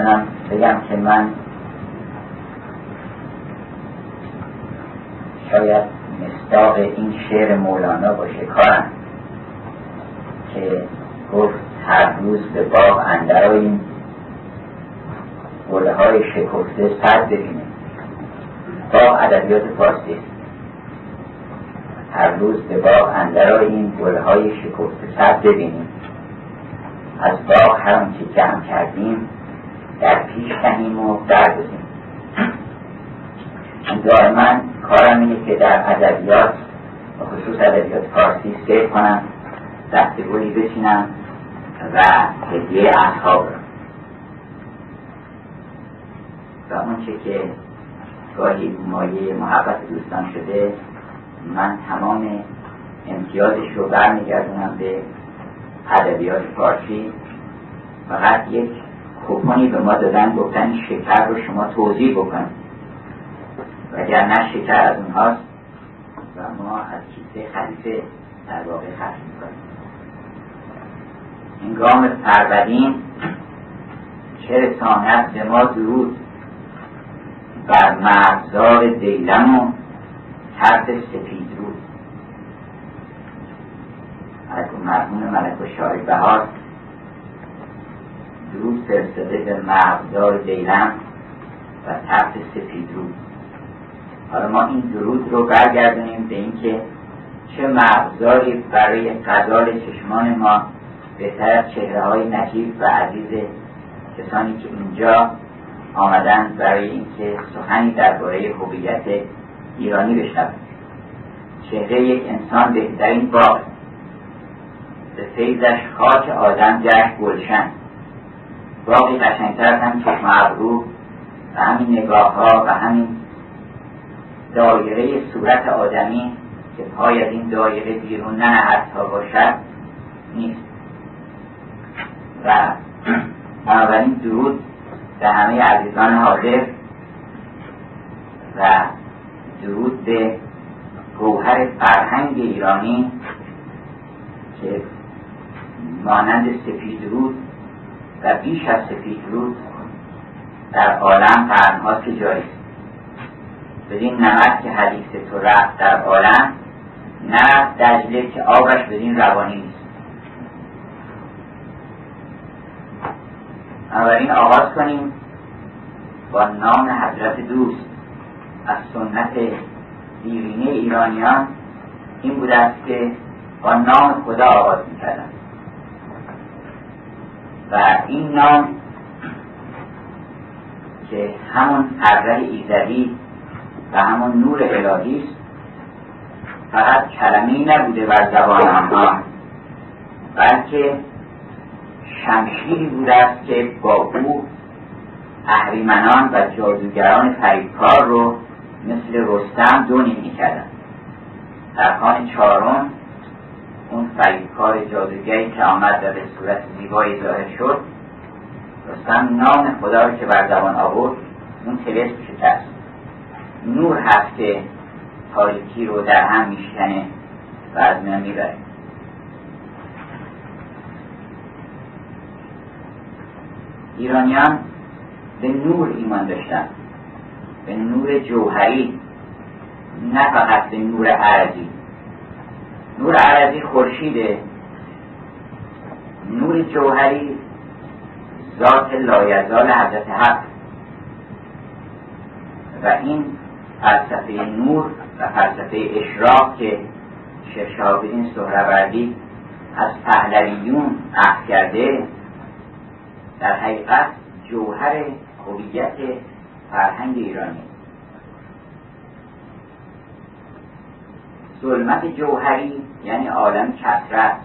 می‌تونم بگم که من شاید مصداق این شعر مولانا باشه کارم که گفت هر روز به باغ این گله های شکفته سر ببینیم. باغ ادبیات فارسی هر روز به باغ این گله های شکفته سر ببینیم. از باغ هر که جمع کردیم در پیش کنیم و بردازیم دائما کارم اینه که در ادبیات و خصوص ادبیات فارسی سیر کنم دستگوری بچینم و هدیه اصحاب و اونچه که گاهی مایه محبت دوستان شده من تمام امتیازش رو برمیگردونم به ادبیات فارسی. فقط یک کوپونی به ما دادن گفتن شکر رو شما توضیح بکن. نه شکر از اونهاست و ما از کیسه خلیفه در واقع خرج می‌کنیم. گام فرودین چه رسانت به ما درود بر مرزار دیلم و ترد سپید رود مرمون ملک و شاری بهار درود فرستاده به مرزار دیلم و ترد سپید رود حالا ما این درود رو برگردونیم به اینکه چه مغزاری برای قدال چشمان ما بهتر از چهره های نجیب و عزیز کسانی که اینجا آمدن برای اینکه سخنی درباره هویت ایرانی بشنوند. چهره یک انسان بهترین باغ. به فیضش خاک آدم گشت گلشن. باقی قشنگتر هم چشم ابرو و همین نگاه ها و همین دایره صورت آدمی که پای از این دایره بیرون نه تا باشد نیست. و بنابراین درود به همه عزیزان حاضر و درود به گوهر فرهنگ ایرانی که مانند سفید رود و بیش از سفید رود در عالم قرنهاست که جایست بدین نمک که حدیث تو رفت در عالم نه دجله که آبش بدین روانی نیست. بنابراین آغاز کنیم با نام حضرت دوست. از سنت دیرینه ایرانیان این بوده است که با نام خدا آغاز می‌کردن. و این نام که همون اره ایزدی و همون نور الهی است فقط کلمه نبوده بر زبان آنها بلکه شمشیری بوده است که با او اهریمنان و جادوگران فریبکار رو مثل رستم دونی می‌کردن. در خان چهارم اون فریبکار جادوگری که آمد و به صورت زیبایی ظاهر شد رستم نام خدا رو که بر زبان آورد اون تلس شکست. نور هست که تاریکی رو در هم میشکنه و از میان می‌بره. ایرانیان به نور ایمان داشتن به نور جوهری نه فقط به نور عرضی نور عرضی خورشیده. نور جوهری ذات لایزال حضرت حق. و این فلسفه نور و فلسفه اشراق که این سهروردی از پهلویون عهد کرده در حقیقت جوهر هویت فرهنگ ایرانی. ظلمت جوهری یعنی عالم کسرت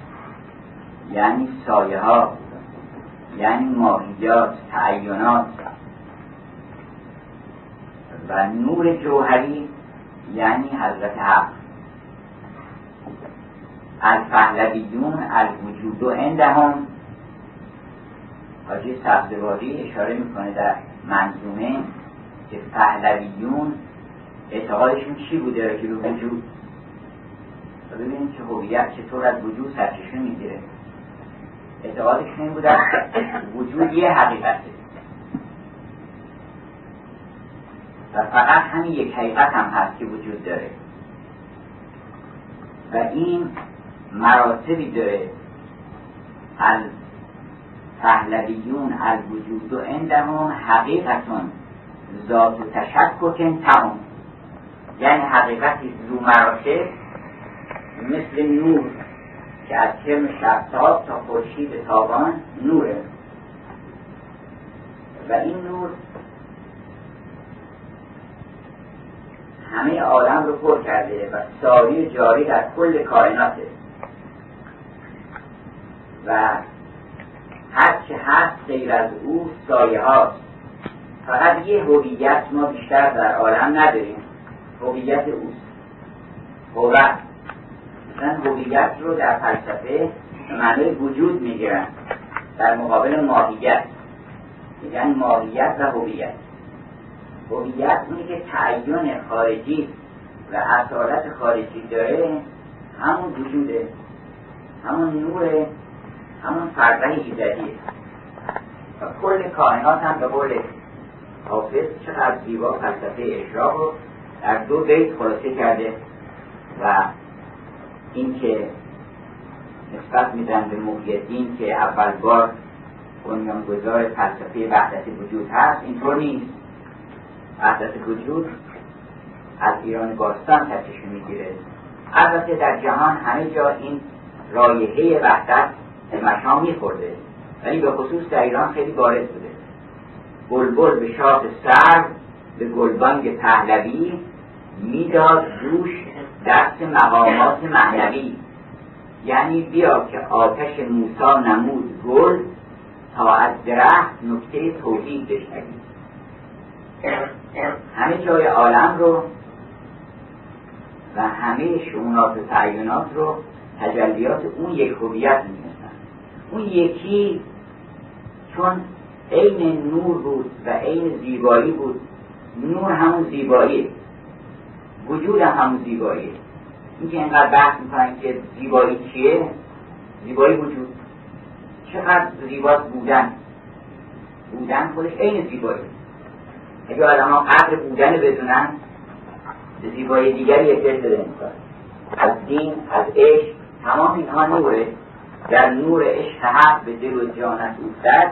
یعنی سایه ها یعنی ماهیات تعینات. و نور جوهری یعنی حضرت حق. الفهلویون الوجود و عندهم. حاجی سبزواری اشاره می‌کنه در منظومه که پهلویون اعتقادشون چی بوده؟ که به وجود و ببینید که هویت چطور از وجود سرچشمه می‌گیره. اعتقادشون این بوده وجود یه حقیقته. و فقط همین یک حقیقت هم هست که وجود داره. و این مراتبی داره. پهلویون الوجود و عندهم حقیقتون. ذات تشککن تمام. یعنی حقیقتی رو مراتب مثل نور که از کرم شبتاب تا خورشید تابان نوره. و این نور همه عالم رو پر کرده و ساری جاری در کل کائناته. و هر چه هست غیر از او سایه هاست. فقط یه هویت ما بیشتر در عالم نداریم. هویت اوست. هویت مثلا هویت رو در فلسفه معنی وجود می‌گیرن در مقابل ماهیت. میگن ماهیت و هویت. هویت اونی که تعین خارجی و اصالت خارجی داره همون وجوده همون نور همون فرده ایزدیه و کل کائنات هم به قول حافظ چقدر زیبا فلسفه اشراق رو در دو بیت خلاصه کرده و اینکه نسبت میدن به محیدین که اول بار بنیانگذار فلسفه وحدت وجود هست اینطور نیست. وحدت وجود از ایران باستان کسش می‌گیره. البته در جهان همه جا این رایحه وحدت به مشام میخورده. ولی به خصوص در ایران خیلی بارز بوده. بلبل به شاخ سر به گلبانگ پهلوی می‌داد دوش دست مقامات معنوی. یعنی بیا که آتش موسا نمود گل تا از درخت نکته توحید بشنوی. همه جای عالم رو و همه شعونات و تعینات رو تجلیات اون یک هویت می‌دونستن اون یکی چون عین نور بود و عین زیبایی بود نور همون زیبایی وجود همون زیبایی. این که اینقدر بحث می‌کنن که زیبایی چیه؟ زیبایی وجود. چقدر زیباست بودن. بودن خودش عین زیبایی. اگه آدم ها قدر بودن بدونن به زیبایی دیگری احتیاج بده از دین از عشق تمام اینها نوره. در نور عشق حق به دل و جانت اوفتد.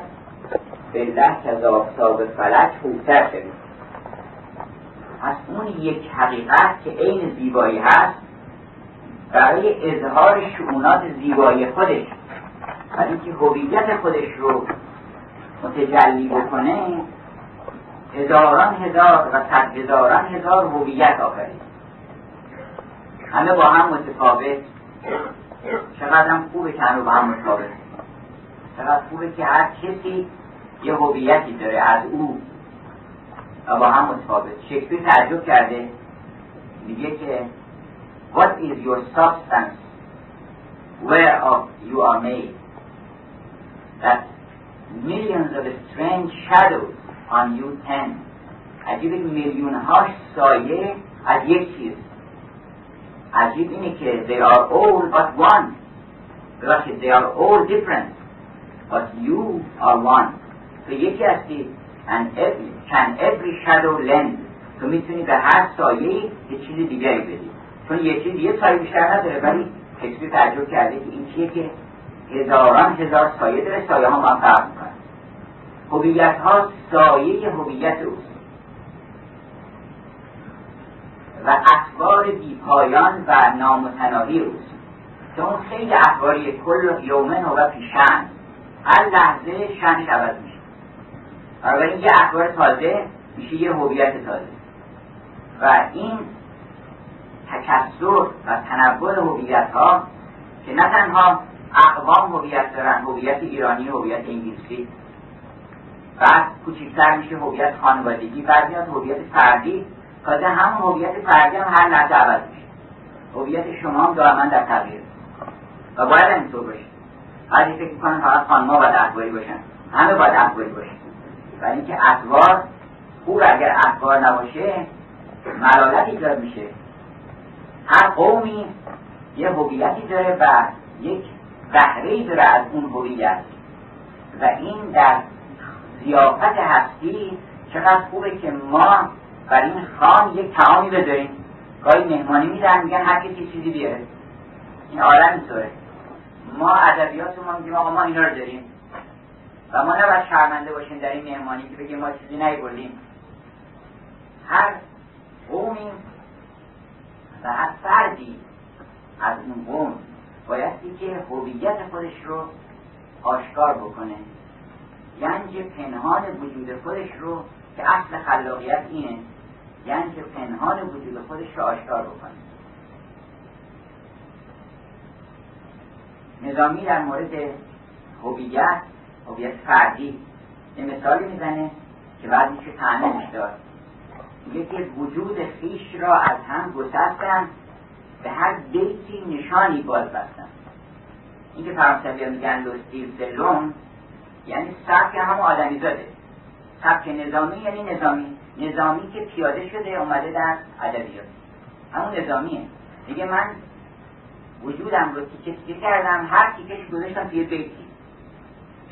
بالله که از آفتاب فلک خوبتر شدید از اون یک حقیقت که عین زیبایی هست برای اظهار شعونات زیبایی خودش. برای اینکه هویت خودش رو متجلی بکنه هزاران هزار و صد هزاران هزار هویت آفرید همه با هم متفاوت. چقدر هم خوبه که همه با هم متفاوت. چقدر خوبه که هر کسی یه هویتی داره از او. و با هم متفاوت شکسپیر تعجب کرده میگه که What is your substance whereof you are made that millions of strange shadows on you tend عجیب میلیون هاش سایه از یک چیز عجیب اینه که they are all but one ببخشید they are all different but you are one تو یکی هستی Can every shadow lend? تو می‌تونی به هر سایه یه چیز دیگری بدی. چون یه چیز یه سایه بیشتر نداره ولی کسی تعجب کرده که این چیه که هزاران هزار سایه داره سایه ها هم فرق می‌کنن. هویت ها سایه هویت اوست. و اطوار بیپایان و نامتناهی اوست. که خیلی اطواری کل یومن و پیشن. هر لحظه شنش عوض میشه. بنابراین یه اخبار تازه میشه یه هویت تازه. و این تکسر و تنوع هویت ها که نه تنها اقوام هویت دارن هویت ایرانی هویت انگلیسی بعد کوچکتر میشه هویت خانوادگی بعد میاد هویت فردی تازه هم هویت فردی هم هر لحظه عوض میشه. هویت شما هم دائما در تغییر. و باید اینطور باشه. بعضی فکر می‌کنن فقط خانمها باید اخباری باشن. همه باید اخباری باشن. ولی اینکه اخبار خوب اگر اخبار نباشه ملالت ایجاد میشه. هر قومی یه هویتی داره و یک بهره داره از اون هویت. و این در زیافت هستی چقدر خوبه که ما بر این خان یک تعامی بذاریم گاهی مهمانی میدن میگن هر کسی چیزی بیاره. این عالم اینطوره. ما ادبیات ما میگیم آقا ما اینا رو داریم. و ما نباید شرمنده باشیم در این مهمانی که بگیم ما چیزی نیبردیم. هر قومی و هر فردی از اون قوم بایستی که هویت خودش رو آشکار بکنه. یعنی پنهان وجود خودش رو که اصل خلاقیت اینه یعنی پنهان وجود خودش رو آشکار بکنه. نظامی در مورد هویت هویت فردی. یه مثالی می‌زنه که بعد میشه تعمیمش داد میگه که وجود خیش را از هم گسستن به هر بیتی نشانی باز بستن. این که فرانسوی میگن لستیل سلون یعنی سبک هم آدمی زاده. سبک نظامی یعنی نظامی. نظامی که پیاده شده اومده در ادبیات. همون نظامیه. میگه من وجودم رو تیکه تیکه کردم هر تیکش گذاشتم توی بیتی.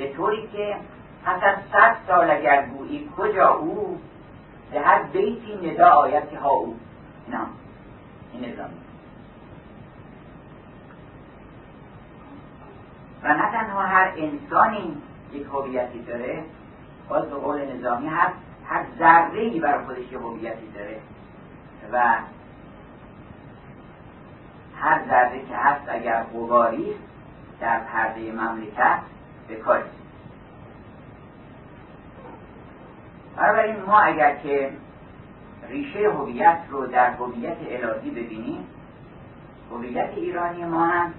به طوری که پس از صد سال اگر گویی کجا او به هر بیتی ندا آیت ها او. نه این نظامی و نه تنها هر انسانی یک هویتی داره باز به قول نظامی هست هر ذره ای برای خودش یه هویتی داره. و هر ذره که هست اگر غباری در پرده مملکت به کاری بنابراین ما اگر که ریشه هویت رو در هویت الهی ببینیم هویت ایرانی ما هم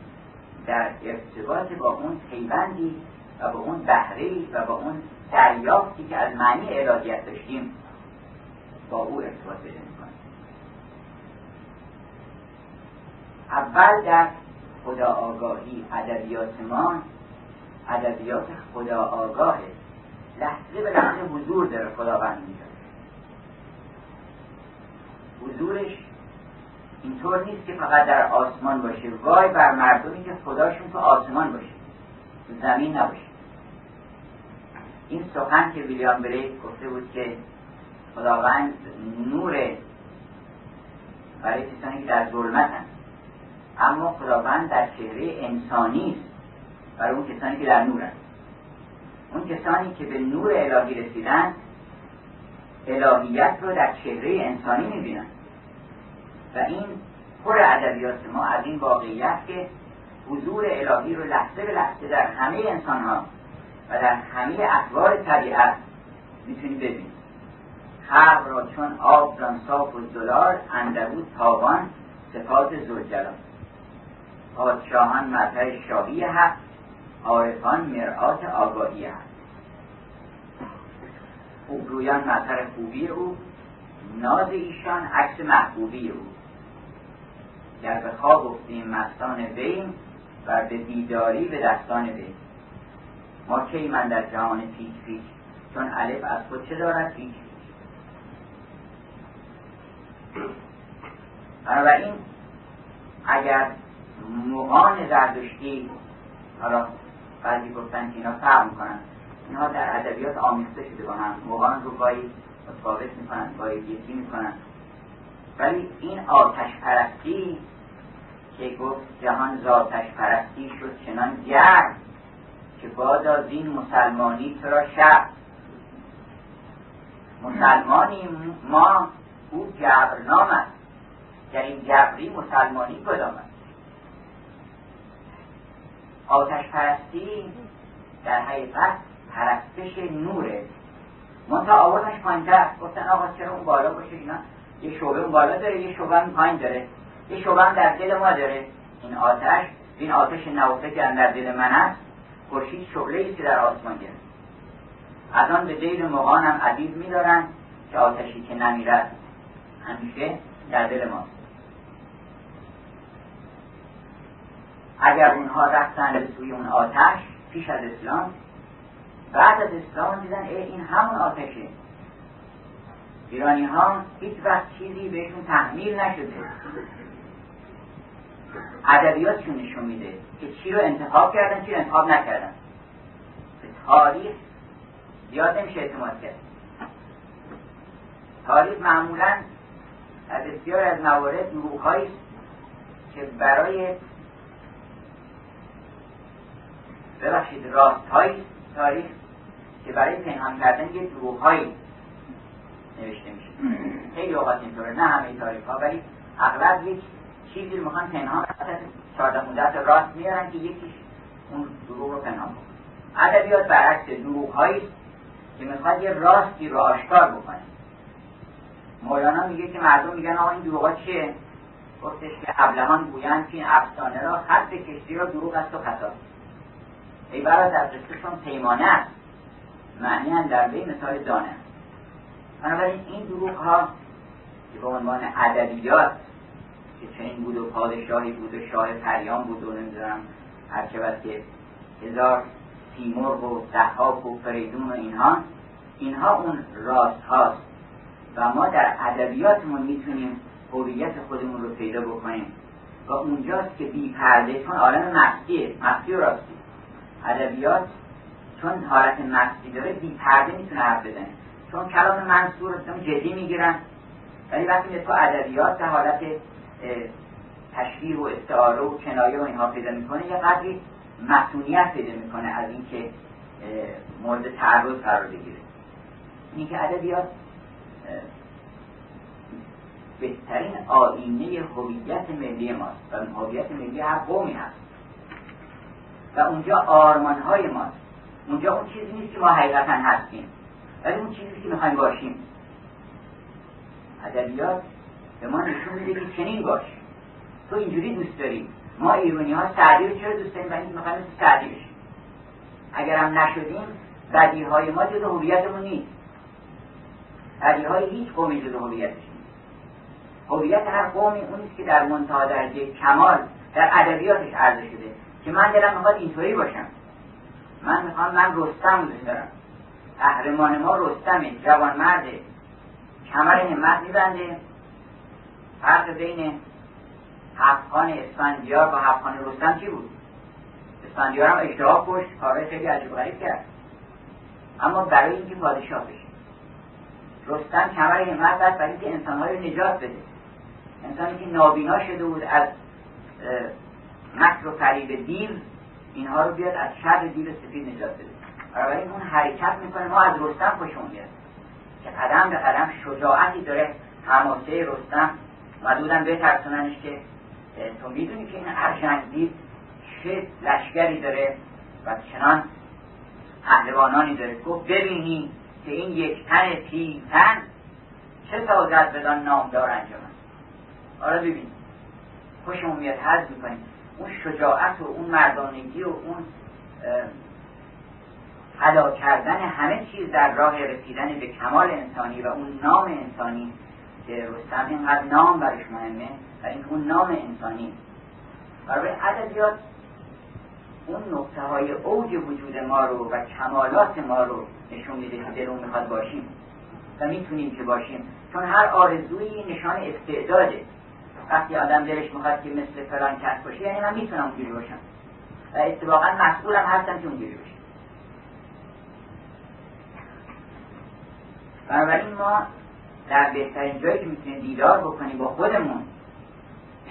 در ارتباط با اون پیوندی و با اون بهره و با اون دریافتی که از معنی الهیت داشتیم با او ارتباط پیدا می‌کنیم. اول در خدا آگاهی ادبیات ما ادبیات خدا آگاه لحظه به لحظه حضور داره خداوند میداره حضورش اینطور نیست که فقط در آسمان باشه. وای بر مردمی که خداشون تو آسمان باشه. تو زمین نباشه. این سخن که ویلیام بریک گفته بود که خداوند نور برای کسانی که در ظلمتن. اما خداوند در چهره انسانی است. برای اون کسانی که در نورن. اون کسانی که به نور الهی رسیدن الهیت رو در چهره انسانی می‌بینن. و این پر ادبیات ما از این واقعیت که حضور الهی رو لحظه به لحظه در همه انسان ها و در همه اطوار طبیعت می‌تونی ببینی. خلق را چون آب صاف و زلال اندرود تاوان صفات زلجلال پادشاهان مظهر شاهی هست عارفان مرآت آگاهی هست خوبرویان مظهر خوبی او ناز ایشان عکس محبوبی او. گر به خواب افتیم مستان بین و به بیداری به دستان بین ما کی من در جهان پیچ پیچ؟ چون الف از خود چه دارد پیچ بنابراین اگر مغان زردشتی حالا بعضی گفتن که اینا فرق می‌کنن. اینها در ادبیات آمیخته شده با هم. مغان رو گاهی متفاوت می‌کنن گاهی یکی می‌کنن. ولی این آتش پرستی که گفت جهان ذاتش پرستی شد چنان گرد که بادا این مسلمانی تو را شب. مسلمانی ما او جبرنام است. این جبری مسلمانی کدام است. آتش پرستی در حقیقت پرستش نوره. منتها آوردنش پایینتر گفتن آقا چرا اون بالا باشه؟ اینا یه شعبه اون بالا داره یه شعبه هم پایین داره. یه شعبه در دل ما داره. این آتش این آتش نوفه که در دل من است خورشید شعله ای که در آسمان گرفت. از آن به دل مغان هم عدید میدارن که آتشی که نمیرد همیشه در دل ماست. اگر اونها رفتن به سوی اون آتش پیش از اسلام بعد از اسلام دیدن ای این همون آتشه. ایرانی ها هیچ وقت چیزی بهشون تحمیل نشده. ادبیاتشون نشون میده که چی رو انتخاب کردن چی رو انتخاب نکردن. به تاریخ زیاد نمیشه اعتماد کرد. تاریخ معمولا در بسیار از موارد دروغهایی که برای ببخشید راست های تاریخ که برای پنهان کردن یه دروغهایی نوشته میشه. خیلی اوقات اینطوره نه همه تاریخ ها ولی اغلب یک چیزی رو می‌خوان پنهان چهارده مدت راست میارن که یکیش اون دروغ رو پنهان بکنه ادبیات برعکس دروغ هایی که می‌خواد یه راستی رو آشکار بکنه مولانا میگه که مردم میگن آقا این دروغ چیه؟ گفتش که ابلهان گویند که این افسانه را خط کشتی را دروغ است و خطا. ای برادر قصهشون پیمانه است. معنی در بی مثال دانه بنابراین این دروغ ها که به عنوان ادبیات که چنین بود و پادشاهی بود و شاه پریان بود و نمی‌دونم هر که هزار تیمور و دهاک و فریدون و اینها اینها اون راست هاست. و ما در ادبیاتمون می‌تونیم هویت خودمون رو پیدا بکنیم. و اونجاست که بی پرده چون عالم مخفیه مخفی و راستی. ادبیات چون حالت مخفی داره بی پرده می‌تونه حرف بزنه. چون کلام منصور جدی می‌گیرن. ولی وقتی تو ادبیات در حالت تشبیه و استعاره و کنایه و اینها پیدا می‌کنه یه قدری مسئولیت پیدا می‌کنه از اینکه مورد تعرض قرار بگیره. اینی که ادبیات بهترین آینه هویت ملی ماست و هویت ملی هر قومی هست. و اونجا آرمان های ماست. اونجا اون چیزی نیست که ما حقیقتا هستیم. ولی اون چیزی که می‌خوایم باشیم. ادبیات به ما نشون میده که چنین باش. تو اینجوری دوست داری. ما ایرانی ها سعدی رو چرا دوست داریم؟ اینکه می‌خوایم مثل سعدی بشیم. اگر هم نشدیم بدی های ما جز هویتمون نیست. بدی های هیچ قومی جز هویتش نیست. هویت هر قومی اونیست که در منتها درجه کمال در ادبیاتش عرضه شده. که من دلم می‌خواد اینطوری باشم. من می‌خوام من رستم دوست دارم. قهرمان ما رستمه جوان مرده کمر همت میبنده. فرق بین هفتخان اسفندیار با هفتخان رستم چی بود؟ اسفندیار هم اشتباه کشت کارهای خیلی عجیب غریب کرد. اما برای اینکه پادشاه بشه. رستم کمر همت بست برای اینکه انسانهای رو نجات بده. انسانی که نابینا شده بود از مکر و فریب دیو اینها رو بیاد از شر دیو سفید نجات بده. برای اون حرکت می‌کنه ما از رستم خوشمون میاد. که قدم به قدم شجاعتی داره حماسه رستم. مدودن بترسوننش که تو می‌دونی که این ارجنگدید چه لشگری داره و چنان پهلوانانی داره. گفت ببینی که این یک تن پیلتن چه سازد بدان نامدار انجامن آره ببین خوشمون میاد حض می‌کنیم. اون شجاعت و اون مردانگی و اون فدا کردن همه چیز در راه رسیدن به کمال انسانی و اون نام انسانی که رستم اینقدر نام برش مهمه و این اون نام انسانی. برای ادبیات اون نقطه های اوج وجود ما رو و کمالات ما رو نشون میده که دلون می‌خواد باشیم و می‌تونیم که باشیم. چون هر آرزویی نشان استعداده. وقتی آدم دلش می‌خواد که مثل فلان کس باشه یعنی من می‌تونم اونجوری باشم. و اتفاقا مسئولم هستم که اونجوری باشم. بنابراین ما در بهترین جایی که می‌تونیم دیدار بکنیم با خودمون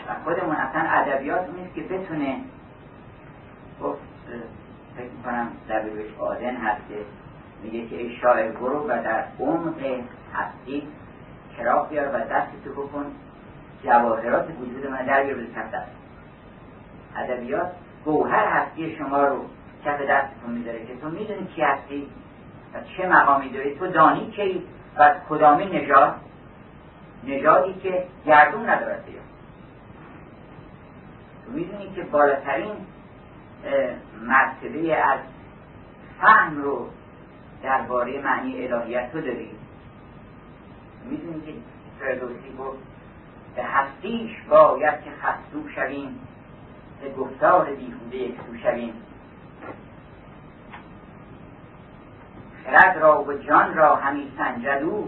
و خودمون اصلا ادبیات نیست که بتونه گفت فکر می‌کنم بهش آدن هسته. میگه که ای شاعر برو و در عمق هستی چراغ بیار و دست تو بکن. جواهرات وجود من در بیار کف دست ادبیات گوهر هستی شما رو کف دستتون میداره که تو می‌دونی کی هستی و چه مقامی داری تو دانی کی و کدامی نژاد؟ نژادی که گردون ندارد بیا تو می‌دونی که بالاترین مرتبه از فهم رو درباره معنی الهیت تو داری. می‌دونی که فردوسی گفت به هستیش باید که خستو شویم به گفتار بیهوده یکسو شویم. خرد را و جان را همی سنجدو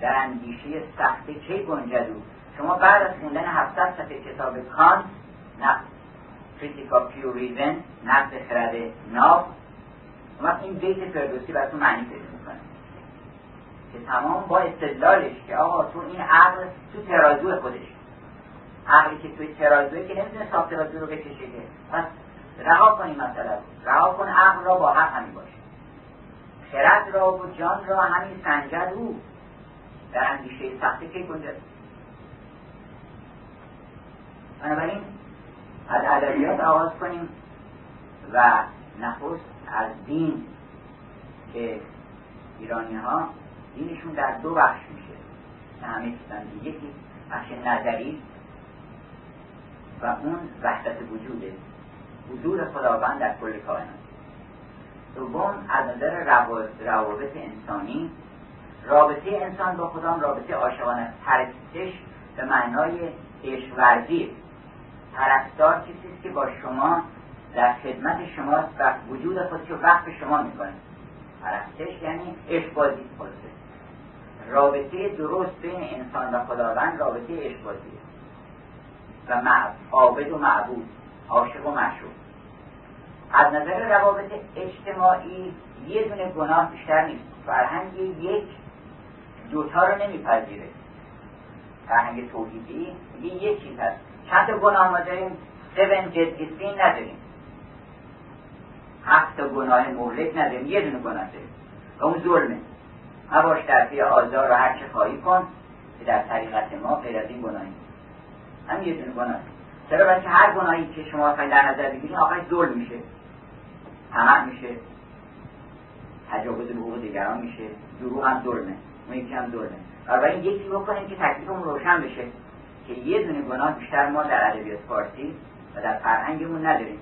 در اندیشه سخت کی گنجدو شما بعد از خوندن 700 صفحه کتاب کان نه کریتیکا پیوریزن نقد خرد ناب وقت این بیت فردوسی براتون معنی پیدا می‌کنه. که تمام با استدلالش که آقا تو این عقل تو ترازو خودش. عقلی که توی ترازوی که نمی‌تونه صاف ترازو رو بکشه که. پس رها کنیم مثلا رها کن عقل را با حق همین باشه. خرد را و جان را همین سنجد او. در اندیشه سخته که گنجد بنابراین از ادبیات آغاز کنیم و نخست از دین که ایرانی ها دینشون در دو بخش میشه. که همه چیزن یکی بخش نظری و اون وحدت وجوده. حضور خداوند در کل کائنات. دوم از نظر روابط انسانی رابطه انسان با خدا رابطه عاشقانه. پرستش به معنای عشق پرستار کسی که با شما در خدمت شماست و وجود خودش رو وقت شما می‌کنه. پرستش یعنی عشق بازی رابطه درست بین انسان و خداوند رابطه عشق و عابد و معبود عاشق و مشهور از نظر روابط اجتماعی یه دونه گناه بیشتر نیست. فرهنگ یک دوتا رو نمیپذیره. فرهنگ توحیدی یه یه چیز هست. چند گناه ما داریم؟ سون جدیسین نداریم. هفت گناه مهلک نداریم. یه دونه گناه داریم. اون ظلمه. مباش در پی آزار و هر چه خواهی کن که در طریقت ما غیر از این گناهی هم یه دونه گناه. چرا؟ بچه هر گناهی که شما در نظر بگیرین آخرش ظلم میشه. طمع میشه. تجاوز به حقوق دیگران میشه. دروغ هم ظلمه. اون یکی هم ظلمه. بنابراین یکی بکنیم که تکلیفمون روشن بشه که یه دونه گناه بیشتر ما در ادبیات فارسی و در فرهنگمون نداریم.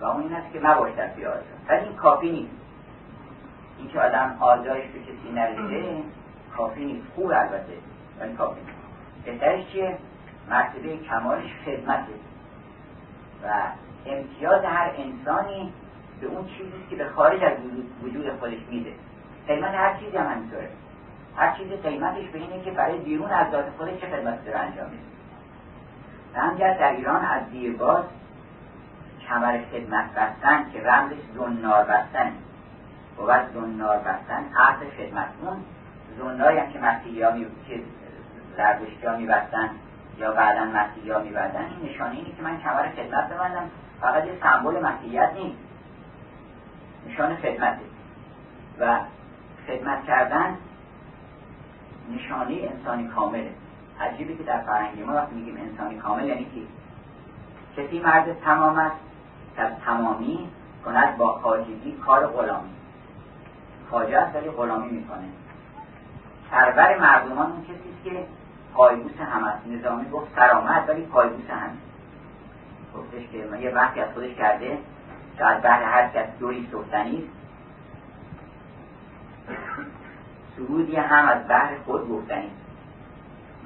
و اون این است که مباش در پیاز ولی این کافی نیست. این که آدم آزایش به کسی نرسه کافی نیست. خوب البته ولی کافی نیست. بهترش چیه؟ مرتبه کمالش خدمته. و امتیاز هر انسانی به اون چیزی که به خارج از وجود خودش میده. قیمت هر چیزی هم همینطوره. هر چیزی قیمتش به اینه که برای بیرون از ذات خودش چه خدمتی داره انجام میده. همجرد در ایران از دیرباز کمر خدمت بستن که رمزش زنار بستن. بود زنار بستن عقد خدمت اون زناری هم که مسیحی ها می... که زردشتی ها میبستن یا بعدا مسیحی ها میبردن این نشانه اینه که من کمر خدمت ببندم. فقط یه سمبل مسیحیت نیست. نشان خدمته. و خدمت کردن نشانه انسانی کامله. عجیبه که در فرهنگ ما وقتی میگیم انسانی کامل یعنی کی کسی مرد تمام است که از تمامی کند با خاجگی کار غلامی. خاجه است ولی غلامی می‌کنه. سرور مردمان اون کسی که پایبوس هم است نظامی گفت سرامت ولی پایبوس هم گفتش که یه وقتی از خودش کرده شاید بعد هر کس دوری سفتنی سرودی هم از بحر خود گفتنی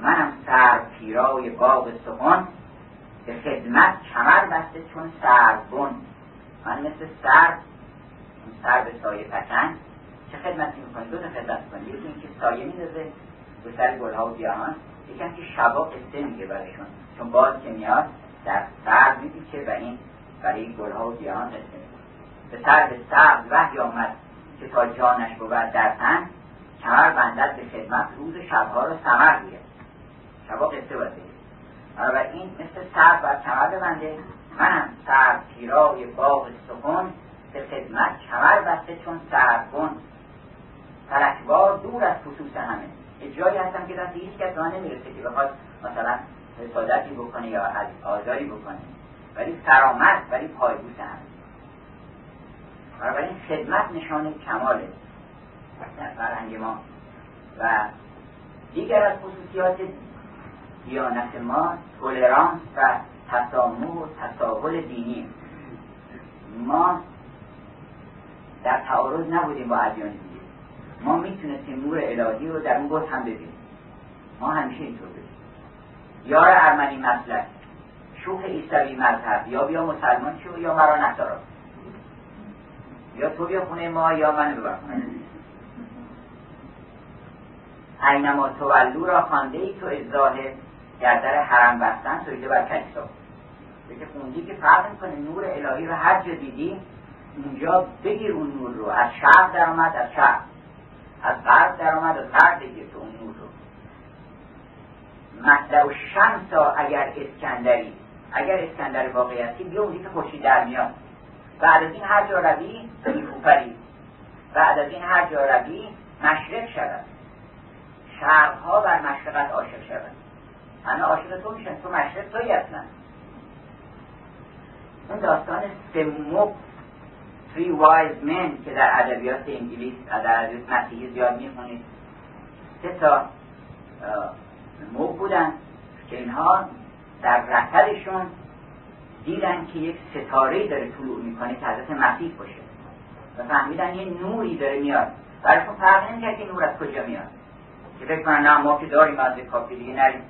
منم سر پیرای باغ سخن به خدمت کمر بسته چون سربون من مثل سر سر به سایه پکن. چه خدمتی می‌کنی دو تا خدمت می‌کنی یکی اینکه سایه میندازه به سر گلها و گیاهان. یکی که شبا قصه میگه برایشون. چون باز که میاد در سر میپیچه و این برای گلها و گیاهان قصه به سر به سبز وحی آمد که تا جانش بود در تن کمر بندد به خدمت روز شبها رو سمر گوید شبا قصه باید بگید این مثل سر باید کمر ببنده. منم سر پیرای باغ سخن به خدمت کمر بسته چون سرگون فلکبار دور از خصوص همه. یه جایی هستم که دست هیچ کس نمی‌رسه که بخواد مثلا حسادتی بکنه یا آزاری بکنه. ولی سرامت ولی پایبوس همه. بنابراین خدمت نشان کماله در فرهنگ ما. و دیگر از خصوصیات دیانت ما تولرانس و تسامح و تساهل دینی. ما در تعارض نبودیم با ادیان ما می‌تونستیم نور الهی رو در اون گفت هم ببینیم. ما همیشه اینطور یار ارمنی مسلک شوخ ایسوی مذهب. یا بیا مسلمان شو یا مرا نصارا. یا تو بیا خونه ما یا من ببر خونه. اینما تولو را خانده ای تو ازاه گردر حرم بستن سجده بر کلیسا که خوندی که فرق می‌کنه نور الهی رو هر جا دیدی اونجا بگیر اون نور رو. از شرق در از شرق. از غرب در آمد از غرب بگیر تو اون نور رو. مهده و شمسا اگر اسکندری اگر اسکندر واقعی هستی بیا اونی که خوشی در میاد. بعد از این هر جا روی یعنی نیکوپری بعد از این هر جا روی مشرق شود. شرقها بر مشرقت عاشق شود. همه عاشق تو میشن تو مشرق توی هستن اون داستان سموک Three Wise Men که در ادبیات انگلیس در ادبیات مسیحی زیاد می‌خونید. سه تا موب بودن که اینها در رکبشون دیدن که یک ستاره داره طلوع می‌کنه که حضرت مسیح باشه. و فهمیدن یه نوری داره میاد. برایشون فرق نمی‌کرد که نور از کجا میاد. که فکر کنن نه ما که داریم از کافی دیگه نریم.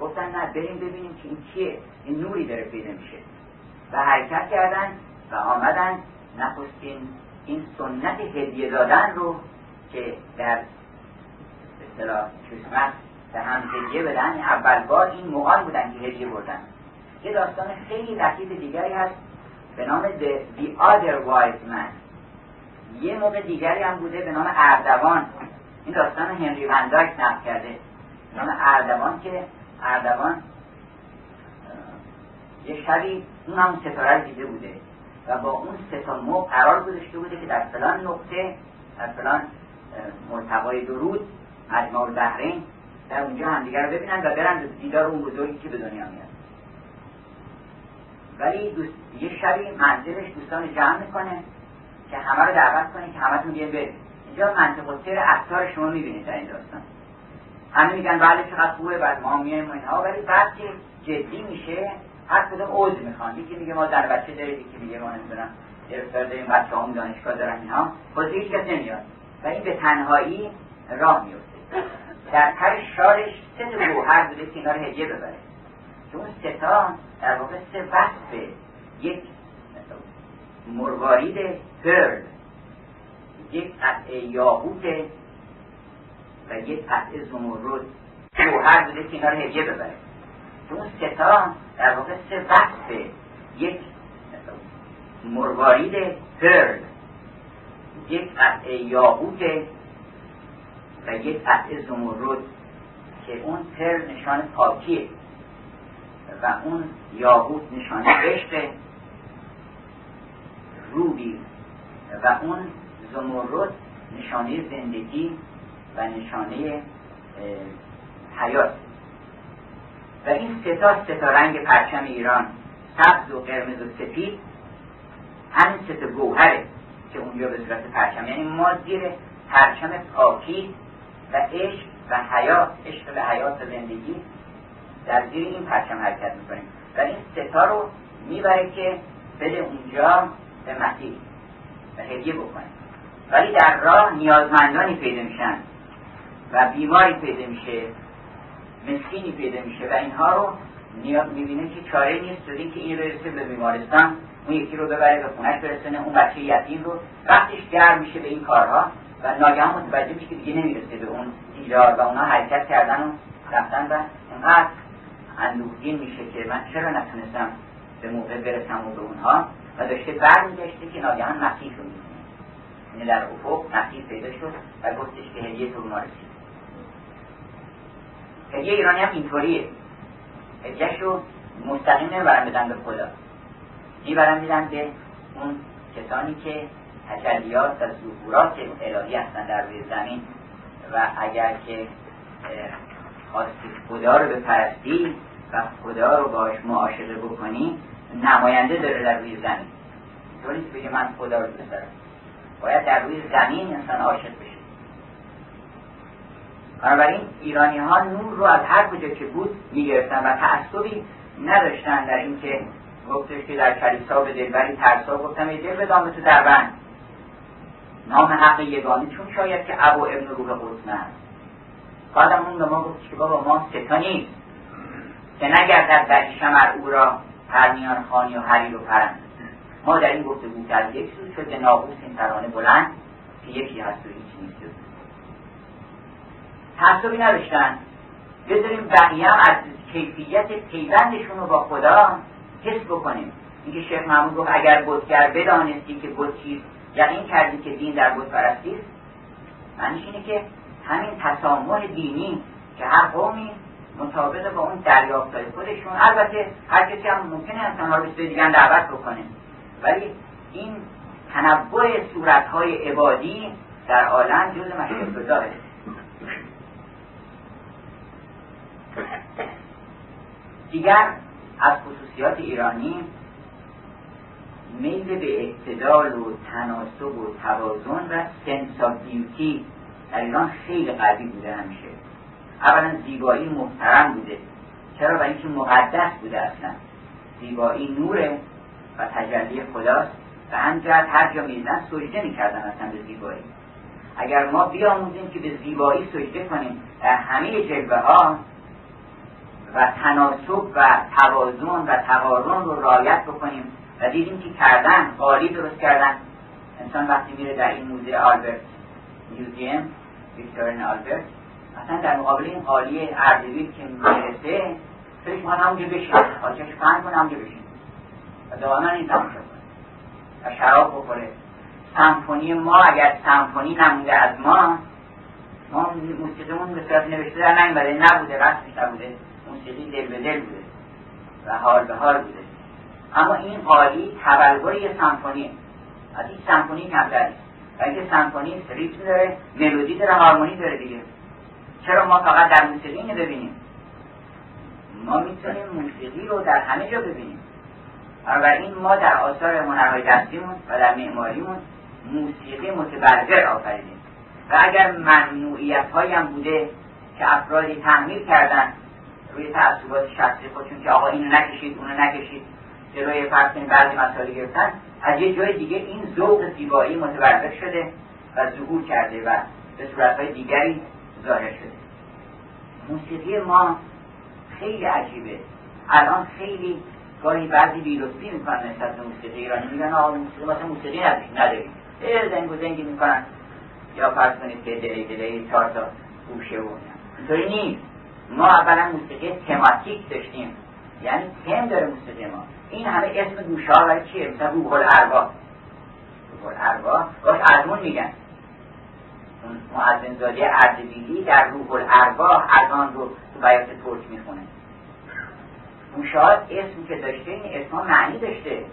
گفتن نه بریم ببینیم که این کیه این نوری داره پیدا میشه. و حرکت کردن و آمدن نخستین این سنت هدیه دادن رو که در اصطلاح کریسمس به هم هدیه بدن اول بار این موهان بودن که هدیه بردن. یه داستان خیلی لطیف دیگری هست به نام The, The Other Wise Man. یه موقع دیگری هم بوده به نام اردوان. این داستان هنری ونداک نقل کرده. نام اردوان که اردوان یه شبی اون هم ستاره دیده بوده. و با اون سه تا مو قرار گذاشته بوده که در فلان نقطه در فلان مرتبای درود مجموع البحرین در اونجا همدیگر رو ببینن و برن دیدار اون بزرگی که به دنیا میاد. ولی دوست... یه شبی منزلش دوستان جمع می‌کنه که همه رو دعوت کنه که همتون بیان بریم اینجا منطق و سیر افتار شما می‌بینید در این داستان. همه میگن بله چقدر خوبه بعد ما میایم اینها. ولی بعد که جدی میشه هر کدوم عوض می‌خوان. یکی میگه ما در بچه داریم یکی میگه ما نمی‌دونم گرفتار داریم بچه هم دانشگاه دارن اینها خود هیچ کس نمیاد. و این به تنهایی راه میفته در هر شارش سه گوهر بوده که اینا رو هدیه ببره. که اون ستا در واقع سه وصف. یک مروارید پرل یک قطعه یاهوت و یک قطعه زمرد. گوهر بوده که اینا رو هدیه ببره. اون ستا در واقع سه وصف یک مروارید پرل یک قطعه یاهوت و یک قطعه زمرد که اون پرل نشان پاکیه و اون یاهوت نشان عشق روبی و اون زمرد نشانه زندگی و نشانه حیات. و این ستا ستا رنگ پرچم ایران سبز و قرمز و سفید همین ستا گوهره که اونجا به صورت پرچم. یعنی ما زیر پرچم پاکی و عشق و حیات عشق و حیات و زندگی در زیر این پرچم حرکت می‌کنیم. و این ستا رو می‌بره که بده اونجا به مسیح و هدیه بکنه. ولی در راه نیازمندانی پیدا میشن و بیماری پیدا میشه. مسکینی پیدا میشه و اینها رو می‌بینه که چاره نیست جز که این برسه به بیمارستان اون یکی رو ببره به خونش برسونه اون بچه یتیم رو وقتش گرم میشه به این کارها و ناگهان متوجه میشه که دیگه نمی‌رسه به اون ایجار و اونا حرکت کردن و رفتن و اونقدر اندوهگین میشه که من چرا نتونستم به موقع برسم و به اونها؟ و داشته برمیگشته که ناگهان مسیح رو می‌بینه. یعنی در افق مسیح پیدا شد و گفتش که هدیه تو ما رسید. هدیه ایرانی هم اینطوریه. هدیهش رو مستقیم نمی‌برن بدن به خدا. می‌برن میدن به اون کسانی که تجلیات و ظهورات الهی هستن در روی زمین. و اگر که خواستی خدا رو بپرستی و خدا رو باش معاشقه بکنی نماینده داره در روی زمین. تو نیست بگه من خدا رو دارم. باید در روی زمین انسان عاشق بشه. بنابراین ایرانی ها نور رو از هر کجا که بود می‌گرفتن و تعصبی نداشتن در اینکه گفتش که در کلیسا به دلبری ترسا گفتم یه دل به دام تو در بند نام حق یگانه چون شاید که ابو ابن روح قدس نه بعدم اون به ما گفت که بابا ما ستا نیست که نگردد در شمر او را هرمیان خانی و هری رو پرند. ما در این گفتگو که از یک سو شد به ناقوس این ترانه بلند که یکی هست و تعصبی نداشتن. بذاریم بقیه هم از کیفیت پیوندشون رو با خدا حس بکنیم. اینکه شیخ محمود گفت اگر بودگر بدانستی که بود چیست یقین کردی که دین در بود پرستی معنیش اینه که همین تسامح دینی که هر قومی مطابق با اون دریافتهای خودشون البته هر کسی هم ممکنه انسانها رو به دیگر دعوت بکنه. ولی این تنوع صورتهای عبادی در عالم جز مشکل گذاره دیگر از خصوصیات ایرانی میل به اعتدال و تناسب و توازن و سنس بیوتی در ایران خیلی قوی بوده همیشه. اولا زیبایی محترم بوده. چرا؟ برای اینکه مقدس بوده اصلا. زیبایی نوره و تجلی خداست. و همجرد هر جا میزن سجده می‌کردن اصلا به زیبایی. اگر ما بیاموزیم که به زیبایی سجده کنیم در همه جلوه ها و تناسب و توازن و تقارن رو رعایت بکنیم و دیدیم که کردن قالی درست کردن. انسان وقتی میره در این موزه آلبرت میوزیم ویکتورین آلبرت اصلا در مقابل این قالی اردویل که می‌رسه فکر ما همونجا بشین آتش پهن کنه همونجا بشین و دائما این تماشا کنه و شراب بخوره. سمفونی ما اگر سمفونی نمونده از ما ما موسیقیمون به صورت نوشته در نیومده. نبوده رسمش نبوده. موسیقی دل به دل بوده. و حال به حال بوده. اما این قالی تبلور یه سمفونی از این سمفونی کمتر نیست و اینکه سمفونی ریتم داره ملودی داره هارمونی داره دیگه. چرا ما فقط در موسیقی ببینیم؟ ما می‌تونیم موسیقی رو در همه جا ببینیم. بنابراین ما در آثار هنرهای دستیمون و در معماریمون موسیقی متبرگر آفریدیم. و اگر ممنوعیت هم بوده که افرادی تحمیل کردن روی تعصبات شخصی خودشون که آقا اینو نکشید اونو نکشید جلوی فرض بعضی مسائل گرفتن. از یه جای دیگه این ذوق زیبایی متبرگر شده و ظهور کرده و به صورتهای دیگری ظاهر شده. موسیقی ما خیلی عجیبه. الان خیلی گاهی بعضی بیلطفی می‌کنن نسبت به موسیقی ایرانی. میگن آقا موسیقی مثلا موسیقی نداریم زنگ و زنگی می‌کنن. یا فرض کنید که دلی دلی چهار تا گوشه و اینطوری نیست. ما اولا موسیقی تماتیک داشتیم. یعنی تم داره موسیقی ما. این همه اسم گوشه ها برای چیه؟ مثلا روح الارواح روح الارواح گاهی ارمون میگن. معظم زاده اردبیلی در روح الارواح از آن رو تو بیات ترک می‌خونه. گوشات اسم که داشته این اسم معنی داشته.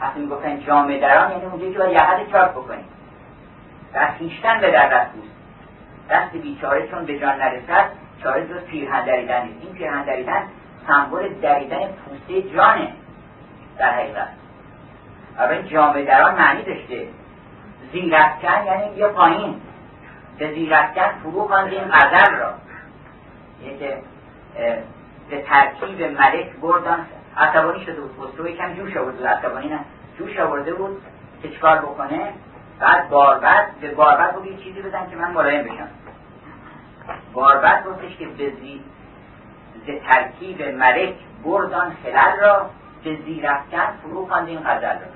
وقتی می‌گفتن جامعه دران یعنی اونجا که باید یقت چاک بکنیم. در خیشتن به در دست دست بیچاره چون به جان نرسد چاره جز پیرهن دریدن. نیست این پیرهن دریدن سمبل دریدن پوسته جانه در حقیقت. این جامعه دران معنی داشته. زیرفکن یعنی یه پایین. به زیرفکن فرو خواندیم غزل را. یه که به ترکیب ملک بردن. عصبانی شده بود. خسرو یکم جوش آورده بود. عصبانی نه. جوش آورده بود که چکار بکنه؟ بعد باربد به باربد بود یه چیزی بزن که من ملایم بشم. باربد گفتش که به. ترکیب ملک بردان خلال را به زیرفکن فرو خواندیم غزل را.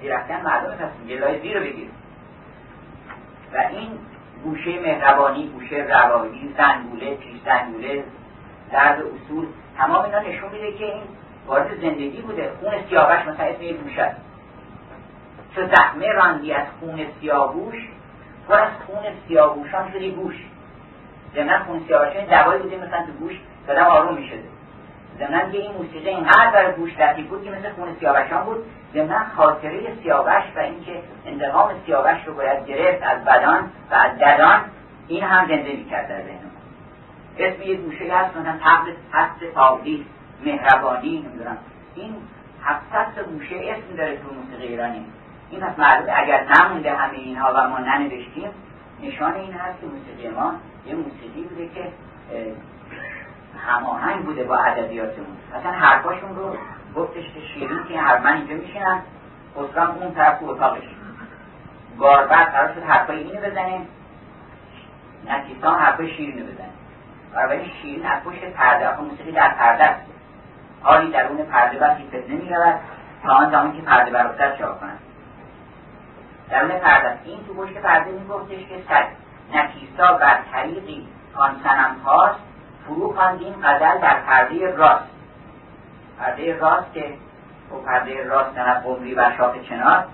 زیرفکن مردم هستیم جلای زیر رو بگیر و این گوشه مهربانی گوشه روایی زنگوله پیش زنگوله درد اصول تمام اینا نشون میده که این وارد زندگی بوده. خون سیاوش مثلا اسم یه گوش است. چو زخمه راندی از خون سیاووش پر از خون سیاووشان شدی گوش. ضمنا خون سیاوشان دوایی بوده مثلا تو گوش دادم آروم می‌شده. ضمنا که این موسیقی اینقدر برای گوش لطیف بود که مثل خون سیاوشان بود ضمنا خاطره سیاوش و اینکه انتقام سیاوش رو باید گرفت از بدان و از ددان این هم زنده می‌کرد در ذهن اسم یه گوشه هست مثلا تبل هست تابلیس مهربانی نمی‌دونم. این هفتصد گوشه اسم داره تو موسیقی ایرانی. این پس معلومه اگر نمونده همه اینها و ما ننوشتیم نشان این هست که موسیقی ما یه موسیقی بوده که هماهنگ بوده با ادبیاتمون. اصلا حرفاشون رو گفتش که شیرین که هر من اینجا میشینم خسرم اون طرف تو اتاقش. باربر قرار شد حرفای اینو بزنه. نکیسان حرفای شیرین بزنه. بنابراین شیرین از پشت پرده موسیقی در پرده است. حالی در اون پرده بسی فتنه می‌رود تا آن زمان که پرده برفتر چاپ کنند درون پرده این تو پشت پرده میگفتش که صد نکیسا بر طریقی آن سنم هاست. فرو خواندیم غزل در پرده راست. پرده راست که و خب پرده راست نه قمری و شاخ چنار.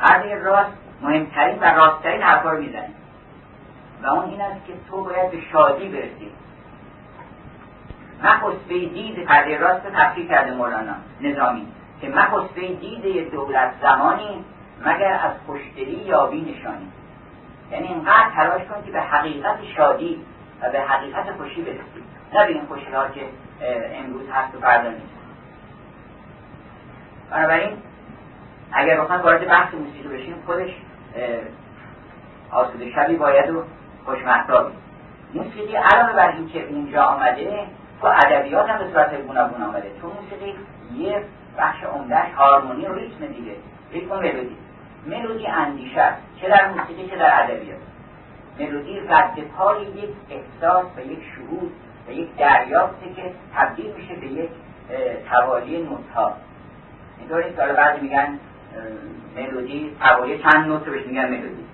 پرده راست مهمترین و راستترین حرفا رو و اون این است که تو باید به شادی برسی. مخصبه دید پرده راست تفکیک کرده مولانا نظامی که مخصبه دید دولت زمانی مگر از خوشدلی یابی نشانی. یعنی اینقدر تلاش کن که به حقیقت شادی و به حقیقت خوشی برسی. نه به این خوشی ها که امروز هست و فردا نیست. بنابراین اگر بخوایم وارد بحث موسیقی بشیم خودش آسوده شبی باید و خوشمحتابی موسیقی علاوه بر این که اونجا آمده تو ادبیات هم به صورت گوناگون آمده. تو موسیقی یه بخش عمدهش هارمونی و ریتم دیگه. ریتم ملودی. ملودی اندیشه است چه در موسیقی چه در ادبیات. ملودی رد پای یک احساس و یک شهود و یک دریافته که تبدیل میشه به یک توالی نوت اینطوری که بعضی میگن ملودی توالی چند نوت رو بهش میگن ملودی.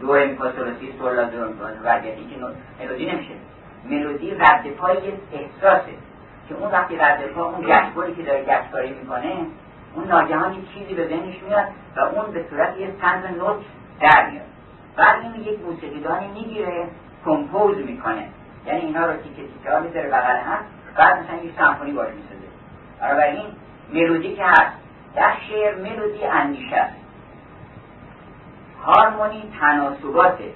دو امپاسولوسی سولا دو وضعیتی که ملودی نمیشه. ملودی رد پای یک احساسه که اون وقتی رد پا اون گشتگاری که داره گشتگاری می‌کنه اون ناگهان یک چیزی به ذهنش میاد و اون به صورت یک تنز نوت در میاد. بعد این یک موسیقیدانی می‌گیره کمپوز می‌کنه. یعنی اینا رو تیکه تیکه ها می‌ذاره بغل هم. بعد مثلا یک سمفونی باش می‌سازه. بنابراین ملودی که هست در شعر ملودی اندیشه است. هارمونی تناسباته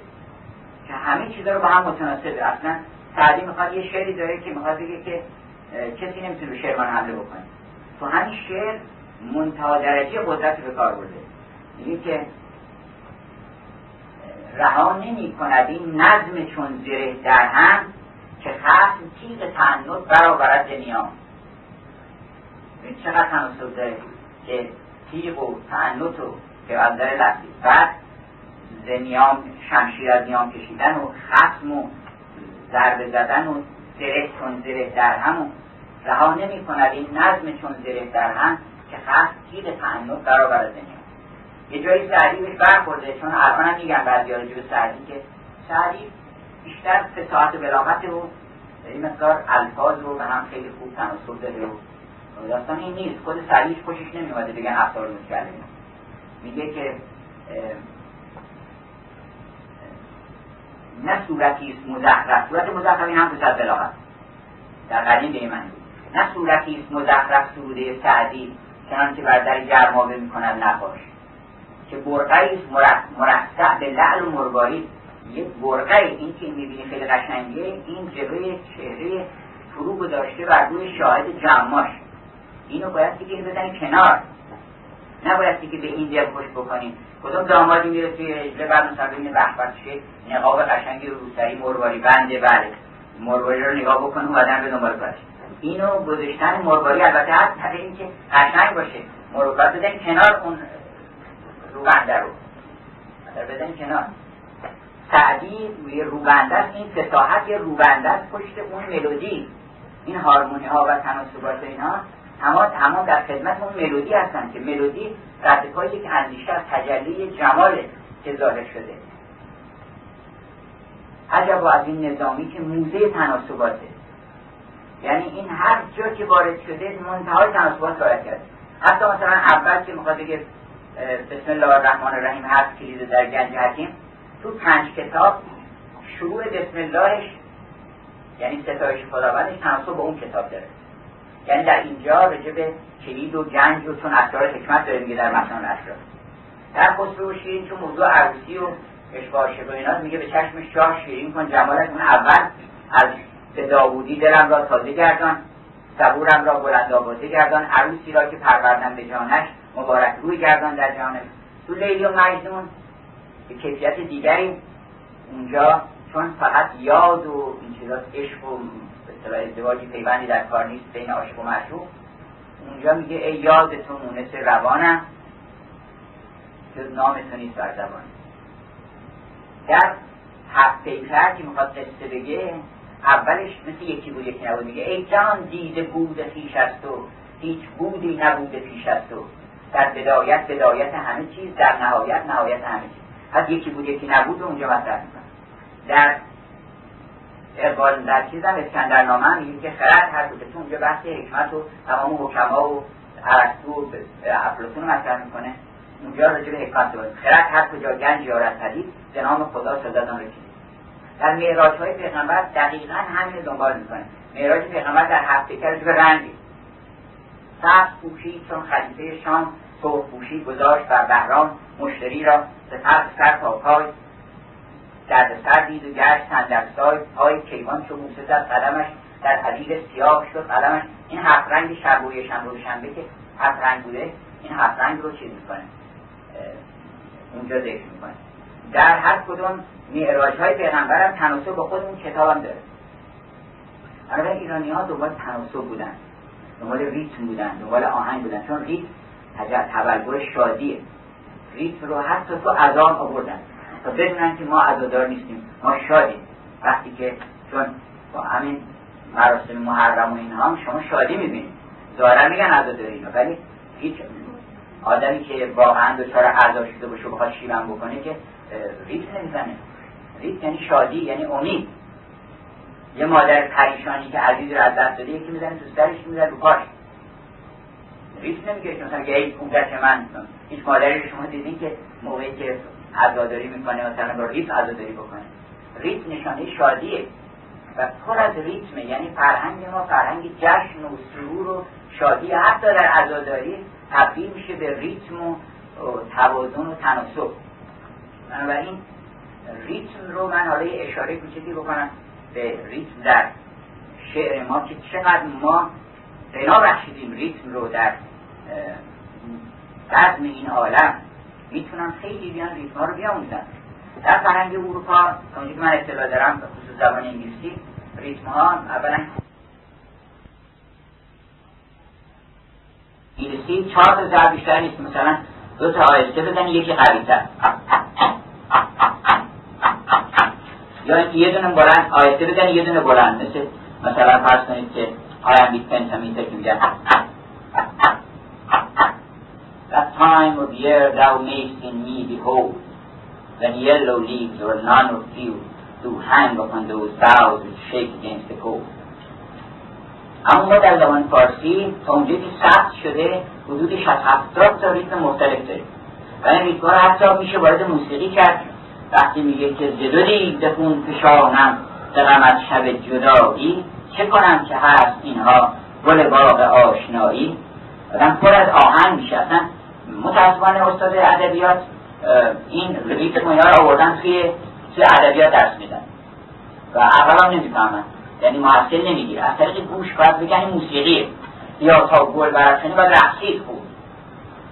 که همه چیزا رو با هم متناسبه اصلا سعدی می‌خواد یه شعری داره که می‌خواد بگه که کسی نمی‌تونه به شعر من حمله بکنه. تو همین شعر منتها درجه قدرت به کار برده. میگه که رها نمی کند این نظم چون زره در هم که خصم تیغ تعنت برآورد نیام چقدر تناسب داره که تیغ و تعنت و که از داره لفظی بعد زنیام شمشیر از نیام کشیدن و خصم و ضربه زدن و زره چون زره در هم و رها نمی کند این نظم چون زره در هم که خصم تیغ تعنت برآورد نیام یه جایی سعدی بهش برخورده چون الان هم میگن بعضی ها به سعدی که سعدی بیشتر فساحت بلاغت و این مقدار الفاظ رو به هم خیلی خوب تناسب داره و داستان این نیست. خود سعدیش خوشش نمیومده بگن افطار رو کرده میگه که نه صورتی است مزخرف. صورت مزخرف این هم صد بلاغت. در قدیم به من نه صورتی است مزخرف سروده سعدی. چنانکه بر در گرمابه می‌کند نقاش که برقعی مرصع به لعل و مرباری یک برقه این که می‌بینی خیلی قشنگه. این جلوی چهره فرو داشته بر روی شاهد جمعاش اینو باید دیگه بزنی کنار. نباید که به این دل خوش بکنیم کدوم دامادی میره توی اجله بعد مثلا ببینه بخبرشه نقاب قشنگی روسری مرواری بنده بله. مرواری رو نگاه بکنه و به دنبال کنه. اینو گذاشتن مرواری البته هست برای اینکه قشنگ باشه. مرواری بزنی کنار اون روبنده رو. بزنی کنار. سعدی روی روبنده است این فساحت یه روبنده است پشت اون ملودی. این هارمونی ها و تناسبات اینها اما تمام در خدمت اون ملودی هستن که ملودی رد پای یک اندیشه از تجلی جمال که ظاهر شده. عجب از این نظامی که موزه تناسباته. یعنی این هر جا که وارد شده منتهای تناسبات وارد کرده حتی مثلا اول که می‌خواد بگه بسم الله الرحمن الرحیم هست کلید در گنج حکیم تو پنج کتاب شروع بسم اللهش یعنی ستایش خداوندش تناسب با اون کتاب داره. یعنی در اینجا راجع به کلید و گنج و چون اسرار حکمت داره میگه در مثلا اسرار در خسرو شیرین چون موضوع عروسی و اشباه اینا میگه به چشم شاه شیرین کن جمالت اون اول از به داوودی دلم را تازه گردان صبورم را بلند آوازه گردان عروسی را که پروردن به جانش مبارک روی گردان در جانش تو لیلی و مجنون. به کیفیت دیگری اونجا چون فقط یاد و این چیزاست عشق و ازدواجی پیوندی در کار نیست بین عاشق و معشوق اونجا میگه ای یاد تو مونس روانم. جز نام تو نیست بر زبان. در هفت پیکر که می‌خواد قصه بگه اولش مثل یکی بود یکی نبود. میگه ای جان دیده بود خیش است و هیچ بودی نبوده پیش است تو در بدایت بدایت همه چیز در نهایت نهایت همه چیز. از یکی بود یکی نبود اونجا مطرح می‌کنه. در اقبال در چیز هم اسکندر نامه میگه که خرد هر بوده تو اونجا بحث حکمت و تمام حکما و ارسطو و افلاطون مطرح می‌کنه. اونجا راجع به حکمت خرد هر کجا گنج یارد پدید به نام خدا سزدان رسید در معراج های پیغمبر دقیقا همین دنبال می‌کنه. معراج پیغمبر در هفته کرد به رنگی سبز پوشید چون خلیفه شام سرخ پوشی گذاشت بر بهرام مشتری را سپس سر تا پای. درد سر دید و گشت سای. پای کیوان چو موسه زد قدمش. در حدید سیاه شد قلمش این هفت رنگ شبوی شنبه شنبه که هفت رنگ بوده این هفت رنگ رو چیز می‌کنه؟ اونجا ذکر می‌کنه. در هر کدوم معراج های پیغمبر هم تناسب با خود اون کتاب هم داره برای ایرانی ها دنبال تناسب بودن. دنبال ریتم بودن دنبال آهنگ بودن. چون ریتم تبلور شادیه. ریتم رو حتی تو اذان آوردن. تا بدونن که ما عزادار نیستیم ما شادیم. وقتی که چون با همین مراسم محرم و اینها هم شما شادی می‌بینید. ظاهرا میگن عزاداری اینا ولی هیچ آدمی که واقعا دچار عزا شده باشه بخواد شیون بکنه که ریتم نمی‌زنه. ریتم یعنی شادی یعنی امید. یه مادر پریشانی که عزیز رو از دست داده یکی می‌زنه تو سرش می‌زنه رو پاش. ریتم نمیگه که مثلا ای کودک من. هیچ مادری شما دیدین که موقعی که عزاداری می‌کنه مثلا با ریتم عزاداری بکنه. ریتم نشانه شادیه. و پر از ریتمه یعنی فرهنگ ما فرهنگ جشن و سرور و شادی. حتی در عزاداری تبدیل میشه به ریتم و توازن و تناسب. بنابراین ریتم رو من حالا اشاره کوچکی بکنم به ریتم در شعر ما که چقدر ما بنا بخشیدیم ریتم رو در قدم این عالم می‌تونم خیلی بیان ریتم ها رو بیاموزن در فرهنگ اروپا تا که من اطلاع دارم به خصوص زبان انگلیسی ریتم ها اولا انگلیسی چهار تا بیشتر نیست. مثلا دو تا آهسته بزنی؟ یکی قویتر. یا یه دونه بلند آهسته بزنی یه دونه بلند. مثل مثلا فرض کنید که آیم بیت پنتامیتر که میگن That time of year thou mayst in me behold when yellow leaves or none or few do hang upon those boughs which shake against the cold. اما ما در زبان فارسی تا اونجایی که ثبت شده حدود 60 70 تا ریتم مختلف داریم. و این ریتم رو حتی میشه وارد موسیقی کرد. وقتی میگه که زدودی بخون فشانم غمت شب جدایی چه کنم که هست اینها گل باغ آشنایی؟ آدم پر از آهنگ میشه. اصلا متاسفانه استاد ادبیات این ریتم اینا رو آوردن توی توی ادبیات درس میدن. و اول هم نمی‌فهمن. یعنی محصل نمی‌گیره. از طریق گوش باید بگن موسیقیه. یا تا گل برافشانی باید رقصید خوب.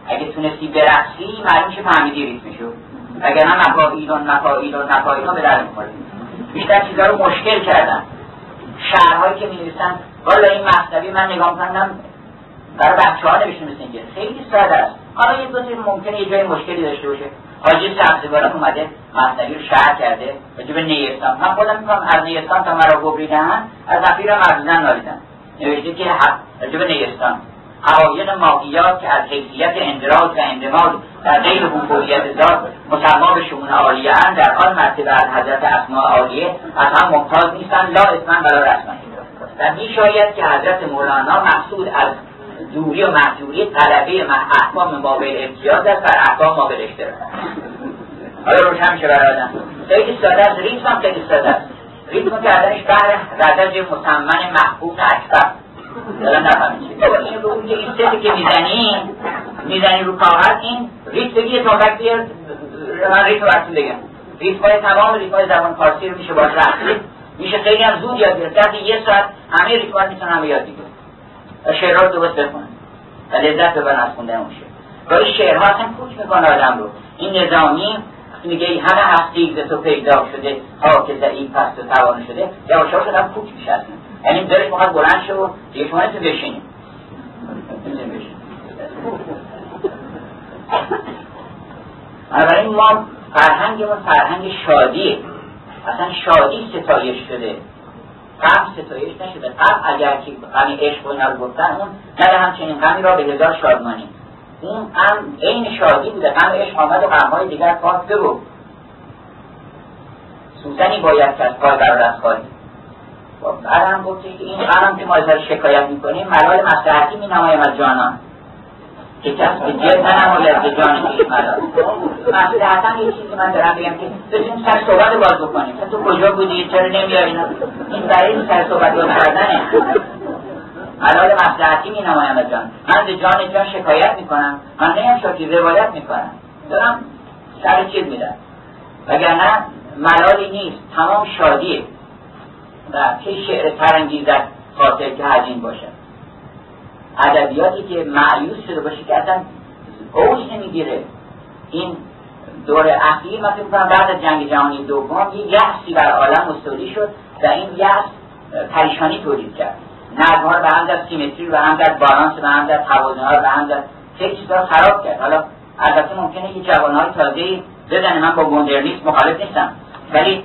اگه تونستی برقصی معلوم میشه فهمیدی ریتمشو. اگر نه نفایلون نفایلون نفایلون به در می‌خوره. بیشتر چیزا رو مشکل کردن. شهرهایی که می‌نویسن والا این مصنوی من نگاه کردم برای بچه ها نوشته مثل اینجا. خیلی ساده است. حالا یه دوتی ممکنه یه جای مشکلی داشته باشه. حاجی سبزگاران اومده مصنوی رو شهر کرده راجب نیستان. من خودم می‌کنم از نیستان تا مرا گبریدن از نفیر مرزوزن نالیدن. نوشته که راجب نیستان. حقایق ماهیات که از حیثیت اندراج و اندماج در غیر حقوقیت ذات مسلمان به شمون عالیه در آن مرتبه از حضرت اسماء عالیه از هم ممتاز نیستن لا اسمن برای رسمن. و می شاید که حضرت مولانا مقصود از دوری و محجوری طلبه احکام مابل امتیاز است بر احکام مابل اشتراک. حالا روشن میشه برای آدم خیلی ساده است ریتم هم خیلی ساده است. ریتم کردنش بر رزج مسمن محبوب اکبر. دارم نفهمید بابا این رو که این می‌زنی می‌زنی رو کاغذ این ریت بگیه تا وقتی من ریت رو بگم. ریت های تمام ریت های زبان فارسی رو میشه باش رخصید میشه خیلی هم زود یاد گرفت. یه ساعت همه ریت ها می‌تونن همه یاد بگیرن. و شعرها رو درست بخونن. و لذت ببرن از خوندن اون شعر. این شعرها اصلا کوچ می‌کنه آدم رو. این نظامی میگه همه هستی ز تو پیدا شده که ضعیف پست و توان شده. یواش یواش آدم کوچ میشه اصلا. یعنی دلش می‌خواد بلند شه و دیگه شما نتون بشینیم بنابراین ما فرهنگ ما فرهنگ شادیه. اصلا شادی ستایش شده. غم ستایش نشده. غم اگر که غم عشق و اینا گفتن اون نه همچنین غمی را به هزار شادمانی. اون هم عین شادی بوده. غم عشق آمد و غمهای دیگر پاک بگو سوزنی باید که از پای برادر از خواهی بعد هم که این غم که ما از شکایت می‌کنیم ملال می نمایم از جانان. که کس به جد ننماید به جان خویش ملال. مصلحتا یه چیزی من دارم بگم که بزنیم سر صحبت باز بکنیم. تو کجا بودی؟ چرا نمیاری این برای این سر صحبت باز کردنه. ملال می نمایم جان. من به جان جان شکایت می‌کنم. من نیم شاکی روایت می‌کنم. دارم سر چیز میدم. وگرنه ملالی نیست. تمام شادیه. و چه شعر ترانگیزد خاطر که هزین باشد. ادبیاتی که معیوس شده باشه که اصلا اوج نمی‌گیره. این دور اخیر من بعد از جنگ جهانی دوم یه یحسی بر عالم مستولی شد و این یحس پریشانی تولید کرد. نظمها به هم زد سیمتری به هم زد بالانس به هم زد توازنها به هم زد خیلی چیزا خراب کرد. حالا البته ممکنه که جوانهای تازه بزنه من با مدرنیسم مخالف نیستم. ولی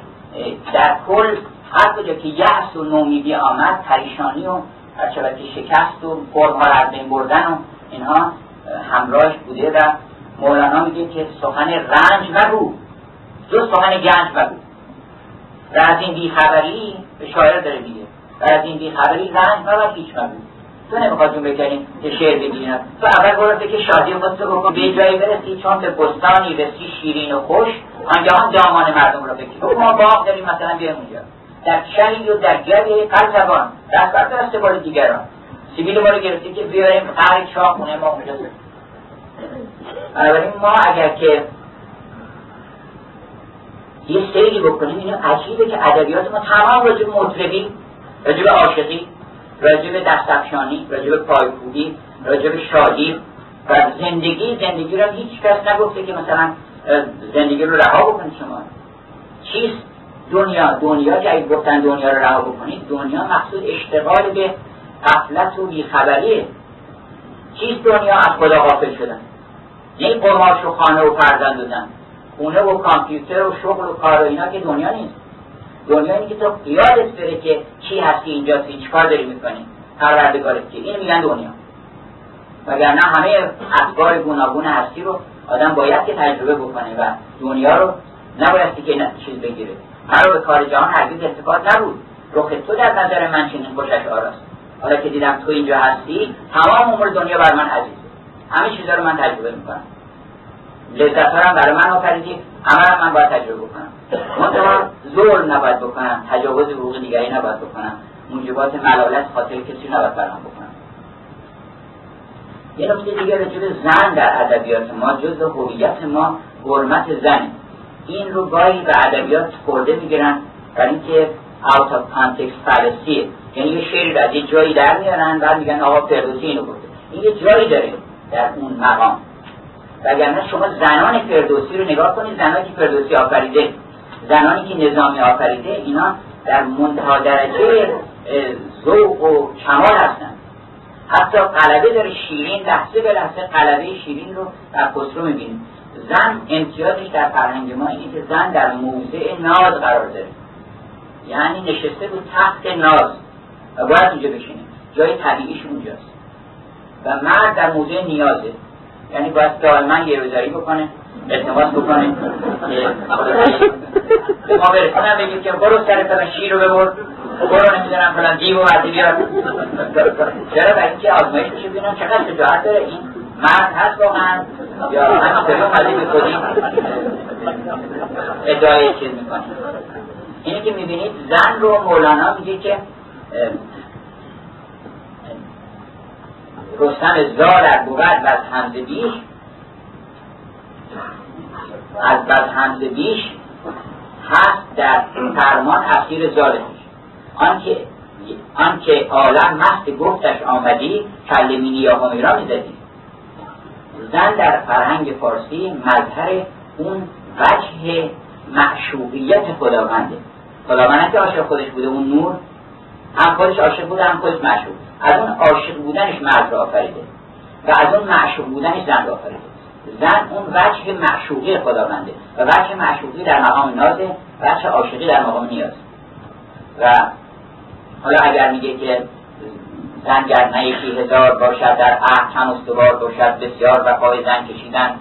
در کل هر کجا که یأس و نومیدی آمد پریشانی و که شکست و قربها را از بین بردن و اینها همراهش بوده و مولانا میگه که سخن رنج مگو. جز سخن گنج مگو. و از این بیخبری به شاعر داره میگه و از این بیخبری رنج مبر هیچ مگو. تو نمی‌خواد جون بکنی که شعر بگیریم تو اول برو که شادی خودت رو بکن به جایی برسی چون به بستانی رسی شیرین و خوش آنجا دامان مردم رو بگیر. ما باغ داریم مثلا بیایم در چهی و در جبه قلب زبان. دست بر دست بار دیگران. سیبیل ما رو گرفتی که بیاریم هر چاه خونه ما اونجا بنابراین ما اگر که یه سیری بکنیم اینو عجیبه که ادبیات ما تمام راجع مطربی راجع عاشقی راجع به دستفشانی راجع پایکوبی شادی و زندگی زندگی را هیچ کس نگفته که مثلا زندگی رو رها بکنید شما. چیست؟ دنیا دنیا که اگه گفتن دنیا رو رها بکنید دنیا مقصود اشتغال به غفلت و بیخبریه چیست دنیا از خدا غافل شدن. نه قماش و خانه و فرزند دادن خونه و کامپیوتر و شغل و کار و اینا که دنیا نیست. دنیا اینه که تو یادت بره که چی هستی اینجا چی کار داری می‌کنی. پروردگارت که. این میگن دنیا. وگرنه همه افکار گوناگون هستی رو آدم باید که تجربه بکنه و دنیا رو نبایستی که چیز بگیره. به کار جهان هرگز التفات نبود. رخ تو در نظر من چنین خوشش آراست. حالا که دیدم تو اینجا هستی تمام عمر دنیا بر من عزیزه همه چیزا رو من تجربه می‌کنم. لذت هم برای من آفریدی همه من باید تجربه بکنم. منتها ظلم نباید بکنم تجاوز حقوق دیگری نباید بکنم. موجبات ملالت خاطر کسی نباید برام بکنم. یه نکته دیگه رجوع زن در ادبیات ما جز هویت ما حرمت زن این رو گاهی به ادبیات خورده می‌گیرن برای اینکه out of context fallacy یعنی یه شعری از یه جایی در میارن بعد میگن آقا فردوسی اینو گفته. این یه جایی داره در اون مقام. وگرنه شما زنان فردوسی رو نگاه کنید زنانی که فردوسی آفریده زنانی که نظامی آفریده اینا در منتها درجه ذوق و کمال هستن. حتی قلبه داره شیرین لحظه به لحظه قلبه شیرین رو در خسرو می‌بینیم زن امتیازش در فرهنگ ما اینه که زن در موضع ناز قرار داره. یعنی نشسته بود تخت ناز. و باید اونجا بشینه. جای طبیعیش اونجاست. و مرد در موضع نیازه. یعنی باید دائما یه روزایی بکنه التماس بکنه به ما برسونم بگیم که برو سر فلان شیر رو ببر. برو نمی‌دونم فلان دیو و بیار چرا برای اینکه آزمایش بشه ببینم چقدر شجاعت داره این. مرد هست واقعا یا اومده به خودی. ادعای چیز می‌کنه. اینه که می‌بینید زن رو مولانا میگه که رستم زال بود و از همزه بیش از بس همزه بیش هست در فرمان اسیر زالش آنکه آنکه عالم مست گفتش آمدی کلمینی یا همیرا می‌زدی. زن در فرهنگ فارسی مظهر اون وجه معشوقیت خداونده. خداونده که عاشق خودش بوده اون نور هم خودش عاشق بوده هم خودش معشوق. از اون عاشق بودنش مرد را آفریده و از اون معشوق بودنش زن را آفریده. زن اون وجه معشوقی خداونده و وجه معشوقی در مقام نازه وجه عاشقی در مقام نیاز. و حالا اگر میگه که زن گر نه هزار باشد در عهد هم استوار باشد. بسیار وفای زن کشیدن.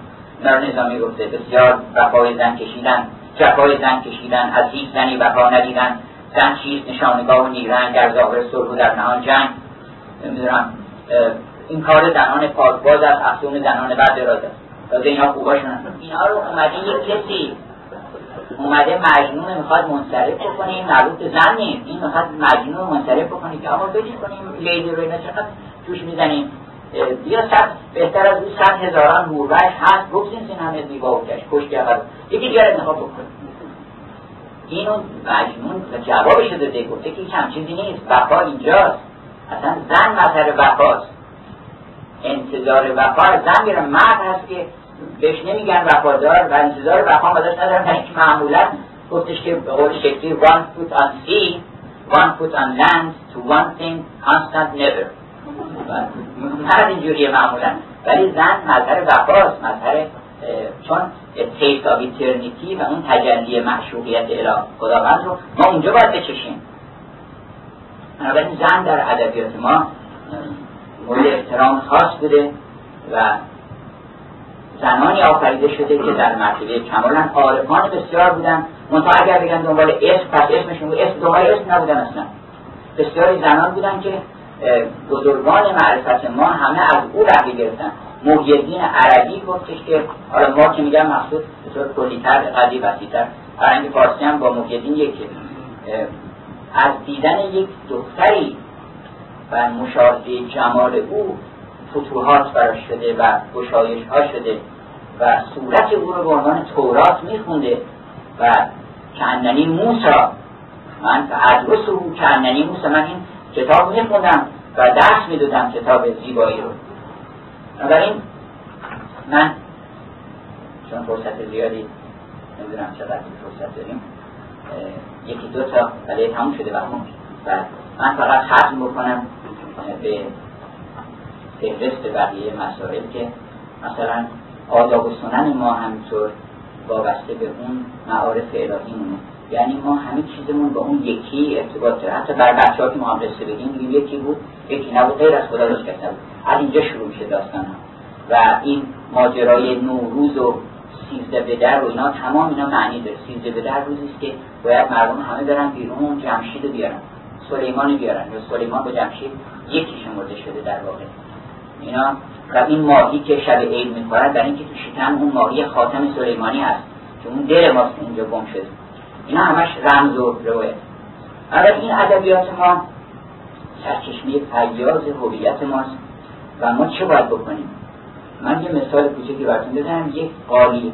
نار نظامی گفته بسیار وفای زن کشیدن. جفای زن کشیدن. از هیچ زنی وفا ندیدن. زن چیست نشانگاه و نیرنگ در ظاهر صلح و در نهان جنگ. نمی‌دونم این کار زنان پاکباز از افزون زنان بعد دراز است تازه اینا خوباشون اینا رو اومده یک کسی اومده مجنون می‌خواد منصرف بکنه این مربوط زن نیست. این می‌خواد مجنون منصرف بکنه که آقا بجی کنیم لیلی رو اینا چقدر توش می‌زنیم. بیا صد بهتر از اون صد هزاران موربش هست. بگزین این همه زیبا و کش کشتی اول یکی دیگر انتخاب بکنیم اینو مجنون جوابش داده. گفته که هیچ چیزی نیست. وفا اینجاست. اصلا زن مظهر وفاست. انتظار وفا زن میره مرد هست که بهش نمیگن وفادار و انتظار وفا ازش ندارن. که معمولا گفتش که به قول شکلی one foot on sea one foot on land to one thing constant never. مرد اینجوریه معمولا. ولی زن مظهر وفاست مظهر چون taste of eternity و اون تجلی معشوقیت اله خداوند رو ما اونجا باید بچشیم بنابراین زن در ادبیات ما مورد احترام خاص بوده و زنانی آفریده شده که در مرتبه کمالا عارفان بسیار بودن. منتها اگر بگن دنبال اسم پس اسمشون بود. اسم دنبال اسم نبودن اصلا. بسیاری زنان بودن که بزرگان معرفت ما همه از او رقی گرفتن. محیدین عربی گفتش که حالا ما که میگم مقصود به طور کلیتر قدی وسیعتر. فرنگ فارسی هم با محیدین یک از دیدن یک دختری و مشاهده جمال او فتوحات براش شده و گشایش ها شده. و صورت او رو به عنوان تورات میخونده و کننی موسا من ادرس او کننی موسا من این کتاب میخوندم و درس می‌دادم کتاب زیبایی رو. بنابراین من چون فرصت زیادی نمی‌دونم چقدر فرصت داریم یکی دو تا ولی تموم شده. و من فقط ختم بکنم به فهرست بقیه مسائل که مثلا آداب و سنن ما همینطور وابسته به اون معارف الهیمونه. یعنی ما همه چیزمون با اون یکی ارتباط داره حتی بر بچه ها که ما هم رسته بگیم یکی بود یکی نبود غیر از خدا داشت کسا از اینجا شروع میشه داستان ها و این ماجرای نوروز و سیزده به در و اینا تمام اینا معنی داره. سیزده به در روزی است که باید مردم همه برن بیرون جمشید بیارن. سلیمان بیارن. یا سلیمان با جمشید یکی شمرده شده در واقع. اینا و این ماهی که شب عید می‌خورد در اینکه تو شکم اون ماهی خاتم سلیمانی هست که اون دل ماست اونجا گم شده. اینا همش رمز و روایت اما این ادبیات ما سرچشمه فیاض هویت ماست و ما چه باید بکنیم؟ من یه مثال کوچکی براتون بزنم. یک قالی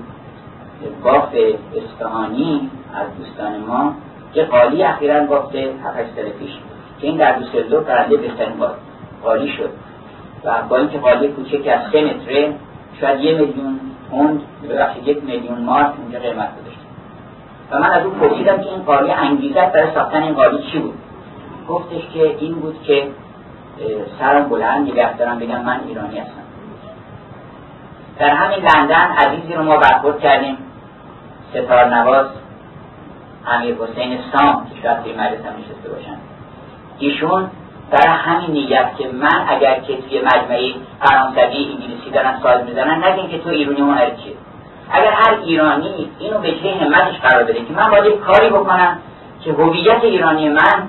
باف اصفهانی از دوستان ما که قالی اخیرا بافته 7 سال پیش که این در دوسلدورف برنده بهترین قالی شد. و با اینکه قالی کوچک از سه متره شاید یه میلیون پوند ببخشید یک میلیون مارک اونجا قیمت گذاشته. و من از او پرسیدم که این قالی انگیزت برای ساختن این قالی چی بود؟ گفتش که این بود که سرم بلند نگه دارم بگم من ایرانی هستم. در همین لندن عزیزی رو ما برخورد کردیم ستار نواز امیر حسین سام که شاید توی مجلس هم نشسته باشن. ایشون برای همین نیت که من اگر که توی مجمعی فرانسوی انگلیسی دارن ساز می‌زنن نگین که تو ایرانی هنر چیه. اگر هر ایرانی اینو به چه همتش قرار بده که من باید کاری بکنم که هویت ایرانی من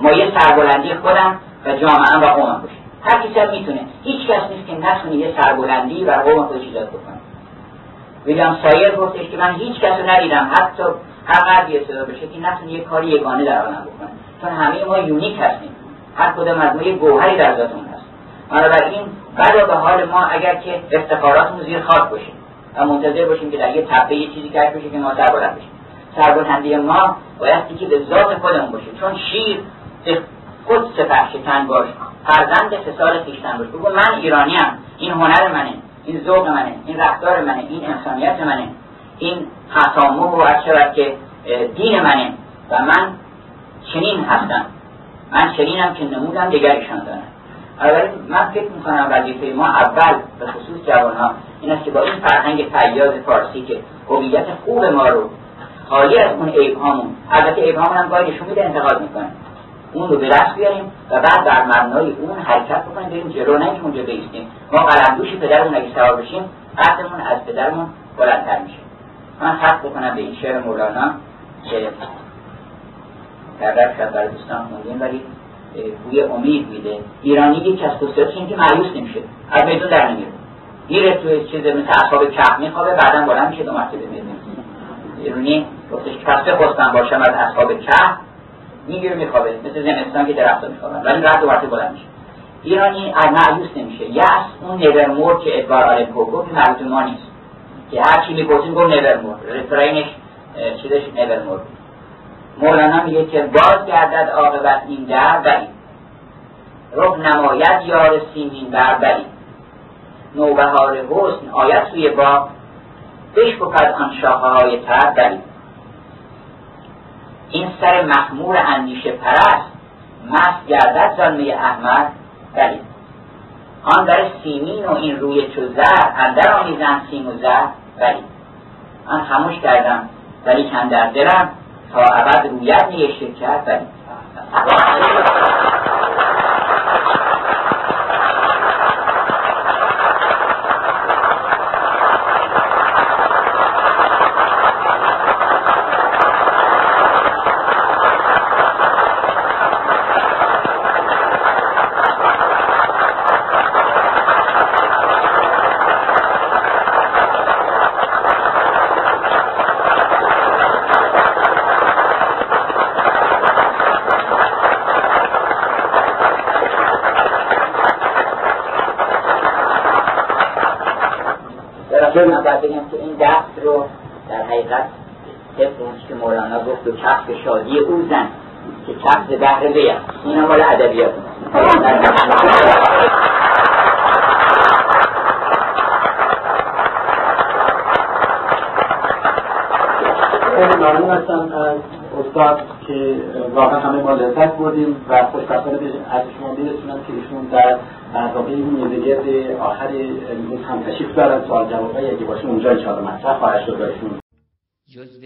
مایه سربلندی خودم و جامعه و قومم باشه. هر کسی هم می‌تونه. هیچ کس نیست که نتونه یه سربلندی و قوم خودش ایجاد بکنه. ویلیام سایر گفتش که من هیچ کس رو ندیدم. حتی هر قدری صدا بشه که نتونه یه کاری یگانه در عالم بکنه. چون همه ما یونیک هستیم. هر کدام از گوهری در ذاتمون هست. بنابراین بعد به حال ما اگر که افتخاراتمون زیر خاک باشیم و منتظر باشیم که در یه تپه یه چیزی کرد بشه که ما سربلند بشیم. سربلندی ما باید که به ذات خودمون باشه. چون شیر خود سپه شکن باش فرزند فسال خیشتن باش بگو من ایرانیم. این هنر منه. این ذوق منه. این رفتار منه. این انسانیت منه. این تسامح و شود که دین منه. و من چنین هستم. من چنینم که نمودم دیگرشان دارم. اول من فکر می‌کنم وظیفه ما اول به خصوص جوان ها این است که با این فرهنگ فیاض فارسی که هویت خوب ما رو خالی از اون عیب هامون البته عیب هم گاهی نشون میده انتقاد می‌کنه اون رو به دست بیاریم و بعد در مبنای اون حرکت بکنیم بریم جلو نه اونجا بیستیم ما قلمدوش پدرمون اگه سوار بشیم قدرمون از پدرمون بلندتر میشه. من خط بکنم به این شعر مولانا که در شاید برای دوستان خوندیم ولی بوی امید میده. ایرانی از خصوصیتش اینه که مایوس نمیشه. از میدون در نمیره میره توی چیز مثل اصحاب کهف میخوابه بعدا بلند میشه دو مرتبه میدون ایرانی گفتش پس بخواستم باشم از اصحاب کهف. می‌گیره میخوابه. مثل زمستان که درخت میخوابن. ولی بعد دو مرتبه بلند میشه. ایرانی از مایوس نمیشه. یأس اون نورمور که ادوار آلپو گفت ما نیست. که هر چی می‌پرسیم گفت نورمور رفرینش چیزش نورمور مولانا میگه که باز گردد عاقبت این در بری رخ نماید یار سیمین بر بری نوبهار حسن آید سوی با بشکفد آن شاخه های تر بری این سر مخمور اندیشه پرست مست گردد زنمه احمد بری آن در سیمین و این روی چو زر اندر آمیزن سیم و زر بری آن خموش کردم ولی کن در دلم تا ابد رویت نیه شکر بری من باید بگم که این دست رو در حقیقت طبق که مولانا کسب شادی او زن که کسب بهر وی است این مال ادبیات. ممنون هستم از استاد که واقعا همه ما لذت بردیم و خوشبختانه از شما میرسونم که ایشون در در واقع این گرد آخر امروز هم تشریف دارن. سوال جواب اگه باشه اونجا ان مطرح خواهد شد باشون جزو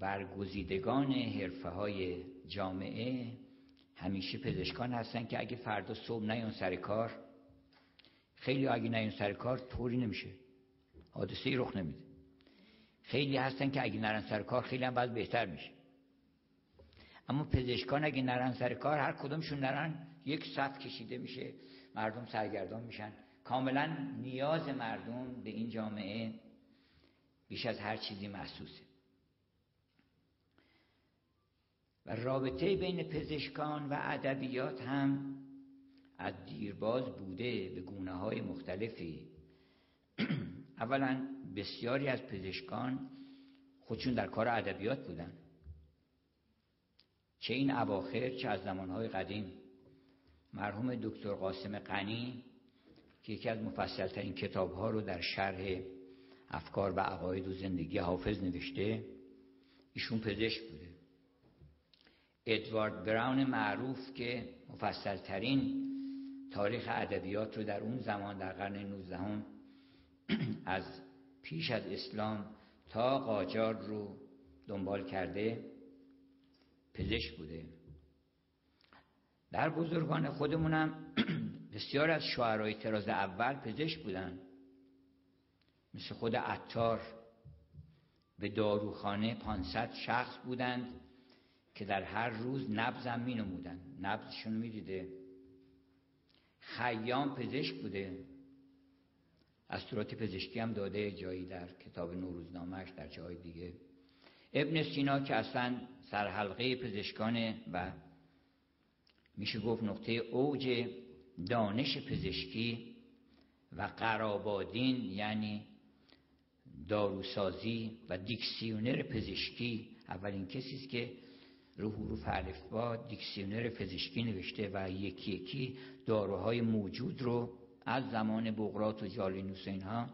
برگزیدگان حرفه های جامعه همیشه پزشکان هستن که اگه فردا صبح نیان سر کار خیلی اگه نیان سر کار طوری نمیشه. حادثه رخ نمیده. خیلی هستن که اگه نرن سر کار خیلی هم باید بهتر میشه. اما پزشکان اگه نرن سر کار هر کدومشون نرن یک صف کشیده میشه مردم سرگردان میشن. کاملا نیاز مردم به این جامعه بیش از هر چیزی محسوسه. و رابطه بین پزشکان و ادبیات هم از دیرباز بوده به گونه های مختلفی. اولا بسیاری از پزشکان خودشون در کار ادبیات بودن. چه این اواخر چه از زمانهای قدیم. مرحوم دکتر قاسم قنی که یکی از مفصلترین کتاب ها رو در شرح افکار و عقاید و زندگی حافظ نوشته ایشون پزشک بوده. ادوارد براون معروف که مفصلترین تاریخ ادبیات رو در اون زمان در قرن 19 از پیش از اسلام تا قاجار رو دنبال کرده پزشک بوده. در بزرگان خودمونم بسیار از شعرهای تراز اول پزشک بودن. مثل خود عطار به داروخانه 500 شخص بودند. که در هر روز نبزم می نمودن نبزشون می‌دیده. خیام پزشک بوده. استرات پزشکی هم داده جایی در کتاب نوروزنامهش در جای دیگه. ابن سینا که اصلا سرحلقه پزشکانه و میشه گفت نقطه اوج دانش پزشکی و قرابادین یعنی داروسازی و دیکسیونر پزشکی اولین کسی است که رو حروف با دیکسیونر پزشکی نوشته و یکی یکی داروهای موجود رو از زمان بغرات و جالینوس اینها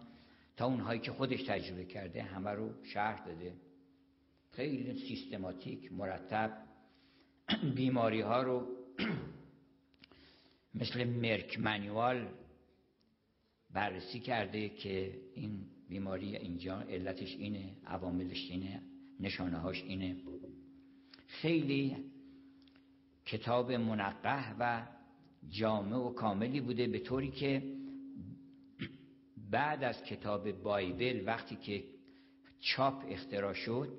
تا اونهایی که خودش تجربه کرده همه رو شرح داده. خیلی سیستماتیک مرتب. بیماری ها رو مثل مرک منیوال بررسی کرده که این بیماری اینجا علتش اینه عواملش اینه نشانه هاش اینه. خیلی کتاب منقه و جامع و کاملی بوده به طوری که بعد از کتاب بایبل وقتی که چاپ اختراع شد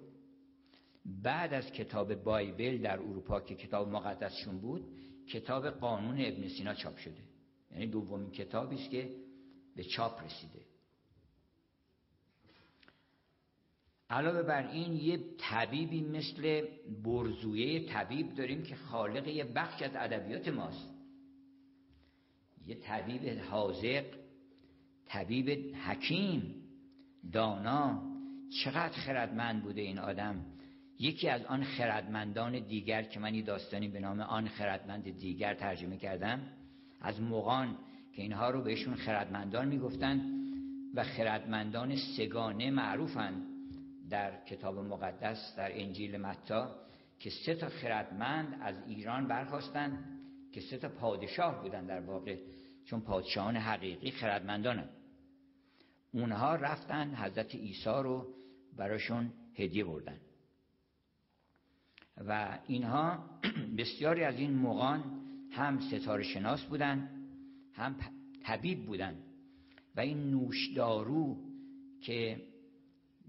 بعد از کتاب بایبل در اروپا که کتاب مقدسشون بود کتاب قانون ابن سینا چاپ شده. یعنی دومین کتابی است که به چاپ رسیده. علاوه بر این یه طبیبی مثل برزویه طبیب داریم که خالق یه بخش از ادبیات ماست. یه طبیب حاضق طبیب حکیم دانا. چقدر خردمند بوده این آدم. یکی از آن خردمندان دیگر که من داستانی به نام آن خردمند دیگر ترجمه کردم از مغان که اینها رو بهشون خردمندان می‌گفتن و خردمندان سگانه معروفند در کتاب مقدس در انجیل متا که سه تا خردمند از ایران برخواستند که سه تا پادشاه بودن در واقع چون پادشاهان حقیقی خردمندانن اونها رفتن حضرت عیسی رو براشون هدیه بردن. و اینها بسیاری از این مغان هم ستاره شناس بودن هم طبیب بودن و این نوشدارو که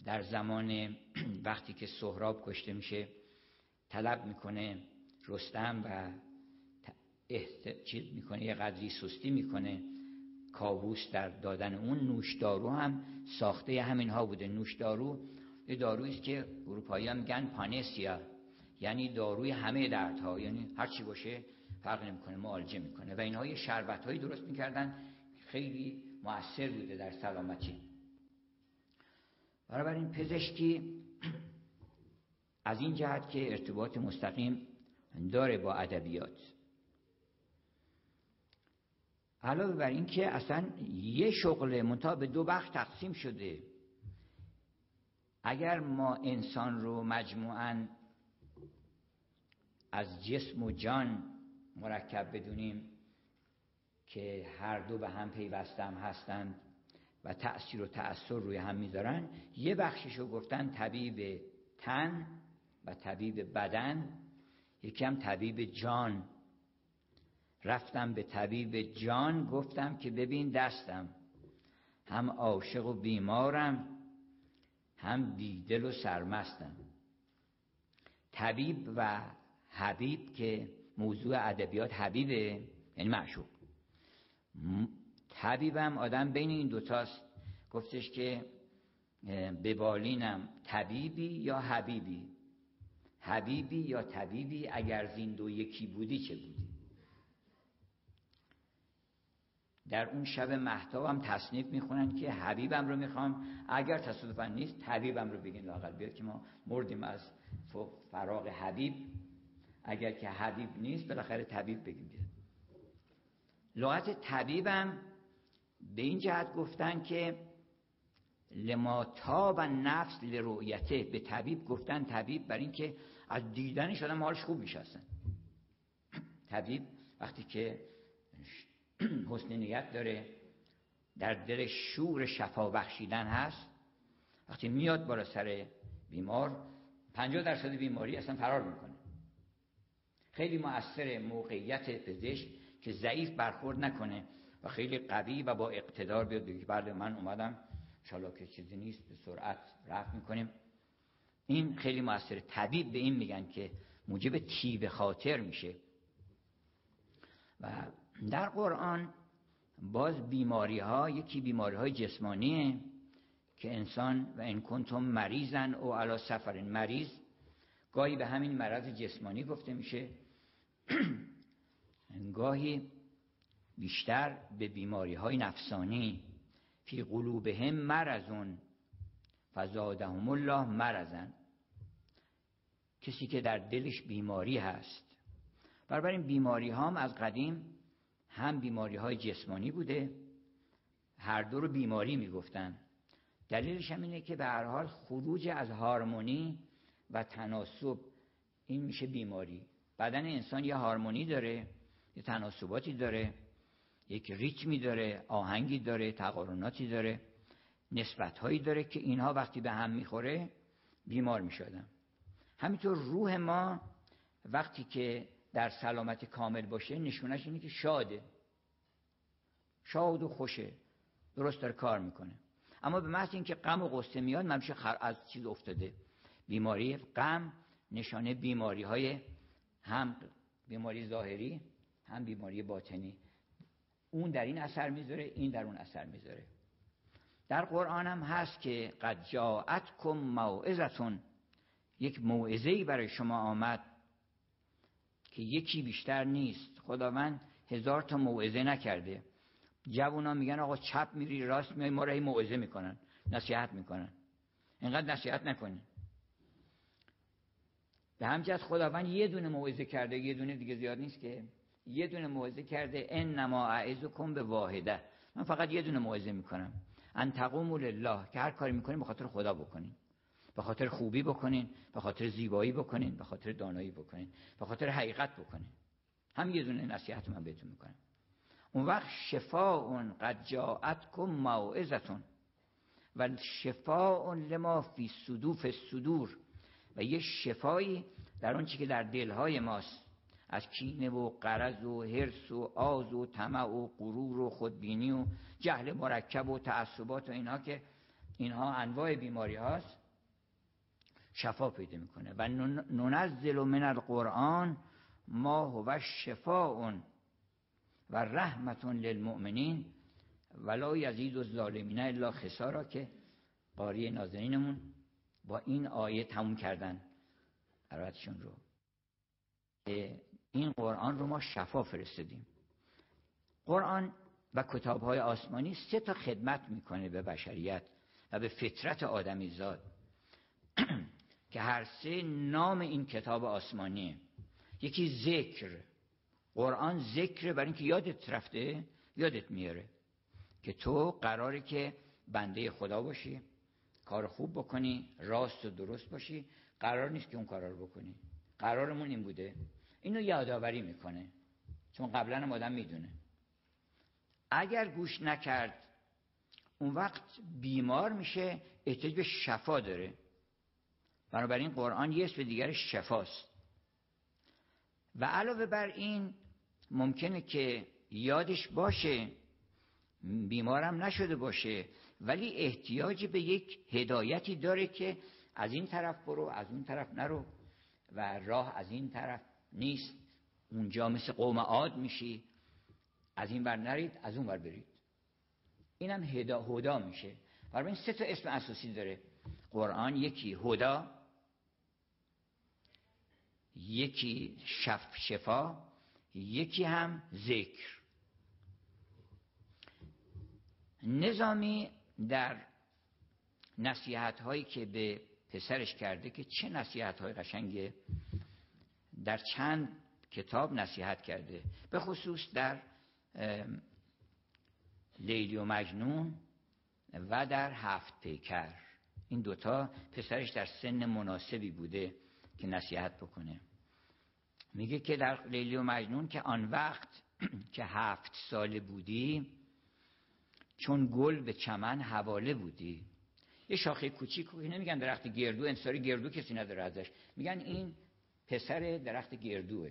در زمان وقتی که سهراب کشته میشه طلب می‌کنه رستم و احت... می‌کنه؟ یه قدری سستی می‌کنه. کاووس در دادن اون نوشدارو هم ساخته همین ها بوده نوشدارو یه دارویی که اروپایی هم میگن پانسیا. یعنی داروی همه دردها. یعنی هر چی باشه فرق نمی‌کنه معالجه می‌کنه. و اینها یه شربت هایی درست می‌کردن. خیلی موثر بوده در سلامتی. این پزشکی از این جهت که ارتباط مستقیم داره با ادبیات. علاوه بر این که اصلا یه شغل منتها به دو بخش تقسیم شده. اگر ما انسان رو مجموعا از جسم و جان مرکب بدونیم که هر دو به هم پیوستم هستند و تأثیر و تأثیر روی هم می‌ذارن. یه بخششو گفتن طبیب تن و طبیب بدن یکی هم طبیب جان. رفتم به طبیب جان گفتم که ببین دستم هم عاشق و بیمارم هم بیدل و سرمستم. طبیب و حبیب که موضوع ادبیات حبیبه یعنی معشوق. طبیبم آدم بین این دوتاست گفتش که به بالینم طبیبی یا حبیبی؟ حبیبی یا طبیبی؟ اگر زین دو یکی بودی چه بودی؟ در اون شب محتابم تصنیف می‌خونن که حبیبم رو می‌خوام. اگر تصادفا نیست طبیبم رو بگین لاقل بیاد که ما مردیم از فراغ حبیب. اگر که حبیب نیست بالاخره طبیب بگیم بیاد. لغت طبیبم به این جهت گفتن که لما تاب نفس لرؤیته به طبیب گفتن طبیب بر اینکه از دیدنش آدم حالش خوب میشه طبیب وقتی که حسن نیت داره در دل شور شفا بخشیدن هست وقتی میاد بالا سر بیمار پنجاه درصد بیماری اصلا فرار می‌کنه. خیلی مؤثر موقعیت پزشک که ضعیف برخورد نکنه. و خیلی قوی و با اقتدار بیاد. بگه بله من اومدم. شالا که چیزی نیست به سرعت رفت می‌کنیم. این خیلی موثر طبیب به این میگن که موجب تیب خاطر میشه. و در قرآن باز بیماری ها یکی بیماری های جسمانیه که انسان و ان کنتم مریضن او علا سفرین مریض گاهی به همین مرض جسمانی گفته میشه. گاهی بیشتر به بیماری های نفسانی. فی قلوبهم مرزون فزادهم الله مرزن کسی که در دلش بیماری هست. برابر این بیماری هم از قدیم هم بیماری های جسمانی بوده. هر دو رو بیماری می‌گفتن. دلیلش هم اینه که به هر حال خروج از هارمونی و تناسب این میشه بیماری. بدن انسان یه هارمونی داره یه تناسباتی داره. یک ریتمی داره آهنگی داره تقارناتی داره نسبتهایی داره که اینها وقتی به هم می‌خوره بیمار می‌شدن. همینطور روح ما وقتی که در سلامت کامل باشه نشونش اینه که شاده. شاد و خوشه. درست داره کار می‌کنه. اما به محض اینکه غم و غصه میاد من خر... از چیز افتاده. بیماری غم نشانه بیماری های هم بیماری ظاهری هم بیماری باطنی. اون در این اثر می‌ذاره این در اون اثر می‌ذاره. در قرآن هم هست که قد جاعتکم موعظتون. یک موعظه برای شما آمد که یکی بیشتر نیست. خداوند هزار تا موعظه نکرده. جوونا میگن آقا چپ میری راست میای ما را موعظه می‌کنن. نصیحت می‌کنن. اینقدر نصیحت نکنی. به همجد خداوند یه دونه موعظه کرده یه دونه دیگه زیاد نیست که یه دونه موعظه کرده ان نما کن به واحده. من فقط یه دونه موعظه می‌کنم. ان تقوموا لله که هر کاری می‌کنین به خاطر خدا بکنین. به خاطر خوبی بکنین به خاطر زیبایی بکنین به خاطر دانایی بکنین به خاطر حقیقت بکنین. هم یه دونه نصیحت من بهتون می‌کنم. اون وقت شفاء قد جاءتکم موعظتون. و شفاء لما فی صدوف صدور و یه شفایی در اون چی که در دلهای ماست. از کینه و قرض و حرس و آز و طمع و غرور و خودبینی و جهل مرکب و تعصبات و اینها که اینها انواع بیماری هاست شفا پیدا می‌کنه. و ننزل من القرآن ما هو شفاء و رحمت للمؤمنین ولا یزید الظالمین الا خسارا که قاری نازنینمون با این آیه تموم کردن. قرارتشون رو. این قرآن رو ما شفا فرستادیم. قرآن و کتاب های آسمانی سه تا خدمت می‌کنه به بشریت و به فطرت آدمی زاد. که هر سه نام این کتاب آسمانیه. یکی ذکر. قرآن ذکر برای اینکه یادت رفته یادت میاره. که تو قراره که بنده خدا باشی کار خوب بکنی راست و درست باشی. قرار نیست که اون کارا رو بکنی. قرارمون این بوده. اینو یادآوری می‌کنه. چون قبلا هم آدم می‌دونه. اگر گوش نکرد اون وقت بیمار میشه احتیاج به شفا داره. بنابراین قرآن یه اسم دیگر شفاست. و علاوه بر این ممکنه که یادش باشه بیمارم نشده باشه ولی احتیاج به یک هدایتی داره که از این طرف برو از اون طرف نرو و راه از این طرف نیست. اونجا مثل قوم عاد میشی. از این بر نرید از اون بر برید. اینم هدا هدا میشه. برای این سه تا اسم اساسی داره. قرآن یکی هدا یکی شف شفا. یکی هم ذکر. نظامی در نصیحت هایی که به پسرش کرده که چه نصیحت های قشنگه. در چند کتاب نصیحت کرده. به خصوص در لیلی و مجنون و در هفت پیکر. این دوتا پسرش در سن مناسبی بوده که نصیحت بکنه. میگه که در لیلی و مجنون که آن وقت که هفت ساله بودی چون گل به چمن حواله بودی. یه شاخه کوچیک نمیگن درخت گردو انصاری گردو کسی نداره ازش. میگن این پسر درخت گردوه.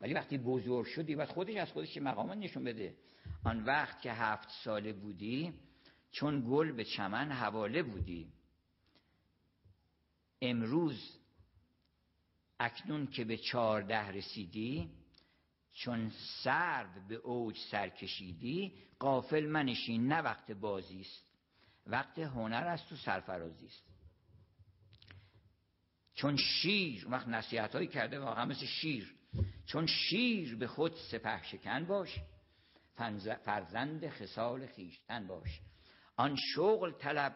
ولی وقتی بزرگ شدی و خودش از خودش مقامان نشون بده. آن وقت که هفت ساله بودی چون گل به چمن حواله بودی. امروز اکنون که به چهارده رسیدی چون سرد به اوج سر کشیدی قافل منشین نه وقت بازی است. وقت هنر است و سرفرازی است. چون شیر وقت نصیحت هایی کرده واقعا مثل شیر. چون شیر به خود سپه شکن باش. فرزند خسال خیشتن باش. آن شغل طلب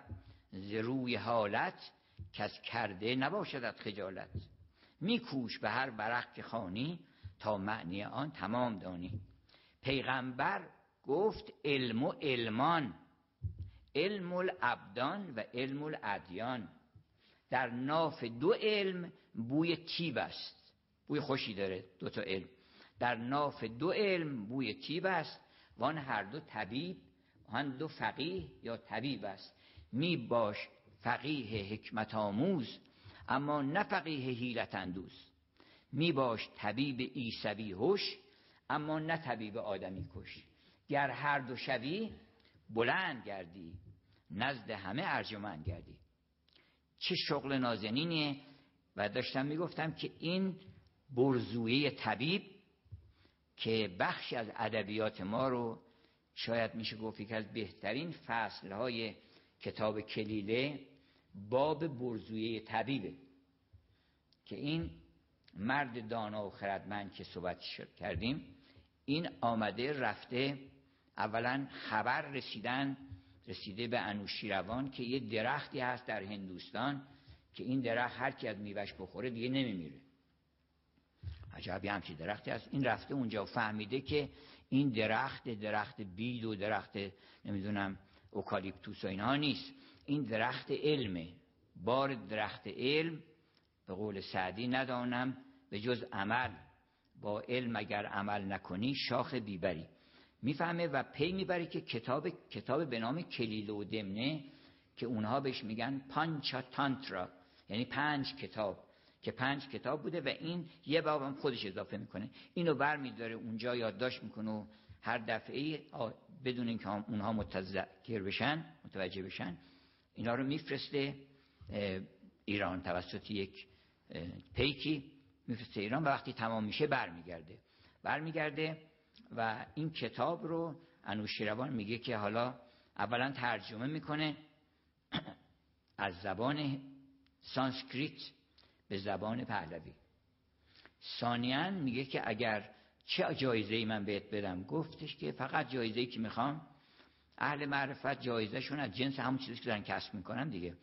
ز روی حالت که از کرده نباشدت خجالت. میکوش به هر برق که خانی تا معنی آن تمام دانی. پیغمبر گفت علم و علمان علم الابدان و علم الادیان. در ناف دو علم بوی تیب است. بوی خوشی داره دو تا علم. در ناف دو علم بوی تیب است. وان هر دو طبیب وان دو فقیه یا طبیب است. می باش فقیه حکمت آموز اما نه فقیه حیلت اندوز. می باش طبیب ایسوی هوش اما نه طبیب آدمی کش. گر هر دو شوی بلند گردی نزد همه ارجمند گردی. چه شغل نازنینیه و داشتم می‌گفتم که این برزویه طبیب که بخشی از ادبیات ما رو شاید میشه گفت که از بهترین فصلهای کتاب کلیله باب برزویه طبیبه. که این مرد دانا و خردمند که صحبت کردیم این آمده رفته اولا خبر رسیدن رسیده به انوشیروان که یه درختی هست در هندوستان که این درخت هر کی از میوش بخوره دیگه نمیمیره. عجبی همچی درختی هست. این رفته اونجا و فهمیده که این درخت درخت بید و درخت نمی‌دونم اوکالیپتوس و اینها نیست. این درخت علمه. بار درخت علم به قول سعدی ندانم به جز عمل. با علم اگر عمل نکنی شاخ بیبری. می‌فهمه و پی می‌بره که کتاب کتاب به نام کلیل و دمنه که اونها بهش میگن پانچا تانترا یعنی پنج کتاب که پنج کتاب بوده و این یه بابم خودش اضافه می‌کنه. اینو بر میداره اونجا یادداشت می‌کنه و هر دفعه بدون اینکه اونها متذکر بشن متوجه بشن اینا رو میفرسته ایران توسط یک پیکی میفرسته ایران و وقتی تمام میشه برمیگرده. برمیگرده و این کتاب رو انوشیروان میگه که حالا اولا ترجمه می‌کنه از زبان سانسکریت به زبان پهلوی. ثانیا میگه که اگر چه جایزه ای من بهت بدم گفتش که فقط جایزه ای که می‌خوام اهل معرفت جایزه شون از جنس همون چیزی که دارن کسب می‌کنن دیگه.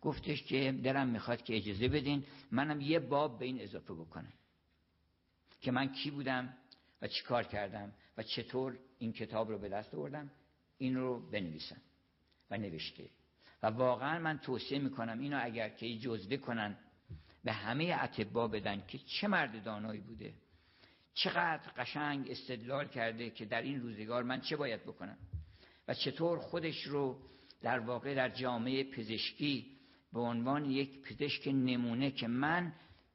گفتش که دلم می‌خواد که اجازه بدین منم یه باب به این اضافه بکنم. که من کی بودم؟ و چی کار کردم و چطور این کتاب رو به دست آوردم این رو بنویسم و نوشته. و واقعا من توصیه می‌کنم اینو اگر که جزوه کنن به همه اتبا بدن که چه مرد دانایی بوده چقدر قشنگ استدلال کرده که در این روزگار من چه باید بکنم و چطور خودش رو در واقع در جامعه پزشکی به عنوان یک پزشک نمونه که من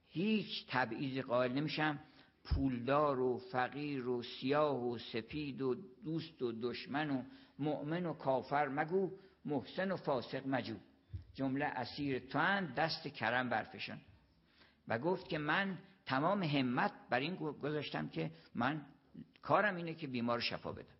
هیچ تبعیض قائل نمیشم پولدار و فقیر و سیاه و سپید و دوست و دشمن و مؤمن و کافر مگو محسن و فاسق مجو. جمله اسیر تو دست کرم برفشان. و گفت که من تمام همت بر این گذاشتم که من کارم اینه که بیمار شفا بدم.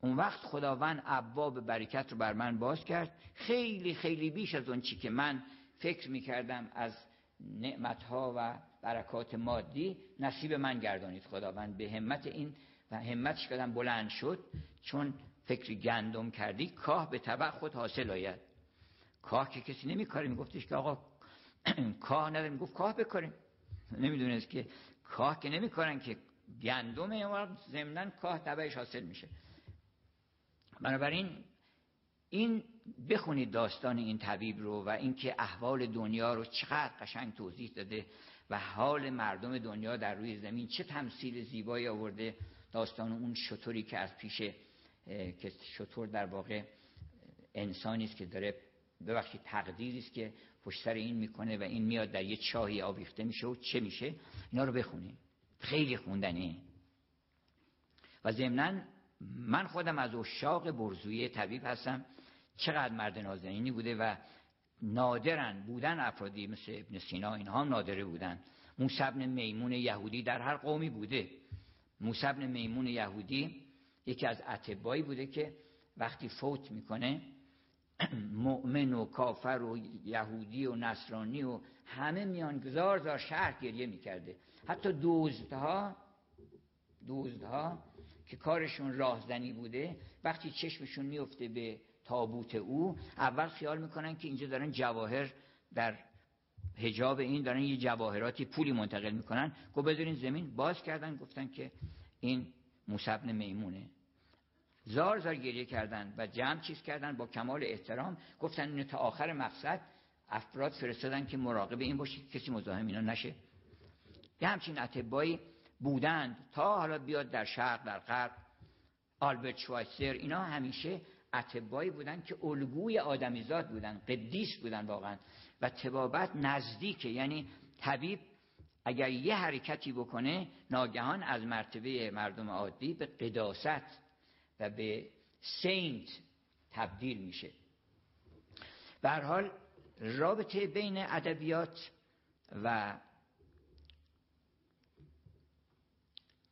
اون وقت خداوند ابواب برکت رو بر من باز کرد. خیلی خیلی بیش از اون چی که من فکر می‌کردم از نعمتها و برکات مادی نصیب من گردانید خداوند. به همت این و همتش کردم بلند شد چون فکر گندم کردی کاه به طبع خود حاصل آید. کاه که کسی نمیکاره میگفتش که آقا کاه نداریم گفت کاه بکاریم. نمی‌دونست که کاه که نمیکارن که گندم ضمنا کاه تبعش حاصل میشه. بنابراین این بخونید داستان این طبیب رو و اینکه احوال دنیا رو چقدر قشنگ توضیح داده. و حال مردم دنیا در روی زمین. چه تمثیل زیبایی آورده داستان اون شطوری که از پیش که شطور در واقع انسانی است که داره ببخشید تقدیری است که پشت سر این می‌کنه و این میاد در یه چاهی آویخته میشه و چه میشه؟ اینا رو بخونید خیلی خوندنه. و ضمناً من خودم از اشاق برزوی طبیب هستم. چقدر مرد نازنینی بوده و نادرن بودن افرادی مثل ابن سینا اینها هم نادره بودن. موسی میمون یهودی در هر قومی بوده. موسی میمون یهودی یکی از اتبایی بوده که وقتی فوت می‌کنه مؤمن و کافر و یهودی و نصرانی و همه میان گذار زار شهر گریه می‌کرده. حتی دوزدها دوزدها که کارشون راهزنی بوده وقتی چشمشون میفته به تابوت او اول خیال می‌کنن که اینجا دارن جواهر در هجاب این دارن یه جواهراتی پولی منتقل می‌کنن. گفت بذارین زمین باز کردن گفتن که این موسبن میمونه. زار زار گریه کردن و جمع چیز کردن با کمال احترام. گفتن اینو تا آخر مقصد افراد فرستادن که مراقب این باشه کسی مزاحم اینا نشه. یه همچین اتبایی بودند. تا حالا بیاد در شرق در غرب آلبرت شوایسر اینا همیشه اتبایی بودن که الگوی آدمیزاد بودن قدیس بودن واقعا. و تبابت نزدیکه. یعنی طبیب اگر یه حرکتی بکنه ناگهان از مرتبه مردم عادی به قداست و به سینت تبدیل میشه. به حال رابطه بین ادبیات و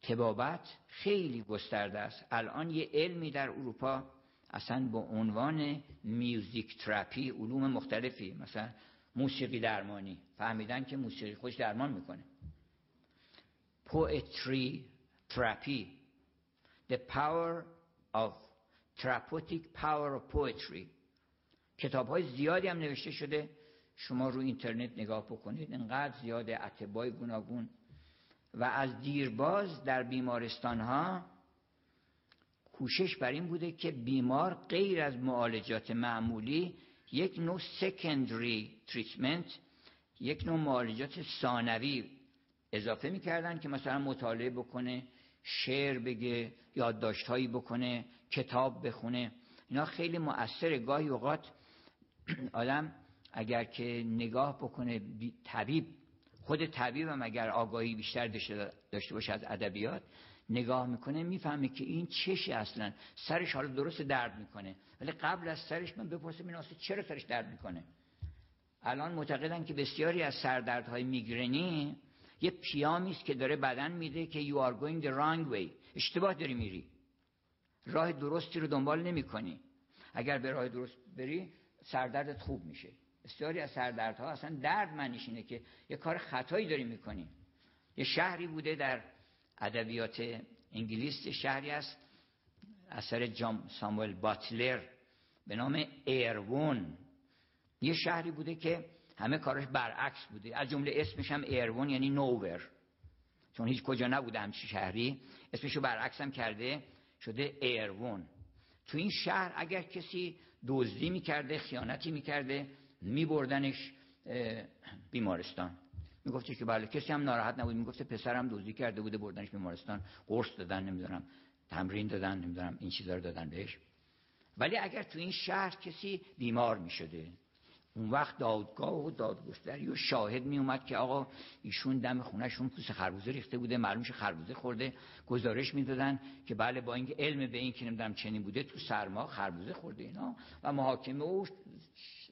طبابت خیلی گسترده است. الان یه علمی در اروپا اصلا با عنوان music therapy علوم مختلفی مثلا موسیقی درمانی. فهمیدن که موسیقی خوش درمان می‌کنه. Poetry therapy. The power of therapeutic power of poetry. کتاب های زیادی هم نوشته شده. شما رو اینترنت نگاه بکنید. انقدر زیاده. اتبای گوناگون. و از دیرباز در بیمارستان ها کوشش بر این بوده که بیمار غیر از معالجات معمولی یک نوع سکندری تریتمنت یک نوع معالجات ثانوی اضافه می‌کردن که مثلا مطالعه بکنه شعر بگه یادداشتهایی بکنه کتاب بخونه. اینا خیلی مؤثره. گاهی اوقات آدم اگر که نگاه بکنه طبیب خود طبیب هم اگر آگاهی بیشتر داشته باشه از ادبیات نگاه می‌کنه می‌فهمه که این چشه اصلا. سرش حالا درست درد می‌کنه. ولی قبل از سرش من بپرسم این اصلا چرا سرش درد می‌کنه؟ الان معتقدن که بسیاری از سردردهای میگرنی یه پیامی است که داره بدن میده که you are going the wrong way. اشتباه داری میری. راه درستی رو دنبال نمی‌کنی. اگر به راه درست بری سردردت خوب میشه. بسیاری از سردردها اصلا درد معنیش اینه که یه کار خطایی داری می‌کنی. یه شهری بوده در ادبیات انگلیس شهری است. اثر جام ساموئل باتلر به نام ایرون یه شهری بوده که همه کارش برعکس بوده. از جمله اسمش هم ایرون یعنی نوور. چون هیچ کجا نبوده همچی شهری. اسمشو برعکس هم کرده شده ایرون تو این شهر اگر کسی دزدی می‌کرده خیانتی می‌کرده میبردنش بیمارستان. می‌گفته که بله کسی هم ناراحت نبود. می‌گفته پسرم دزدی کرده بوده بردنش بیمارستان. قرص دادن نمی‌دونم تمرین دادن نمی‌دونم این چیزا رو دادن بهش. ولی اگر تو این شهر کسی بیمار می‌شده اون وقت دادگاه و دادگستری و شاهد می اومد که آقا ایشون دم خونهشون پوست خربوزه ریخته بوده معلومش خربوزه خورده. گزارش می‌دادن که بله با اینکه علم به این که نمی‌دونم چنین بوده تو سرما خربوزه خورده اینا. و محاکمه و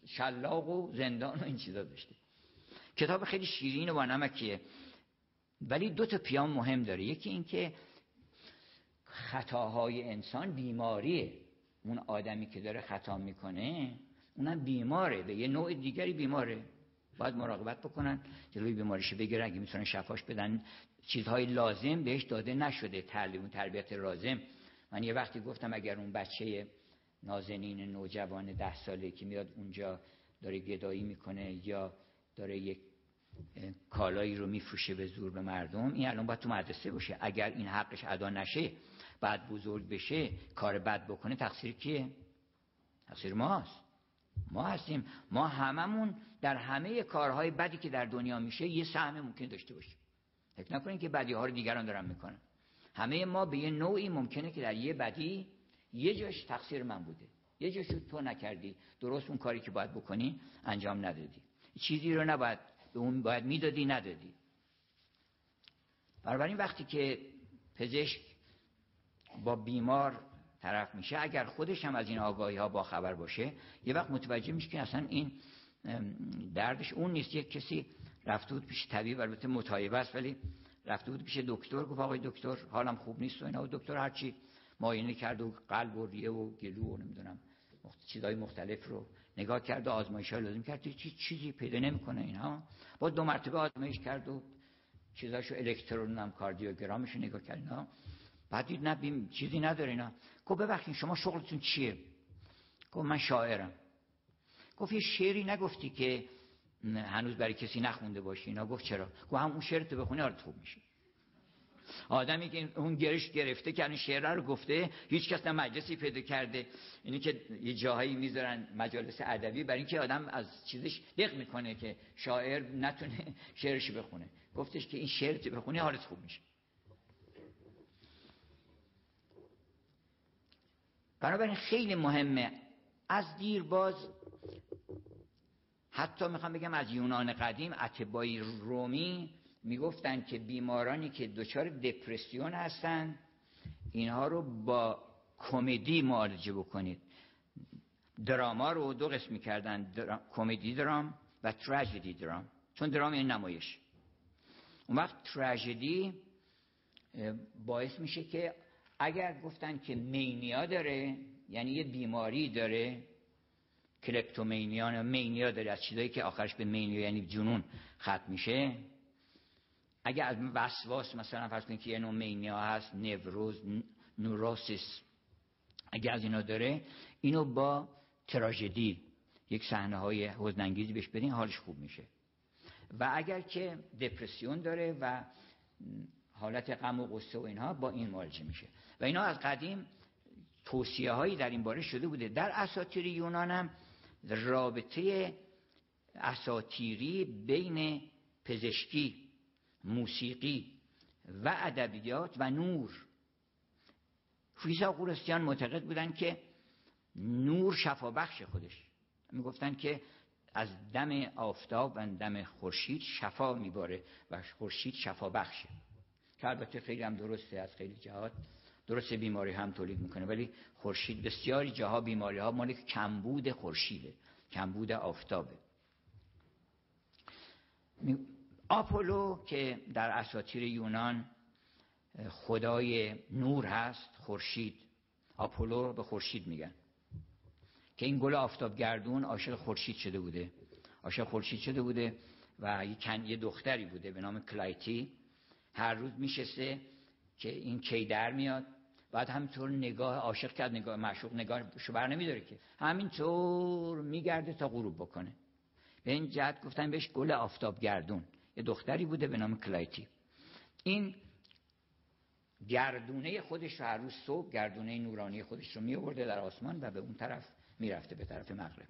شلاق و زندان و این چیزا داشته. کتاب خیلی شیرین و با نمکیه. ولی دو تا پیام مهم داره. یکی اینکه خطاهای انسان بیماریه. اون آدمی که داره خطا می‌کنه اونم بیماره. به یه نوع دیگری بیماره. باید مراقبت بکنن جلوی بیماریش بگیرن. اگه می‌تونن شفاش بدن چیزهای لازم بهش داده نشده. تعلیم تربیت لازم. من یه وقتی گفتم اگر اون بچه نازنین نوجوان ده ساله که میاد اونجا داره گدایی می‌کنه یا داره یک کالایی رو میفروشه به زور به مردم این الان باید تو مدرسه باشه. اگر این حقش ادا نشه بعد بزرگ بشه کار بد بکنه تقصیر کیه؟ تقصیر ماست. ما هستیم. ما هممون در همه کارهای بدی که در دنیا میشه یه سهم ممکن داشته باشیم. فکر نکنید که بدی ها رو دیگران دارن می‌کنن. همه ما به یه نوعی ممکنه که در یه بدی یه جاش تقصیر من بوده. یه جاش تو نکردی. درست اون کاری که باید بکنی انجام ندادی. چیزی رو نباید به اون باید می‌دادی ندادی. بنابراین وقتی که پزشک با بیمار طرف میشه اگر خودش هم از این آگاهی ها با خبر باشه یه وقت متوجه میشه که اصلا این دردش اون نیست. یک کسی رفته بود پیش طبیب البته متایبه است ولی رفته بود پیش دکتر گفت آقای دکتر حالم خوب نیست و اینا. و دکتر هرچی معاینه کرد و قلب و ریه و گلو و نمی‌دونم چیزهای مختلف رو نگاه کرد و آزمایش های لازم کرد. چی چیزی پیدا نمی‌کنه اینا با دو مرتبه آزمایش کرد و چیزاشو الکترون هم کاردیوگرامش نگاه کرد. اینا بعد دید نه چیزی نداره اینا. گفت ببخشید شما شغلتون چیه؟ گفت من شاعرم. گفت یه شعری نگفتی که هنوز برای کسی نخونده باشی. اینا گفت چرا؟ گفت هم اون شعر تو بخونی آره خوب میشه. آدمی که اون گرش گرفته که این شعر رو گفته هیچ کس نه مجلسی پیدا کرده. اینی که یه جاهایی می‌ذارن مجالس ادبی برای اینکه آدم از چیزش دق می‌کنه که شاعر نتونه شعرش بخونه. گفتش که این شعر بخونی حالت خوب میشه. بنابراین خیلی مهمه. از دیرباز حتی می‌خوام بگم از یونان قدیم اتبای رومی می‌گفتن که بیمارانی که دچار دپرسیون هستن اینها رو با کمدی معالجه بکنید. دراما رو دو قسم می‌کردن کمدی درام و تراژدی درام. چون درام این نمایش. اون وقت تراژدی باعث میشه که اگر گفتن که مینیا داره یعنی یه بیماری داره کلپتومینیا مینیا داره از چیزایی که آخرش به مینیا یعنی جنون ختم میشه اگر از وسواس مثلا فرض کنید که یه نوع مینیا هست نوروز نوروسیس اگر از اینا داره اینو با تراژدی یک صحنه های حزن بهش بدین حالش خوب میشه. و اگر که دپرسیون داره و حالت غم و غصه و اینها با این مواجه میشه. و اینا از قدیم توصیه هایی در این باره شده بوده. در اساطیر یونان هم رابطه اساتیری بین پزشکی موسیقی و ادبیات و نور. فیزا قورستیان معتقد بودن که نور شفابخش خودش. می‌گفتن که از دم آفتاب و دم خورشید شفا میباره و خورشید شفا بخشه که البته خیلی هم درسته از خیلی جهات درست بیماری هم تولید می‌کنه ولی خورشید بسیاری جاها بیماری ها مال کمبود خورشیده کمبود آفتابه. آپولو که در اساطیر یونان خدای نور هست خورشید. آپولو به خورشید میگن. که این گل آفتابگردون عاشق خورشید شده بوده. عاشق خورشید شده بوده و یه دختری بوده به نام کلایتی. هر روز میشسته که این کی در میاد. بعد همینطور نگاه عاشق کرد نگاه معشوق نگاهشو بر نمیداره که. همینطور میگرده تا غروب بکنه. به این جهت گفتن بهش گل آفتاب گردون. یه دختری بوده به نام کلایتی. این گردونه خودش رو هر روز صبح گردونه نورانی خودش رو می در آسمان و به اون طرف می‌رفته به طرف مغرب.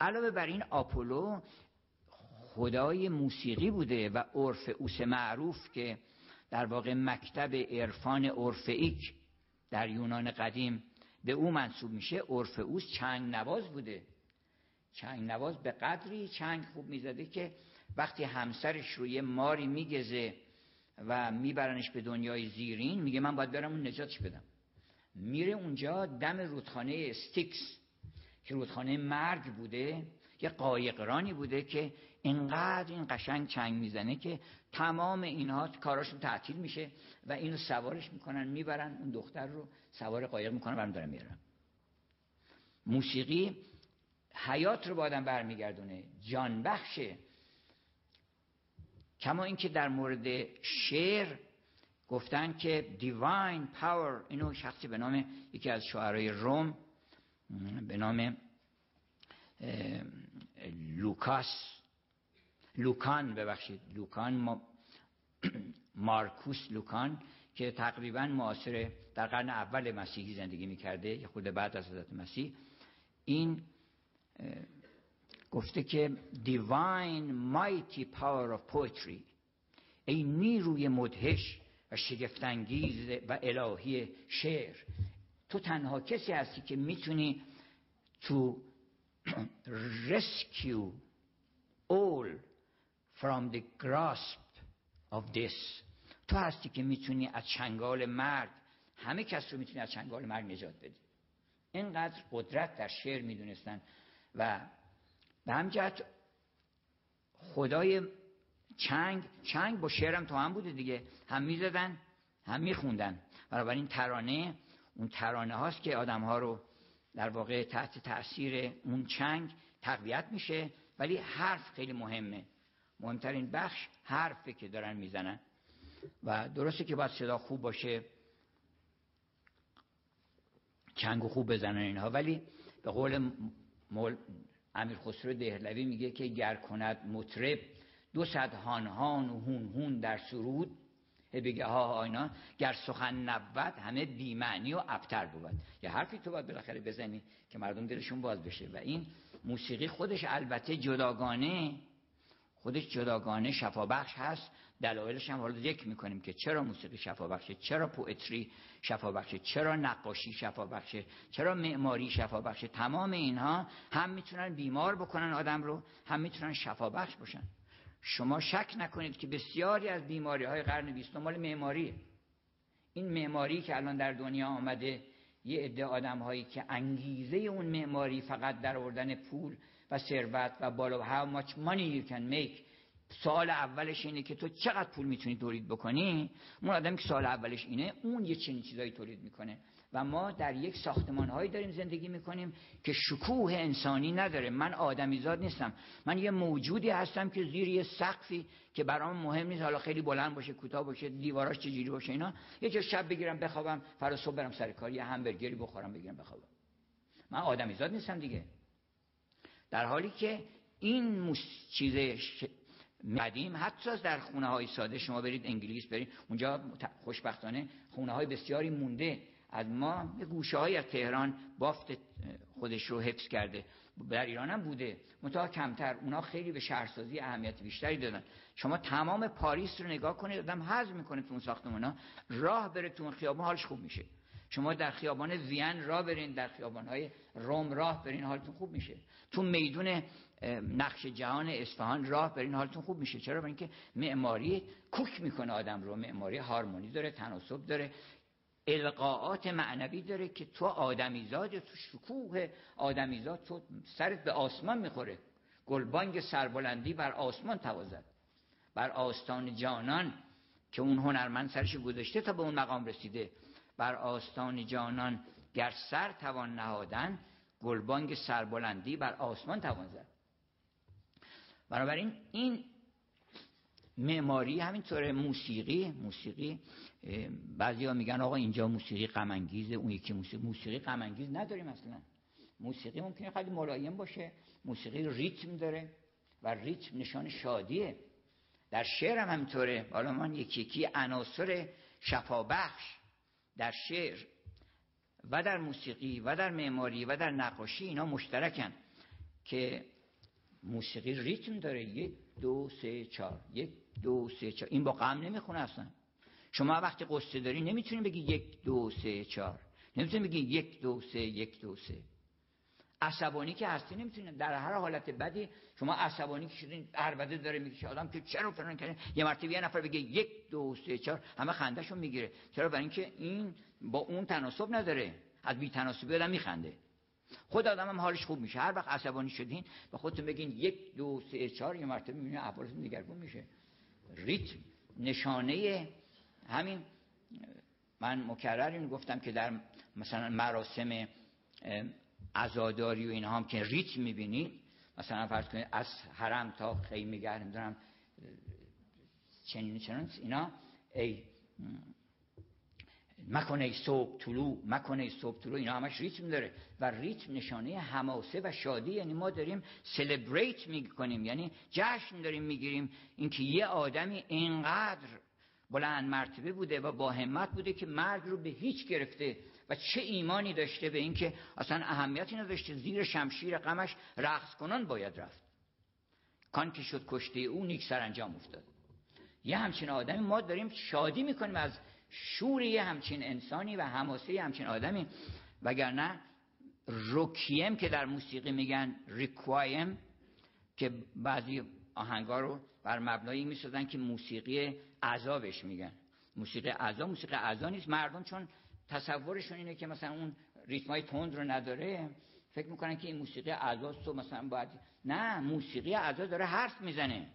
علاوه بر این آپولو خدای موسیقی بوده و عرف اوس معروف که در واقع مکتب عرفان اورفئیک در یونان قدیم به او منصوب میشه. اوس چنگ نواز بوده. چنگ نواز به قدری چنگ خوب می‌زده که وقتی همسرش روی ماری میگزه و میبرنش به دنیای زیرین میگه من باید برم اون نجاتش بدم. میره اونجا دم رودخانه استیکس که رودخانه مرگ بوده یه قایقرانی بوده که اینقدر این قشنگ چنگ می‌زنه که تمام اینها کاراشون تعطیل میشه و اینو سوارش می‌کنن می‌برن اون دختر رو سوار قایق می‌کنن برم دارن میرن. موسیقی حیات رو با آدم برمیگردونه جان بخشه کما اینکه در مورد شعر گفتن که دیواین پاور اینو شخصی به نام یکی از شاعرای روم به نام لوکاس لوکان ببخشید لوکان مارکوس لوکان که تقریبا معاصر در قرن اول مسیحی زندگی می‌کرده یه خود بعد از حضرت مسیح. این گفته که divine mighty power of poetry ای نیروی مدهش و شگفت‌انگیز و الهی شعر. تو تنها کسی هستی که می‌تونی تو rescue all from the grasp of this. تو هستی که می‌تونی از چنگال مرگ همه کس رو می‌تونی از چنگال مرگ نجات بدی. اینقدر قدرت در شعر می‌دونستن و به همجهت خدای چنگ چنگ با شعرم تو هم بوده دیگه. هم می‌زدن هم میخوندن. این ترانه اون ترانه هاست که آدم ها رو در واقع تحت تاثیر اون چنگ تقویت میشه. ولی حرف خیلی مهمه. مهمترین بخش حرفه که دارن می‌زنن. و درسته که باید صدا خوب باشه چنگ خوب بزنن اینها. ولی به قول مول امیر خسرو دهلوی میگه که گر کند مطرب دو صد هان هان و هون هون در سرود بگه ها اینا گر سخن نبود همه بیمعنی و ابتر بود. یه حرفی تو باید بالاخره بزنی که مردم دلشون باز بشه. و این موسیقی خودش البته جداگانه خودش جداگانه شفابخش هست. دلایلش هم حالا ذکر می‌کنیم که چرا موسیقی شفابخشه چرا پوئتری شفابخشه چرا نقاشی شفابخشه چرا معماری شفابخشه تمام اینها هم می‌تونن بیمار بکنن آدم رو هم می‌تونن شفابخش باشن. شما شک نکنید که بسیاری از بیماری های قرن بیستم مال معماری این معماری که الان در دنیا آمده یه عده آدم هایی که انگیزه اون معماری فقط در آوردن پول و ثروت و بالا how much money you can make. سال اولش اینه که تو چقدر پول می‌تونی تولید بکنی؟ اون آدمی که سال اولش اینه اون یه چنین چیزایی تولید می‌کنه. و ما در یک ساختمان هایی داریم زندگی می‌کنیم که شکوه انسانی نداره. من آدمیزاد نیستم. من یه موجودی هستم که زیر یه سقفی که برام مهم نیست. حالا خیلی بلند باشه کوتاه باشه دیواراش چجوری باشه اینا. یه جا شب بگیرم بخوابم فردا صبح برم سر کار یه همبرگری بخورم بگیرم بخوابم. من آدمیزاد نیستم دیگه. در حالی که این. چیز قدیم حتی در خونه های ساده شما برید انگلیس برید اونجا خوشبختانه خونه های بسیاری مونده. از ما یه گوشه های از تهران بافت خودش رو حفظ کرده. در ایران هم بوده. منتها کمتر. اونا خیلی به شهرسازی اهمیت بیشتری دادن. شما تمام پاریس رو نگاه کنید آدم حزم می‌کنه تو اون ساختمونا راه بره تو اون خیابان حالش خوب میشه. شما در خیابان وین راه برین در خیابان های روم راه برین حالتون خوب میشه. تو میدون نقش جهان اصفهان راه برین حالتون خوب میشه. چرا؟ برای اینکه معماری کوک می‌کنه آدم رو. معماری هارمونی داره تناسب داره. القاعات معنوی داره که تو آدمیزاد تو شکوه آدمیزاد تو سرت به آسمان می‌خوره. گلبانگ سربلندی بر آسمان توازد بر آستان جانان که اون هنرمند سرش گذاشته تا به اون مقام رسیده. بر آستان جانان گر سر توان نهادن گلبانگ سربلندی بر آسمان توان زد. بنابراین این معماری همینطوره موسیقی موسیقی بعضی میگن آقا اینجا موسیقی غمانگیزه اون یکی موسیقی. موسیقی غمانگیز نداریم اصلا. موسیقی ممکنه خیلی ملایم باشه موسیقی ریتم داره و ریتم نشان شادیه. در شعر هم همینطوره. حالا من یکی یکی عناصر شفابخش در شعر و در موسیقی و در معماری و در نقاشی اینا مشترکن که موسیقی ریتم داره. یک دو سه چهار. یک دو سه چهار. این با غم نمی‌خونه اصلا. شما وقتی قصه داری نمی‌تونی بگی یک دو سه چهار. نمی‌تونی بگی یک دو سه یک دو سه. عصبانی که هستی نمی‌تونی. در هر حالت بدی شما عصبانی که شدین عربده داره میگه آدم که چرا فلان کنه یه مرتبه یه نفر بگه یک دو سه چهار همه خندهشون می‌گیره. چرا؟ برای اینکه این با اون تناسب نداره. از بی تناسبی آدم میخنده. خود آدم هم حالش خوب میشه. هر وقت عصبانی شدین به خودتون بگین یک دو سه چهار یه مرتبه می‌بینید احوالتون دیگرگون میشه. ریتم نشانه همین. من مکرر این گفتم که در مثلا مراسم عزاداری و اینها هم که ریتم می‌بینید مثلا فرض کنید از حرم تا خیمه گرم دارم چنین چنین اینا ای مکنه صبح طلوع مکنه صبح طلوع. اینا همش ریتم داره و ریتم نشانه حماسه و شادی. یعنی ما داریم سلبریت می‌کنیم. یعنی جشن داریم می‌گیریم. اینکه یه آدمی اینقدر بلند مرتبه بوده و با همت بوده که مرگ رو به هیچ گرفته و چه ایمانی داشته به اینکه اصلا اهمیتی نداشته زیر شمشیر غمش رقص کنان باید رفت. کان که شد کشته او نیک سرانجام افتاد. یه همچین آدمی ما داریم شادی می‌کنیم از شور یه همچین انسانی و حماسه همچین آدمی. وگرنه روکیم که در موسیقی میگن ریکوایم که بعضی آهنگا رو بر مبنایی می‌سازن که موسیقی عذابش میگن. موسیقی عذاب موسیقی عذاب نیست مردم چون تصورشون اینه که مثلا اون ریتمای تند رو نداره. فکر می‌کنن که این موسیقی عذاب تو مثلا باید نه موسیقی عذاب داره حرف می‌زنه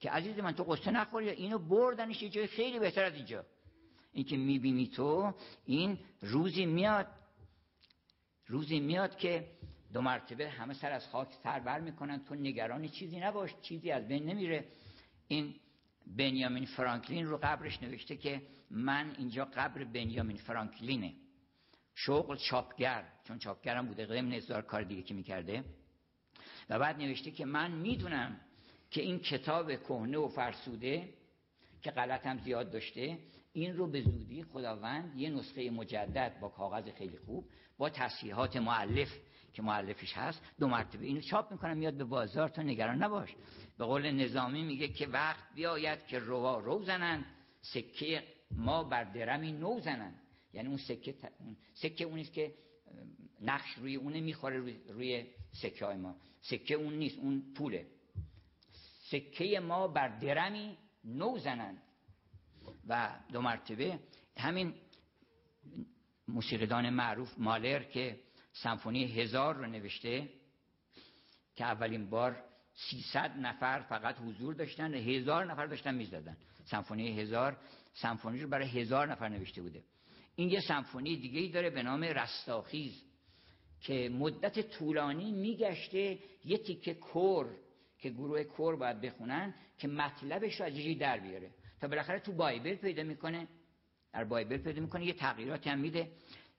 که عزیز من تو قصه نخوری اینو بردنش یه جای خیلی بهتر از اینجا. این که می‌بینی تو این روزی میاد. روزی میاد که دو مرتبه همه سر از خاک سر بر می‌کنن. تو نگران چیزی نباش چیزی از بین نمیره. این بنیامین فرانکلین رو قبرش نوشته که من اینجا قبر بنیامین فرانکلینه. شغل چاپگر چون چاپگرم بوده ضمن هزار کار دیگه که می‌کرده. و بعد نوشته که من می‌دونم که این کتاب کهنه و فرسوده که غلط زیاد داشته این رو به زودی خداوند یه نسخه مجدد با کاغذ خیلی خوب با تصحیحات معلف که معلفش هست دو مرتبه اینو چاپ می‌کنم میاد به بازار تو نگران نباش. به قول نظامی میگه که وقت بیاید که روا رو زنن سکه ما بر درمی نو زنن یعنی اون سکه سکه اونیست که نقش روی اونه می‌خوره روی, روی سکه های ما. سکه اون نیست اون پوله. سکه ما بر درمی نو زنن و دو مرتبه همین موسیقیدان معروف مالر که سمفونی هزار رو نوشته که اولین بار 300 نفر فقط حضور داشتن هزار نفر داشتن می‌زدن سمفونی هزار سمفونی رو برای هزار نفر نوشته بوده. این یه سمفونی دیگه ای داره به نام رستاخیز که مدت طولانی میگشته یه تیکه کور که گروه کور باید بخونن که مطلبش رو از در بیاره. تا بالاخره تو بایبل پیدا می‌کنه در بایبل پیدا می‌کنه یه تغییراتی هم میده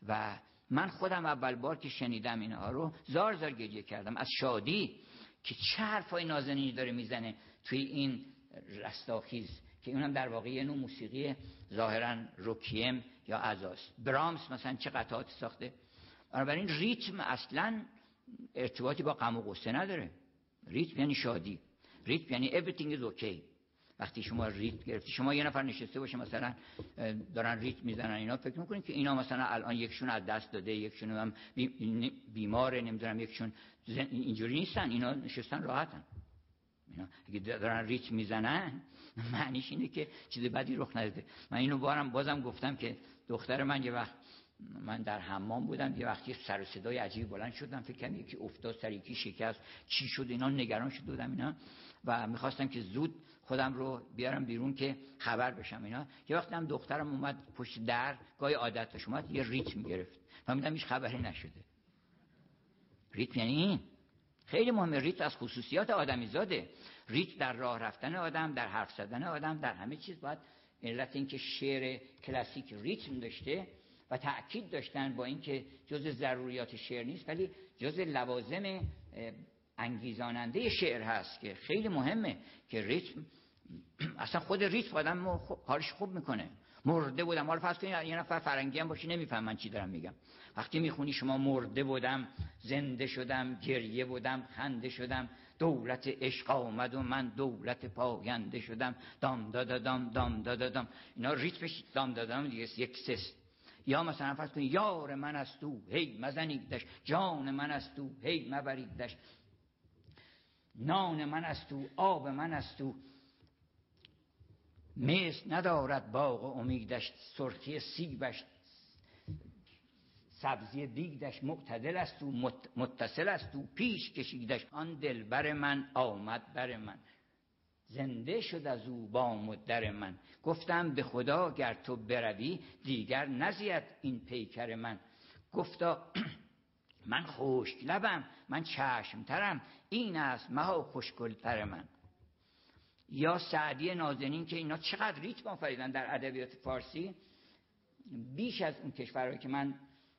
و من خودم اول بار که شنیدم اینها رو زار زار گریه کردم. از شادی که چه حرفای نازنینی داره می‌زنه توی این رستاخیز که اونم در واقع یه نوع موسیقی ظاهرا روکیم یا ازاست برامس مثلا چه قطعات ساخته؟ بنابراین ریتم اصلا ارتباطی با غم و غصه نداره. ریتم یعنی شادی. ریتم یعنی everything is okay. وقتی شما ریت گرفتی شما یه نفر نشسته باشه مثلا دارن ریت می‌زنن اینا فکر می‌کنید که اینا مثلا الان یکشون از دست داده یکشون هم بیماره نمی‌دونم یکشون اینجوری نیستن اینا نشستن راحتن. اینا اگه دارن ریت می‌زنن معنیش اینه که چیز بدی رخ نداده. من اینو بارم بازم گفتم که دختر من یه وقت من در حمام بودم یه وقتی سر و صدای عجیب بلند شدم فکر کنم یکی افتاد سر یکی شکست چی شد؟ اینا نگران شد بودم اینا و می‌خواستم که زود خودم رو بیارم بیرون که خبر بشم اینا. یه وقتی هم دخترم اومد پشت در گاهی عادتش اومد یه ریتم گرفت فهمیدم هیچ خبری نشده. ریتم یعنی این. خیلی مهمه ریتم از خصوصیات آدمی زاده. ریتم در راه رفتن آدم در حرف زدن آدم در همه چیز. باید علت اینکه شعر کلاسیک ریتم داشته و تأکید داشتن با اینکه جز ضروریات شعر نیست ولی جز لوازم انگیزاننده شعر هست که خیلی مهمه که ریتم اصلا خود ریتم آدم حالش خوب می‌کنه. مرده بودم. حالا فرض کنید یه نفر فرنگی هم باشی نمیفهم من چی دارم میگم. وقتی می‌خونی شما مرده بودم زنده شدم گریه بودم خنده شدم دولت عشق آمد و من دولت پاینده شدم. دام دادم دام دادم اینا ریتمش دام دادم دیگه یک سس. یا مثلا فرض کنید یار من از تو هی مزنیدش. جان من از تو هی مبریدش. نان من از تو آب من از تو مثل ندارد باغ امیدش سرخی سیبش سبزی بیگدش معتدل است و متصل است و پیش کشیدش. آن دلبر من آمد بر من زنده شد از او بام در من. گفتم به خدا گر تو بروی دیگر نزید این پیکر من. گفتا من خشک لبم. من چشمترم. این است مها خوشگلتر من. یا سعدی نازنین که اینا چقدر ریتم آفریدن در ادبیات فارسی. بیش از اون کشورهایی که من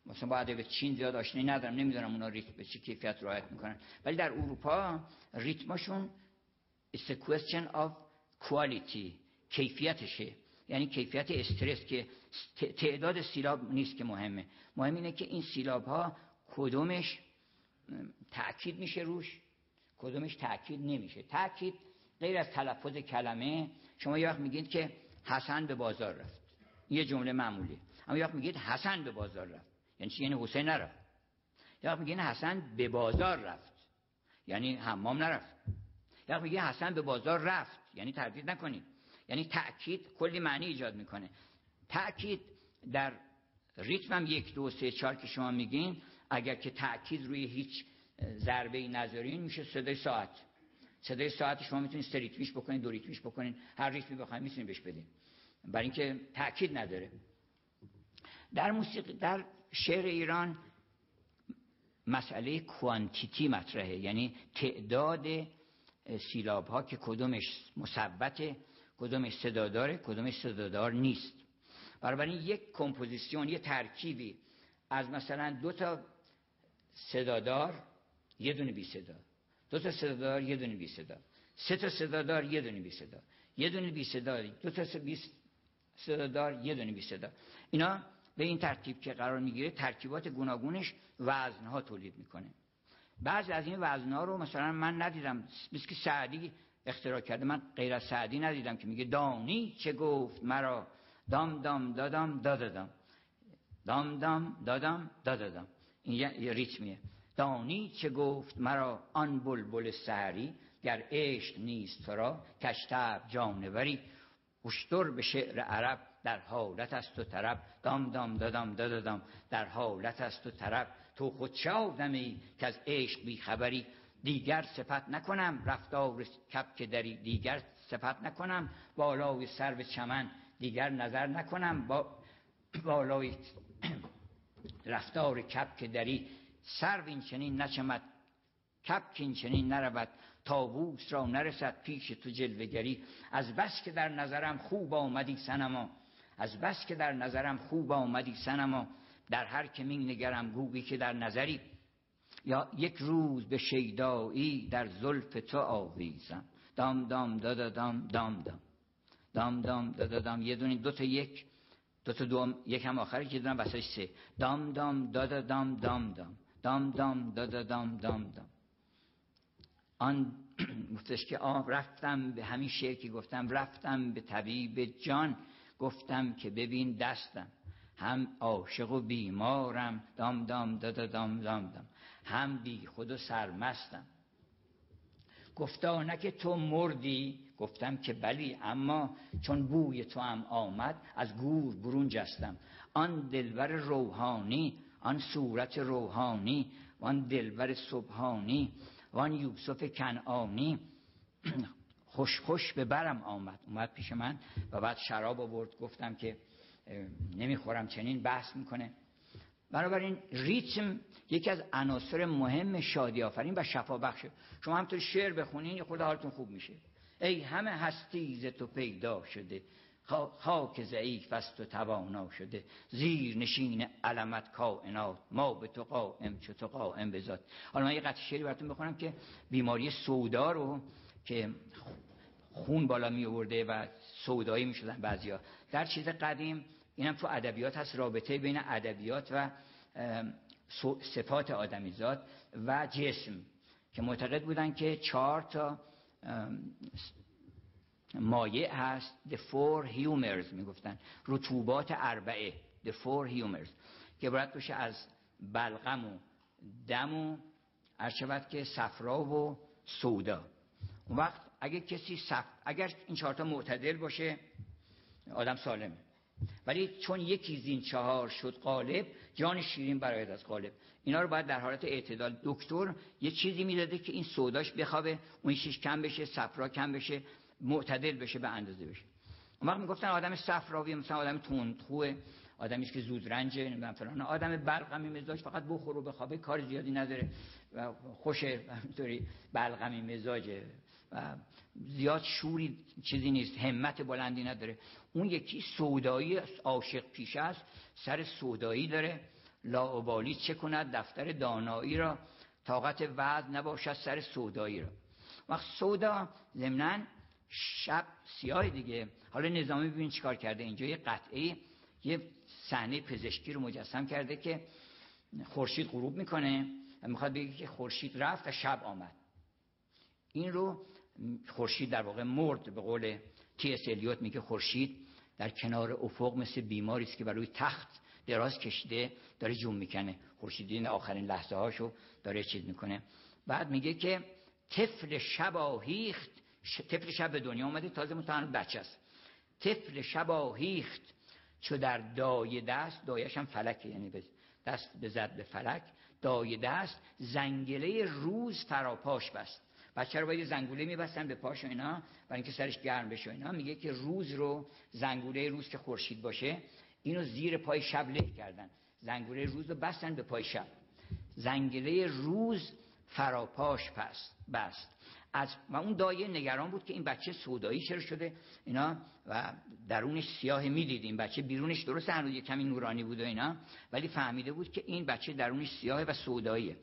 مثلا با ادبیات چین زیاد آشنایی ندارم نمی‌دونم اونا ریتم به چه کیفیت رعایت می‌کنن. ولی در اروپا ریتمشون It's a question of quality کیفیتشه. یعنی کیفیت استرس که تعداد سیلاب نیست که مهمه. مهم اینه که این سیلاب ها کدومش تأکید میشه روش. کدومش تأکید نمیشه. تأکید غیر از تلفظ کلمه شما یه وقت میگید که حسن به بازار رفت. یه جمله معمولی. اما یه وقت میگید حسن به بازار رفت. یعنی چی؟ یعنی حسین نرفت. یه وقت میگید حسن به بازار رفت. یعنی حمام نرفت. یه وقت میگید حسن به بازار رفت. یعنی تردید نکنید. یعنی تأکید کلی معنی ایجاد می‌کنه. تأکید در ریتم هم یک دو سه چهار که شما میگین اگر که تأکید روی هیچ ضربه ای نذارین میشه صدای ساعت. صدای ساعت شما می‌تونید سه ریتمیش بکنین دو ریتمیش بکنین هر ریتمی بخواید می‌تونید بهش بدین برای اینکه تأکید نداره. در موسیقی در شعر ایران مسئله کوانتیتی مطرحه. یعنی تعداد سیلاب ها که کدومش مثبته کدومش صداداره کدومش صدادار نیست. بنابراین یک کمپوزیسیون یه ترکیبی از مثلا دو تا صدادار یه دونه بی صدا. دو تا صدادار یه دونه بی صدا. سه تا صدادار یه دونه بی صدا. یه دونه بی صدا دو تا صدادار یه دونه بی صدا. اینا به این ترتیب که قرار می‌گیره ترکیبات گوناگونش وزنها تولید می‌کنه. بعضی از این وزنها رو مثلا من ندیدم. مثل که سعدی اختراع کرده. من غیر از سعدی ندیدم که میگه دانی چه گفت مرا دام دام دادم دادم دام دام دادم دادم این یه ریتمیه. دانی چه گفت مرا آن بلبل سحری؟ گر عشق نیست تو را کشتب جانوری. اشتر به شعر عرب در حالت است و طرب. دام دام دادم دادم در حالت است و طرب. تو خود چه آدمی که از عشق بی خبری. دیگر صفت نکنم رفتار کپ که دری. دیگر صفت نکنم بالای سر چمن. دیگر نظر نکنم با بالای رفتار کپ که دری سر این چنین نچمد کپ این چنین نرود تابوس را نرسد پیش تو جلوگری از بس که در نظرم خوب آمدی سنما از بس که در نظرم خوب آمدی سنما در هر که می نگرم گویی که در نظری. یا یک روز به شیدایی در زلف تو آویزم. دام دام دادا دام دام دام. دام دام دادا دام. یه دونی دو تا یک. دو تا دوم یک هم آخری که دونم وسط سه. دام دام دادا دام دام دام. دام دام دادا دام دام دام. آن گفتش که آه رفتم به همین شعر که گفتم رفتم به طبیب جان. گفتم که ببین دستم. هم عاشق و بیمارم. دام دام دادا دام دام دام. هم بی خود و سرمستم. گفتا نه که تو مردی گفتم که بلی اما چون بوی تو هم آمد از گور برون جستم. آن دلبر روحانی آن صورت روحانی آن دلبر سبحانی وان یوسف کنعانی. خوش خوش به برم آمد. اومد پیش من و بعد شراب آورد. گفتم که نمی‌خورم چنین بحث می‌کنه. بنابراین ریتم یکی از عناصر مهم شادی آفرین و شفا بخشه شما همطور شعر بخونین خود حالتون خوب میشه. ای همه هستی ز تو پیدا شده خاک ضعیف است و توانا شده. زیر نشین علمت کائنات ما به تو قائم چو تو قائم بذات حالا من یه قطع شعری براتون بخونم که بیماری سودا رو که خون بالا می آورده و سودایی می شدن بعضیا. در چیز قدیم اینم تو ادبیات هست رابطه بین ادبیات و صفات آدمیزاد و جسم که معتقد بودن که چهار تا مایع هست. The four humors می‌گفتن. رطوبات اربعه. The four humors. که باید باشه از بلغم و دم و ارشبت که صفرا و سودا. اون وقت اگر کسی صف... اگر این چهارتا معتدل باشه آدم سالمه. ولی چون یکی زین چهار شد قالب جان شیرین برایت از قالب اینا رو باید در حالت اعتدال دکتر یه چیزی می‌داده که این سوداش بخوابه اون شیش کم بشه صفرا کم بشه معتدل بشه به اندازه بشه. اون وقت می‌گفتن آدم صفراوی مثلا آدم تندخوه آدمی که زود رنجه نمی‌دونم فلان. آدم بلغمی مزاج فقط بخور و بخوابه کار زیادی نداره و خوشه همینطوری بلغمی مزاجه و زیاد شوری چیزی نیست همت بلندی نداره. اون یکی سودایی عاشق پیش است سر سودایی داره. لاعبالی چه کند؟ دفتر دانایی را طاقت وعد نباشد سر سودایی را. وقت سودا ضمناً شب سیاه دیگه. حالا نظامی ببین چیکار کرده. اینجا یه قطعه یه صحنه پزشکی رو مجسم کرده که خورشید غروب می‌کنه می‌خواد بگه که خورشید رفت و شب آمد. این رو خورشید در واقع مرد به قول تی اس الیوت میگه خورشید در کنار افق مثل بیماری است که برای تخت دراز کشیده داره جون می‌کنه. خورشید این آخرین لحظه هاشو داره چیز می‌کنه. بعد میگه که طفل شب آهیخت طفل شب به دنیا آمده تازه متعان بچه است. طفل شب آهیخت چو در دای دست دایش هم فلکه یعنی دست به زد به فلک دای دست زنگله روز فراپاش بست. بچه رو باید زنگوله میبستن به پاش و اینا برای اینکه سرش گرم بشه اینا. میگه که روز رو زنگوله روز که خورشید باشه اینو زیر پای شب له کردن. زنگوله روز رو بستن به پای شب. زنگله روز فراپاش پست بست. از و اون دایه نگران بود که این بچه سودایی چرا شده؟ اینا و درونش سیاه می‌دید این بچه بیرونش درست هنوز یه کمی نورانی بود و اینا. ولی فهمیده بود که این بچه درونش سیاه و سوداییه.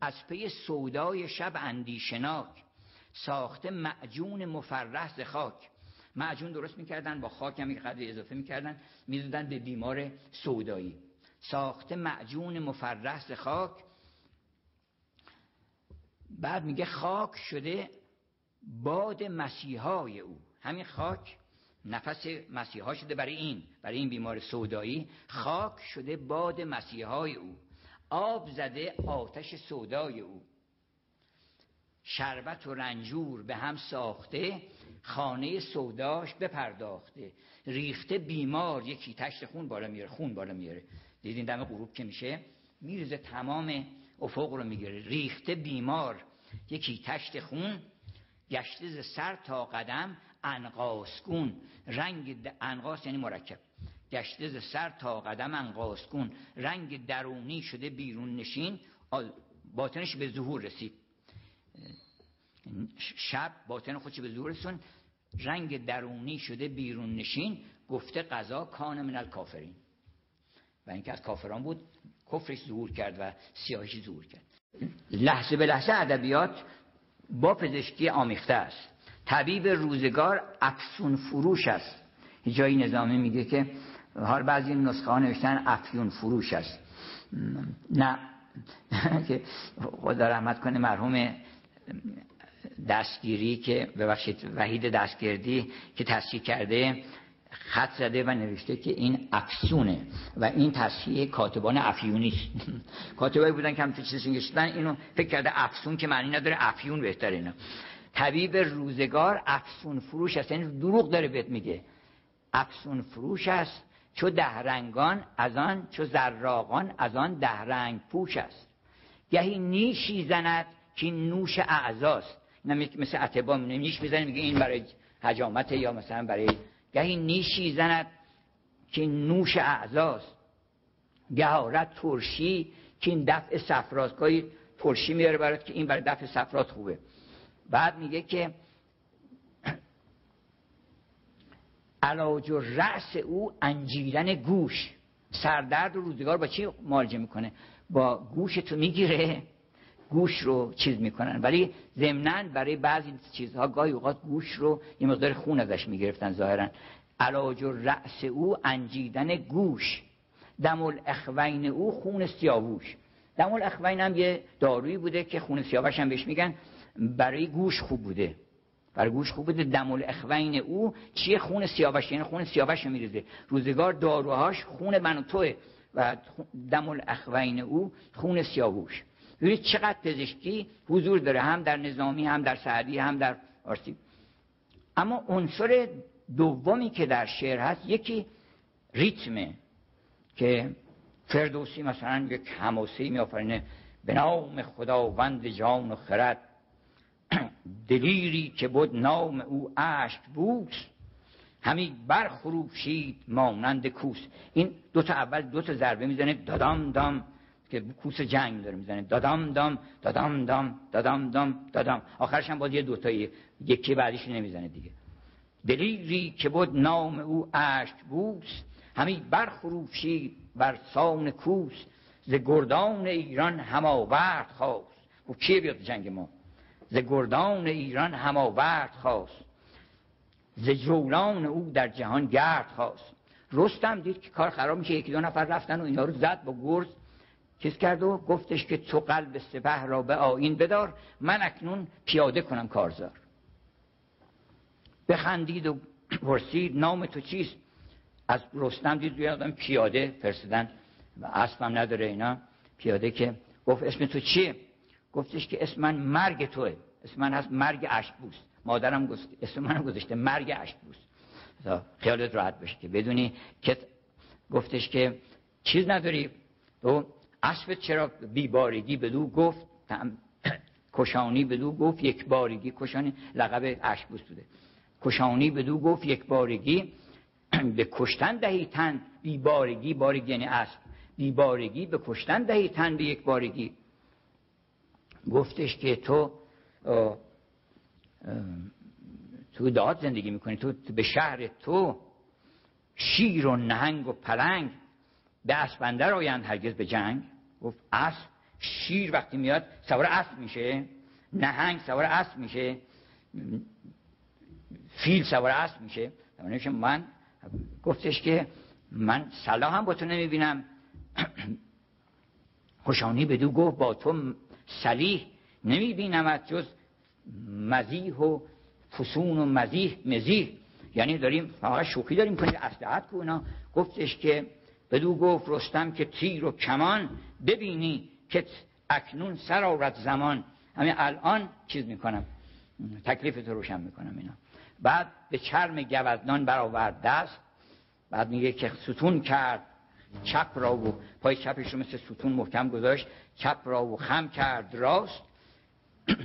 از پی سودای شب اندیشناک. ساخته معجون مفرح خاک. معجون درست می‌کردن با خاک هم قدر اضافه می‌کردن می‌دادن به بیمار سودایی. ساخته معجون مفرح ز خاک. بعد میگه خاک شده باد مسیحای او. همین خاک نفس مسیحا شده برای این برای این بیمار سودایی. خاک شده باد مسیحای او. آب زده آتش سودای او. شربت و رنجور به هم ساخته. خانه سوداش بپرداخته. ریخته بیمار یکی تشت خون بالا میاره خون بالا میاره. دیدین دم غروب که میشه؟ میریزه تمام افق رو می‌گیره. ریخته بیمار یکی تشت خون گشته ز سر تا قدم انقاسکون رنگ انقاس یعنی مرکب. گشته ز سر تا قدم انقاسکون رنگ درونی شده بیرون نشین. باطنش به ظهور رسید. شب باطن خودش به ظهور رسون. رنگ درونی شده بیرون نشین. گفته قضا کان من الکافرین. و اینکه از کافران بود کفرش ظهور کرد و سیاهش ظهور کرد. لحظه به لحظه ادبیات با پزشکی آمیخته است. طبیب روزگار افسون فروش است. جایی نظامی میگه که هر بعضی نسخه ها نوشتن افیون فروش است. نه. که خدا رحمت کنه مرحوم دستگیری که ببخشید وحید دستگردی که تصحیح کرده خط زده و نوشته که این افسونه و این تصحیح کاتبان افیونی. کاتبایی بودن که همچون چیزی نوشتن اینو فکر کرده افسون که معنی نداره افیون بهتره اینا. طبیب روزگار افسون فروش است یعنی دروغ داره بهت میگه. افسون فروش است چو دهرنگان از آن چو زراقان از آن دهرنگ پوش است. گهی نیشی زند که نوش اعزاست مثل عتبا نیش می‌زنه میگه این برای حجامت یا مثلا برای گهی نیشی زند که نوش اعزاست گهارت ترشی که این دفع سفراست گاهی ترشی میاره برات که این برای دفع سفرات خوبه. بعد میگه که علاج و رأس او انجیلن گوش. سردرد و روزگار با چی معالجه می‌کنه؟ با گوش تو می‌گیره. گوش رو چیز می‌کنن. ولی ضمنا برای بعضی چیزها گاهی اوقات گوش رو یه مقدار خون ازش می‌گرفتن ظاهرا. علاج و رأس او انجیدن گوش. دم الاخوین او خون سیاووش. دم الاخوین هم یه دارویی بوده که خون سیاوش هم بهش میگن. برای گوش خوب بوده. برای گوش خوب بوده. دم الاخوین او چیه؟ خون سیاوش. یعنی خون سیاوش میریزه. روزگار داروهاش خون من و توه و دم الاخوین او خون سیاووش. ببینید چقدر پزشکی حضور داره؟ هم در نظامی هم در سعدی هم در آرسی. اما عنصر دومی که در شعر هست یکی ریتمه که فردوسی مثلا یک حماسی می آفرینه به نام خداوند جان و خرد. دلیری که بود نام او اشک بود همی برخروشید مانند کوس. این دو تا اول دو تا ضربه می‌زنه. دادام دام. که کوس جنگ داره می‌زنه. دادام دام دادام دام دادام دام دادام. آخرش هم باید یه دوتایی یکی بعدیش نمی‌زنه دیگه. دلیری که بود نام او اشک بوس همی برخروشید بر سان کوس. ز گردان ایران هماورد خواست و کی بیاد جنگ ما؟ ز گردان ایران هماورد خواست ز جولان او در جهان گرد خواست رستم دید که کار خراب میشه یکی دو نفر رفتن و اینا رو زد با گرز. چیز کرد و گفتش که تو قلب سپه را به آین بدار من اکنون پیاده کنم کارزار. بخندید و پرسید نام تو چیست؟ از رستم دید روی آدم پیاده فرستدن و اسبم نداره اینا. پیاده که گفت اسم تو چیه؟ گفتش که اسم من مرگ توه. اسم من هست مرگ اشکبوس. مادرم گفت اسم منم گذاشته مرگ اشکبوس. خیالت راحت بشه که بدونی که گفتش که چیز نداری. تو اسب چرا بیبارگی بدو گفت کشانی بدو گفت یک بارگی کشانی لقب اشکبوس بوده کشانی بدو گفت یک بارگی به کشتن دهی تن بیبارگی. بارگی یعنی اسب. بیبارگی به کشتن دهی تن به یک بارگی گفتش که تو تو داد زندگی می‌کنی. تو به شهر تو شیر و نهنگ و پلنگ به اسبندر آیند هرگز به جنگ. گفت اسب شیر وقتی میاد سوار اسب میشه. نهنگ سوار اسب میشه. فیل سوار اسب میشه. من گفتش که من صلاح هم با تو نمی‌بینم. خوشانی بدو گفت با تو سلیح نمی‌بینم جز مزیح و فسون و مزیح مزیح. یعنی داریم فقط شوخی داریم کنیم اسلحت کو گفتش که بدو گفت رستم که تیر و کمان ببینی که اکنون سر آورد زمان. همین الان چیز می‌کنم تکلیف تو روشن می‌کنم اینا. بعد به چرم گوزنان برآورد دست بعد میگه که ستون کرد چپ را و پای چپش رو مثل ستون محکم گذاشت چپ را و خم کرد راست.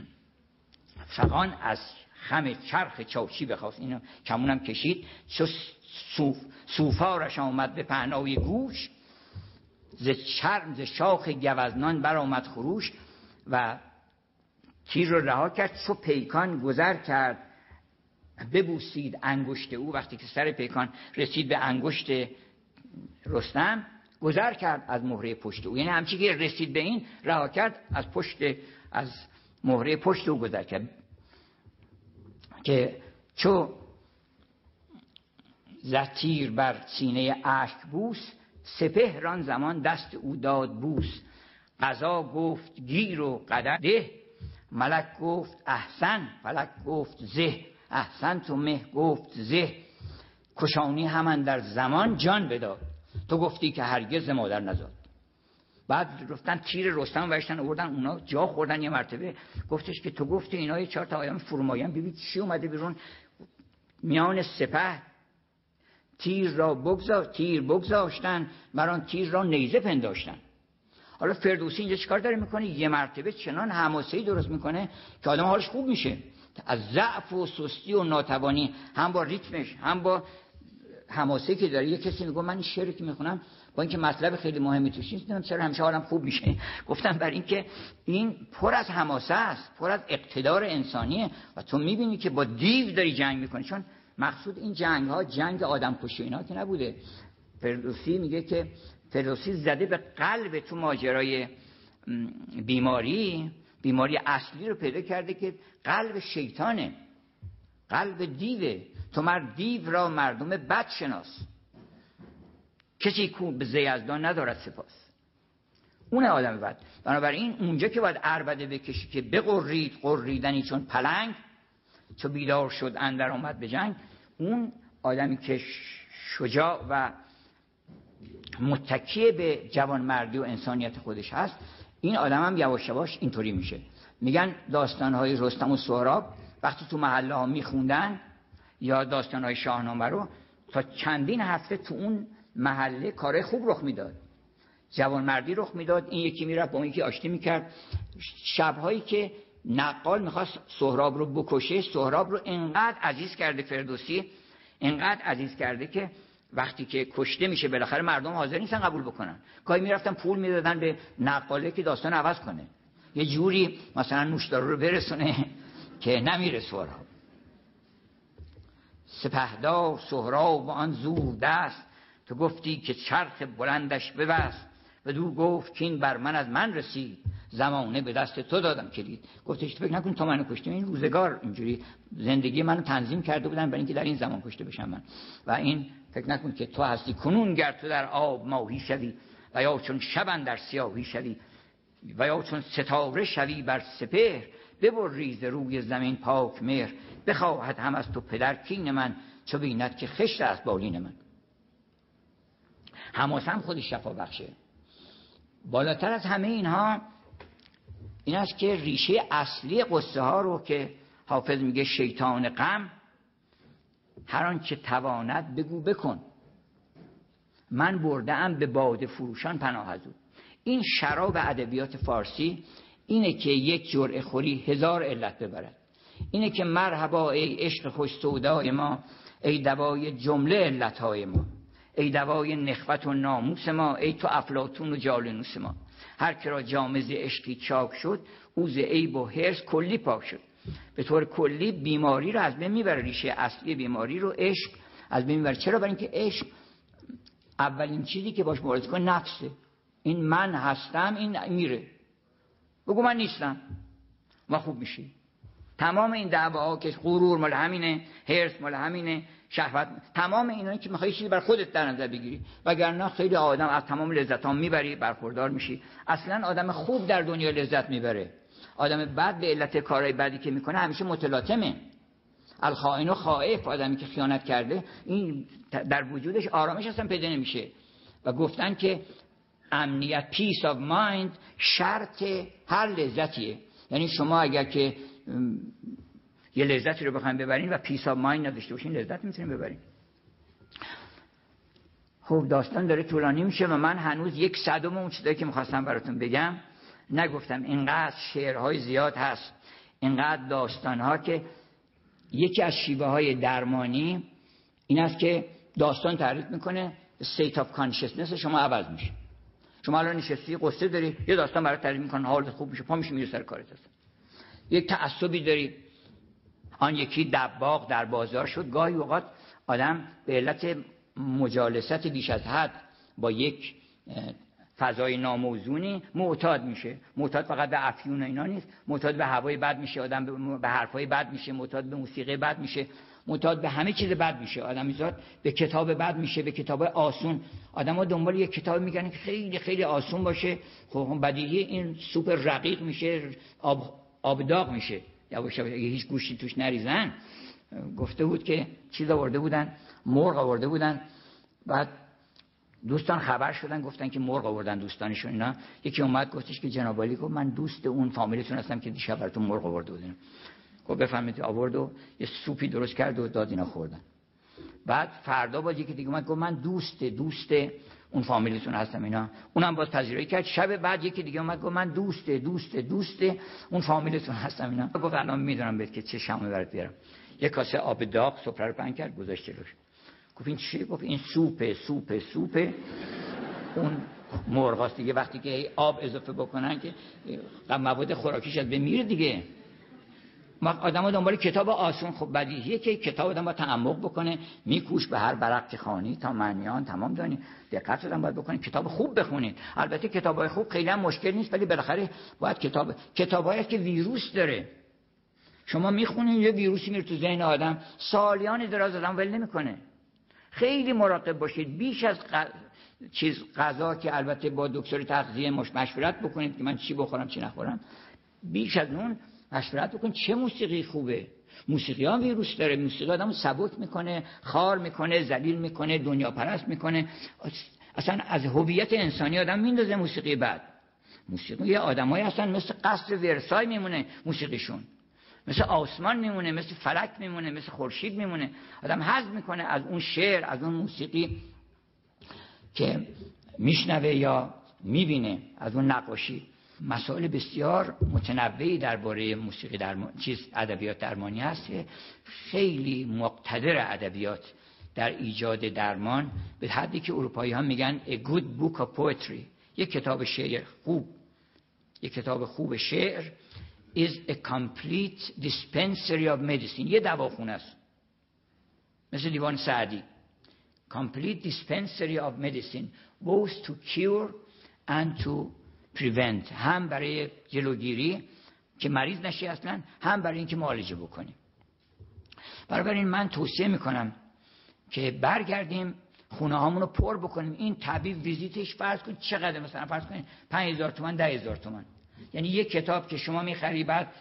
فقان از خم چرخ چاوچی بخواست اینو کمونم کشید. چو صوف صوفارش آمد به پهنای گوش. ز چرم ز شاخ گوزنان برآمد خروش و تیر رو رها کرد چو پیکان گذر کرد. ببوسید انگشت او. وقتی که سر پیکان رسید به انگشت رستم گذر کرد از مهره پشت او. یعنی همچی که رسید به این رها کرد از پشت از مهره پشت او گذر کرد. که چو زتیر بر سینه اشک بوس سپهران زمان دست او داد بوس. قضا گفت گیر و قدر ده ملک گفت احسن فلک گفت زه. احسن تو مه گفت زه. کشانی همان در زمان جان بداد. تو گفتی که هرگز مادر نزاد. بعد رفتن تیر رستم وشتن آوردن اونا جا خوردن یه مرتبه. گفتش که تو گفتی اینا یه چهار تا آیام فرومایان. ببین چی اومده بیرون؟ میان سپه تیر را بگذار تیر بگذاشتن مران تیر را نیزه پنداشتن. حالا فردوسی اینجا چیکار داره می‌کنه؟ یه مرتبه چنان حماسه‌ای درست می‌کنه که آدم حالش خوب میشه. از ضعف و سستی و ناتوانی هم با ریتمش هم با حماسه که داره. یه کسی میگه من شعری که می‌خونم با اینکه مطلب خیلی مهمی توش نیست چرا همیشه حالم خوب میشه. گفتم بر اینکه این پر از حماسه است پر از اقتدار انسانیه و تو می‌بینی که با دیو داری جنگ می‌کنی. چون مقصود این جنگ ها جنگ آدم کشی اینا که نبوده. فردوسی میگه که فردوسی زده به قلب تو ماجرای بیماری بیماری اصلی رو پیدا کرده که قلب شیطانه قلب دیوه. تو مرد دیو را مردم بد شناس. کسی کو به زیزدان ندارد سپاس. اون آدم بد. بنابراین اونجا که باید عربده بکشی که بقرید قریدنی چون پلنگ چو بیدار شد اندر آمد به جنگ اون آدمی که شجاع و متکیه به جوانمردی و انسانیت خودش هست این آدم هم یواش یواش اینطوری میشه. میگن داستانهای رستم و سهراب وقتی تو محله ها میخوندن یا داستانهای شاهنامه رو تا چندین هفته تو اون محله کار خوب رخ می‌داد. جوانمردی رخ می‌داد این یکی می‌رفت با اون یکی آشتی می‌کرد. شبهایی که نقال می‌خواست سهراب رو بکشه. سهراب رو انقدر عزیز کرده فردوسی انقدر عزیز کرده که وقتی که کشته میشه بالاخره مردم حاضر نیستن قبول بکنن. گاهی می‌رفتن پول می‌دادن به نقاله که داستان عوض کنه. یه جوری مثلا نوشدارو رو برسونه که نمیره سهراب. سپهدار سهراب و آن زور دست تو گفتی که چرخ بلندش ببست. و دو گفت که این بر من از من رسید. زمانه به دست تو دادم کلید گفتش فکر نکن تو منو کشتی این روزگار اینجوری زندگی منو تنظیم کرده بودن برای اینکه در این زمان کشته بشم من. و این فکر نکن که تو هستی. کنون گر تو در آب ماهی شوی و یا چون شبن در سیاهی شوی و یا چون ستاره شوی بر سپهر ببر ریز روی زمین پاک مهر. بخواهد هم از تو پدر کین من چو بیند که خشت است بالین من. حماسه هم خودش شفا بخشه. بالاتر از همه اینها این است که ریشه اصلی قصه ها رو که حافظ میگه شیطان غم هر آنچه تواند بگو بکن. من برده به باد فروشان پناه از این شراب ادبیات فارسی اینه که یک جرعه خوری هزار علت ببرد. اینه که مرحبا ای عشق خوش سودای ما ای دوای جمله علتهای ما. ای دوای نخوت و ناموس ما ای تو افلاتون و جالنوس ما. هر که را جامز عشقی چاک شد اوز عیب و حرس کلی پاک شد. به طور کلی بیماری رو از بین می‌بره ریشه اصلی بیماری رو عشق. از بین می‌بره. چرا؟ برای اینکه عشق اولین چیزی که باش مبارزه کن نفسه. این من هستم این میره. بگو من نیستم. ما خوب میشی تمام این دعواها که غرور مال همینه هرس مال همینه. شهوت. تمام اینا که می‌خوای چیزی بر خودت در نظر بگیری. وگرنه خیلی آدم از تمام لذت ها می‌بری برخوردار میشی. اصلا آدم خوب در دنیا لذت می‌بره. آدم بد به علت کارهای بدی که می‌کنه همیشه متلاطمه. الخائن خائف آدمی که خیانت کرده این در وجودش آرامش اصلا پیدا نمیشه. و گفتن که امنیت peace of mind شرط هر لذتیه. یعنی شما اگر که یه لذتی رو بخوایم ببرین و peace of mind نداشته باشین لذت می‌تونیم ببرین خب داستان داره طولانی میشه و من هنوز یک صدم اون چیزایی که می‌خواستم براتون بگم. نگفتم اینقدر شعرهای زیاد هست اینقدر داستان ها که یکی از شیوه های درمانی این است که داستان تعریف می‌کنه state of consciousness شما عوض میشه شما الان نشستی قصه داری یه داستان برای تعریف می‌کنه حالت خوب میشه پا میشه میره سر کارت. هست یک تعصبی داری آن یکی دباغ در بازار شد. گاهی اوقات آدم به علت مجالست بیش از حد با یک فضای ناموزونی معتاد میشه. معتاد فقط به افیون اینا نیست. معتاد به هوای بد میشه. آدم به حرفای بد میشه. معتاد به موسیقی بد میشه. معتاد به همه چیز بد میشه. آدم میزاد به کتاب بد میشه به کتاب آسون. آدم ها دنبال یک کتاب میگن که خیلی خیلی آسون باشه. خب بدیهی این سوپ رقیق میشه آب آبداغ میشه. یواش اگه هیچ گوشتی توش نریزن گفته بود که چیز آورده بودن مرغ آورده بودن. بعد دوستان خبر شدن گفتن که مرغ آوردن دوستانشون اینا. یکی اومد گفتش که جناب علی گفت من دوست اون فامیلتون هستم که دیشب براتون مرغ آورده بودن. گفت بفهمید آورد و یه سوپی درست کرد و داد اینا خوردن. بعد فردا باز یکی دیگه اومد گفت من دوست دوست اون فامیلتون هستم اینا. اونم باز پذیرایی کرد. شب بعد یکی دیگه اومد گفت من دوست دوست دوست اون فامیلتون هستم اینا. گفت الان می‌دونم بهت که چه شمه برات بیارم. یه کاسه آب داغ سفره رو پنگ کرد گذاشت جلوش. گفت این چی گفت این سوپ سوپ سوپ اون مرغاست دیگه. وقتی که آب اضافه بکنن که مواد خوراکیش از میره دیگه. آدم دنبال کتاب آسون خب بدیهیه که کتاب آدم با تعمق بکنه میکوش به هر برق خانی تا معنیان تمام دانی. دقت آدم باید بکنه کتاب خوب بخونید. البته کتاب های خوب خیلی هم مشکل نیست ولی بالاخره باید کتاب کتابایی که ویروس داره. شما می‌خونید یه ویروسی میره تو ذهن آدم سالیان دراز آدم ول نمی‌کنه. خیلی مراقب باشید. بیش از چیز غذا که البته با دکتر تغذیه مش مشورت بکنید که من چی بخورم چی نخورم. بیش از اون مشورت بکن چه موسیقی خوبه؟ موسیقی ها ویروس داره. موسیقی آدم سبک می‌کنه خار می‌کنه ذلیل می‌کنه دنیا پرست می‌کنه. اصلا از هویت انسانی آدم میندازه موسیقی بعد. موسیقی آدمایی هستن مثل قصر ورسای میمونه موسیقیشون. مثل آسمان میمونه مثل فلک میمونه مثل خورشید میمونه. آدم حذف می‌کنه از اون شعر از اون موسیقی که میشنوه یا می‌بینه از اون نقاشی. مسائل بسیار متنوعی درباره موسیقی درمان چیز ادبیات درمانی هست خیلی مقتدر ادبیات در ایجاد درمان به حدی که اروپایی ها میگن a good book of poetry یک کتاب شعر خوب یک کتاب خوب شعر is a complete dispensary of medicine یه دواخونه است. مثل دیوان سعدی complete dispensary of medicine both to cure and to prevent هم برای جلوگیری که مریض نشی اصلا هم برای اینکه معالجه بکنیم. این من توصیه می‌کنم که برگردیم خونه هامون رو پر بکنیم. این طبیب ویزیتش فرض کنید چقدر؟ مثلا فرض کنید 5000 تومان 10000 تومان. یعنی یک کتاب که شما می‌خری بعد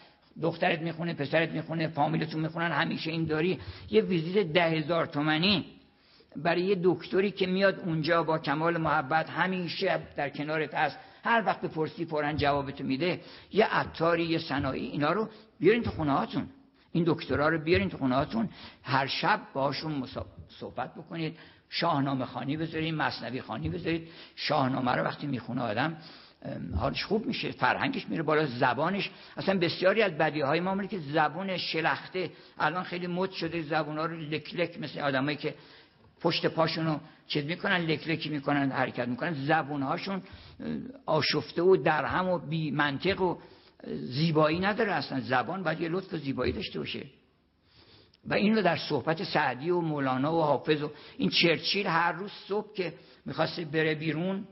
دخترت می‌خونه پسرت می‌خونه فامیلتون می‌خونن همیشه این داری. یه ویزیت ده هزار تومنی برای یه دکتری که میاد اونجا با کمال محبت همیشه در کنارت هست. هر وقت بپرسی فورا جوابتو میده یه عطاری یه صنایعی اینا رو بیارین تو خونه هاتون. این دکترا رو بیارین تو خونه هاتون. هر شب باشون صحبت بکنید. شاهنامه خانی بذارید مصنوی خانی بذارید. شاهنامه رو وقتی می‌خونه آدم حالش خوب میشه فرهنگش میره بالا زبانش. اصلا بسیاری از بدی های ما که زبان شلخته. الان خیلی مد شده زبان ها رو لک لک مثل آدمایی که پشت پاشونو چیز می‌کنن لکلکی می‌کنن حرکت می‌کنن. زبونهاشون آشفته و درهم و بی منطق و زیبایی نداره. اصلا زبان باید یه لطف و زیبایی داشته باشه. و این رو در صحبت سعدی و مولانا و حافظ و این چرچیل هر روز صبح که می‌خواسته بره بیرون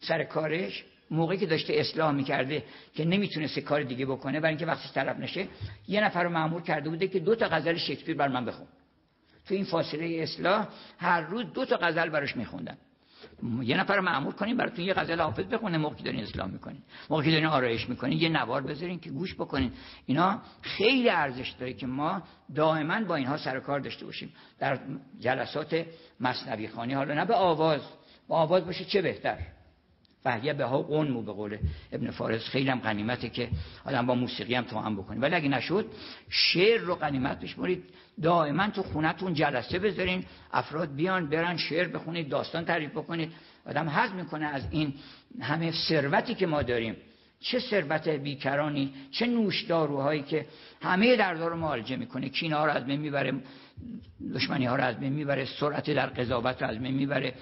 سر کارش موقعی که داشته اصلاح می‌کرده که نمی‌تونسته کار دیگه بکنه برای اینکه وقتی طرف نشه یه نفر رو معمول کرده بوده که دو تا غزل شکسپیر بر من بخون. تو این فاصله اصلاح هر روز دو تا غزل براش میخوندن. یه نفر معمول کنیم براتون یه غزل حافظ بخونه موقعی دارین اسلام می‌کنین موقعی دارین آرایش می‌کنین یه نوار بذارین که گوش بکنین. اینا خیلی ارزش داره که ما دائما با اینها سر کار داشته باشیم. در جلسات مصنوی خانی حالا نه به آواز. با آواز باشه چه بهتر؟ فهیه به ها قنمو به قول ابن فارس. خیلی هم غنیمته که آدم با موسیقی هم تو هم ولی اگه نشد شعر رو غنیمت بشمارید. دائما تو خونتون جلسه بذارین افراد بیان برن شعر بخونید داستان تعریف بکنید. آدم حظ می‌کنه از این همه ثروتی که ما داریم. چه ثروت بیکرانی چه نوشداروهایی که همه دردها رو معالجه می‌کنه. کینا رو از بین می‌بره دشمنی ها رو از می‌بره سرعت در قضاوت رو از می‌بره.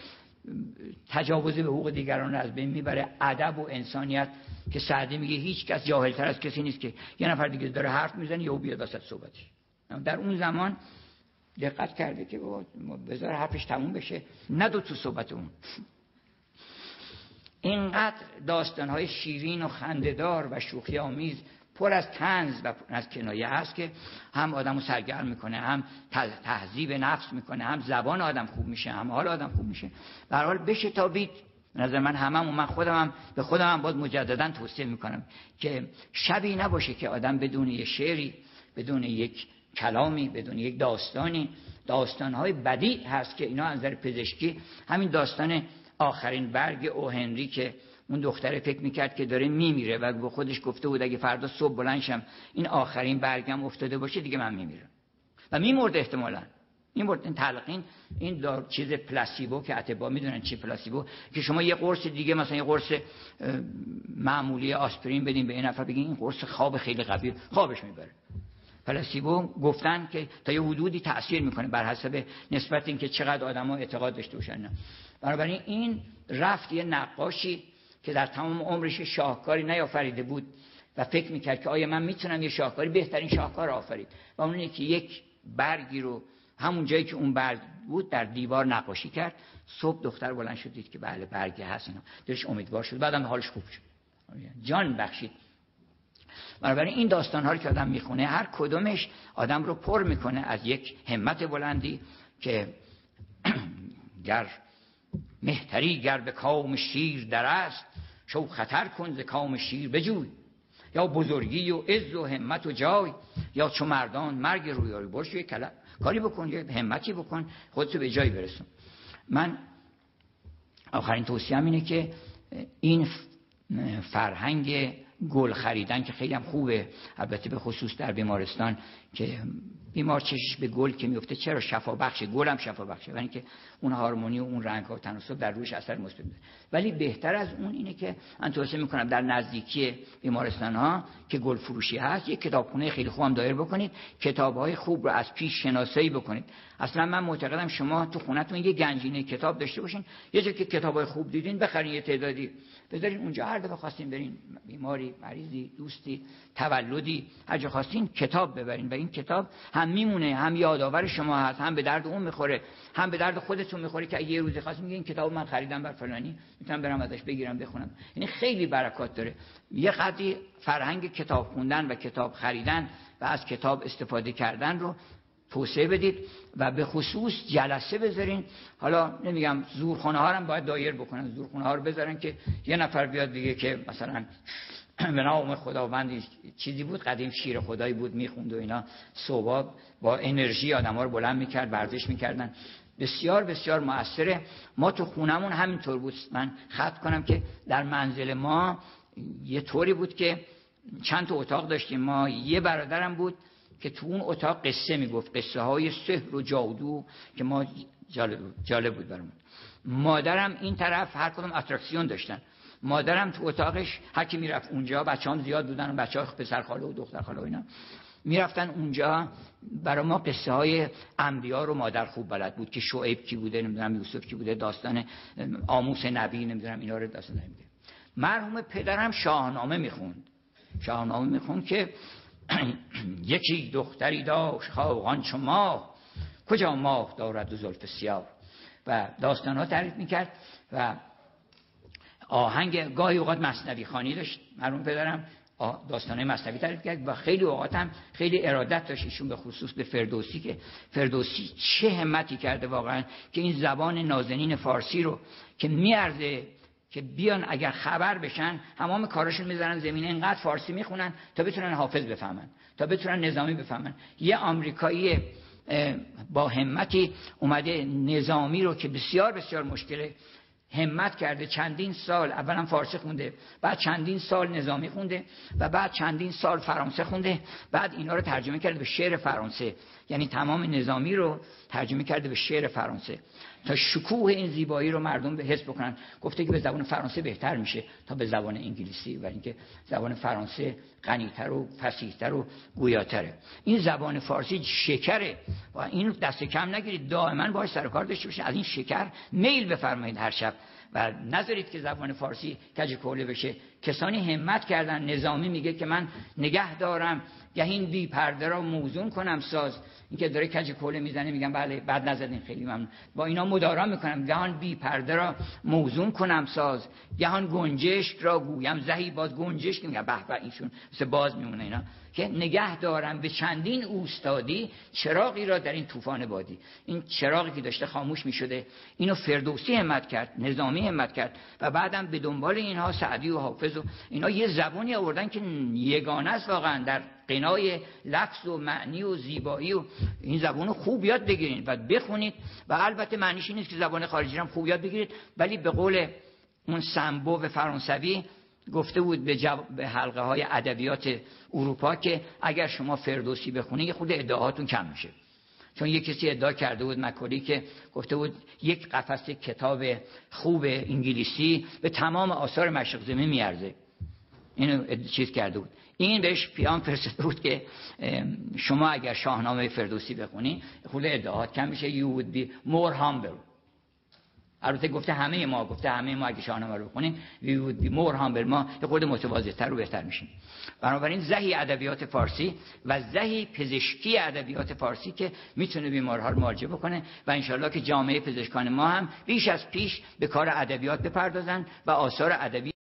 تجاوز به حقوق دیگران از بین می‌بره. ادب و انسانیت که سعدی میگه هیچ کس جاهلتر از کسی نیست که یه نفر دیگه داره حرف می‌زنه یا بیاد وسط صحبتش. در اون زمان دقت کرده که بذار حرفش تموم بشه. ندو تو صحبت اون. اینقدر داستانهای شیرین و خندهدار و شوخی آمیز پر از تنز و از کنایه هست که هم آدم رو سرگرم می‌کنه هم تهذیب نفس می‌کنه هم زبان آدم خوب میشه هم حال آدم خوب میشه. به حال بشه تابید نظر من همم من خودم هم به خودم هم باید مجددا توصیه می‌کنم که شبی نباشه که آدم بدون یه شعری بدون یک کلامی بدون یک داستانی. داستانهای بدی هست که اینا از نظر پزشکی همین داستان آخرین برگ او هنری که اون دختره فکر می‌کرد که داره میمیره و به خودش گفته بود اگه فردا صبح بلنشم این آخرین برگم افتاده باشه دیگه من میمیرم. و میمرد احتمالا. این برد این تلقین این دار چیز پلاسیبو که اتبا می‌دونن چی پلاسیبو که شما یه قرص دیگه مثلا یه قرص معمولی آسپرین بدین به این نفر بگین این قرص خواب خیلی قوی خوابش می‌بره. پلاسیبو گفتن که تا یه حدودی تاثیر می‌کنه بر حسب نسبت اینکه چقدر آدما اعتقاد داشته باشن بنابراین این رفت یه نقاشی که در تمام عمرش شاهکاری نیافریده بود و فکر می‌کرد که آیا من می‌تونم یه شاهکاری بهترین شاهکار آفرید. و اون که یک برگی رو همون جایی که اون برگ بود در دیوار نقاشی کرد. صبح دختر بلند شد دید که بله برگی هست اینا. دلش امیدوار شد. بعدم حالش خوب شد. جان بخشید. بنابراین این داستان ها رو که آدم می‌خونه هر کدومش آدم رو پر می‌کنه از یک همت بلندی که گر مهتری گر به کام شیر در است شو خطر کن ز کام شیر بجوی. یا بزرگی و عز و همت و جای. یا چو مردان مرگ رویاری باش یه کاری بکن یه همتی بکن خودتو به جای برسون. من آخرین توصیه اینه که این فرهنگ گل خریدن که خیلی هم خوبه البته به خصوص در بیمارستان که بیمار چشش به گل که میفته چرا شفا بخشه گل هم شفا بخشه ولی که اون هارمونی و اون رنگ ها و تناسب در روش اثر مثبت ولی بهتر از اون اینه که من توصیه می‌کنم در نزدیکی بیمارستان ها که گل فروشی هست یک کتابخونه خیلی خوبم دایر بکنید کتاب های خوب رو از پیش شناسایی بکنید. اصلا من معتقدم شما تو خونتون یه گنجینه کتاب داشته باشین یه جا که کتاب های خوب دیدین بخرین یه تعدادی بذارین اونجا هر دفعه خواستین برین بیماری مریضی دوستی تولدی هر جا خواستین کتاب ببرین و این کتاب هم میمونه هم یادآور شما هست هم به درد اون می‌خوره هم به درد خودتون می‌خوره که یه روزی خواست میگه این کتاب من خریدم بر فلانی می‌تونم برم ازش بگیرم بخونم. یعنی خیلی برکات داره. یه قدری فرهنگ کتاب خوندن و کتاب خریدن و از کتاب استفاده کردن رو توسعه بدید و به خصوص جلسه بذارین. حالا نمیگم زورخانه ها هم باید دایر بکنن زورخانه ها رو بذارن که یه نفر بیاد دیگه که مثلا به نام خداوند چیزی بود قدیم شیر خدایی بود می‌خوند و اینا. صبح با انرژی آدم ها رو بلند می‌کرد ورزش می‌کردن. بسیار بسیار موثره. ما تو خونمون همینطور بود. من خط کنم که در منزل ما یه طوری بود که چند تا اتاق داشتیم. ما یه برادرم بود. که تو اون اتاق قصه می‌گفت قصه های سحر و جادو که ما جالب, جالب بود برامون. مادرم این طرف هر کدوم اتراکسیون داشتن. مادرم تو اتاقش هر کی می‌رفت اونجا بچه هم زیاد بودن بچه های پسر خاله و دختر خاله و اینا. می‌رفتن اونجا. برای ما قصه های انبیا رو مادر خوب بلد بود که شعیب کی بوده نمی‌دونم یوسف کی بوده داستان آموس نبی نمی‌دونم اینا رو داستان نمیده مرحوم پدرم شاهنامه می‌خوند. شاهنامه می‌خوند که یکی دختری داشت خواهان چو ماه. کجا ماه دارد و زلف سیاه؟ و داستان ها تعریف می‌کرد و آهنگ گاهی اوقات مصنوی خانی داشت مرحوم پدرم. داستانه مصنوی تعریف کرد و خیلی اوقات هم خیلی ارادت داشت ایشون به خصوص به فردوسی که فردوسی چه همتی کرده واقعا که این زبان نازنین فارسی رو که میارزه که بیان اگر خبر بشن همام کاراشون می‌ذارن زمین اینقدر فارسی می‌خونن تا بتونن حافظ بفهمن تا بتونن نظامی بفهمن. یه آمریکایی با همتی اومده نظامی رو که بسیار بسیار مشکله همت کرده چندین سال اولا فارسی خونده بعد چندین سال نظامی خونده و بعد چندین سال فرانسه خونده بعد اینا رو ترجمه کرده به شعر فرانسه. یعنی تمام نظامی رو ترجمه کرده به شعر فرانسه. تا شکوه این زیبایی رو مردم به حس بکنن. گفته که به زبان فرانسه بهتر میشه تا به زبان انگلیسی و اینکه زبان فرانسه غنیتر و فصیحتر و گویاتره. این زبان فارسی شکره و این دست کم نگیرید. دائما باش سر کار داشته باشید. از این شکر میل بفرمایید هر شب. و نذارید که زبان فارسی کج کوله بشه. کسانی همت کردن نظامی میگه که من نگه دارم. گهین بی پرده را موزون کنم ساز. اینکه داره کج کوله می‌زنه میگم بله بعد نزدین خیلی ممنون. با اینا مدارا می‌کنم. گهان بی پرده را موزون کنم ساز. گهان گنجشک را گویم. زهی باز گنجشک میگم به به اینشون مثل باز میمونه اینا. که نگه دارم به چندین اوستادی چراغی را در این طوفان بادی این چراغی که داشته خاموش می‌شده اینو فردوسی همت کرد نظامی همت کرد و بعدم به دنبال اینها سعدی و حافظ و اینا یه زبانی آوردن که یگانه است واقعا در قنای لفظ و معنی و زیبایی و این زبان خوب یاد بگیرید و بخونید و البته معنیش نیست که زبان خارجی هم خوب یاد بگیرید ولی به قول اون سمبو فرانسوی گفته بود به, به حلقه های ادبیات اروپا که اگر شما فردوسی بخونید خود ادعاهاتون کم میشه. چون یک کسی ادعا کرده بود مکولی که گفته بود یک قفس کتاب خوب انگلیسی به تمام آثار مشرق زمین میارزه. اینو چیز کرده بود. این بهش پیام فرستاده بود که شما اگر شاهنامه فردوسی بخونی خود ادعاات کم میشه. You would be more humble. البته گفته همه ما گفته همه ما اگه شاهنامه رو بخونیم we would be more humble ما یه خود متواضع‌تر و بهتر میشیم. بنابراین زهی ادبیات فارسی و زهی پزشکی ادبیات فارسی که می‌تونه بیمارها رو معالجه بکنه و انشالله که جامعه پزشکان ما هم بیش از پیش به کار ادبیات بپردازن و آثار ادبی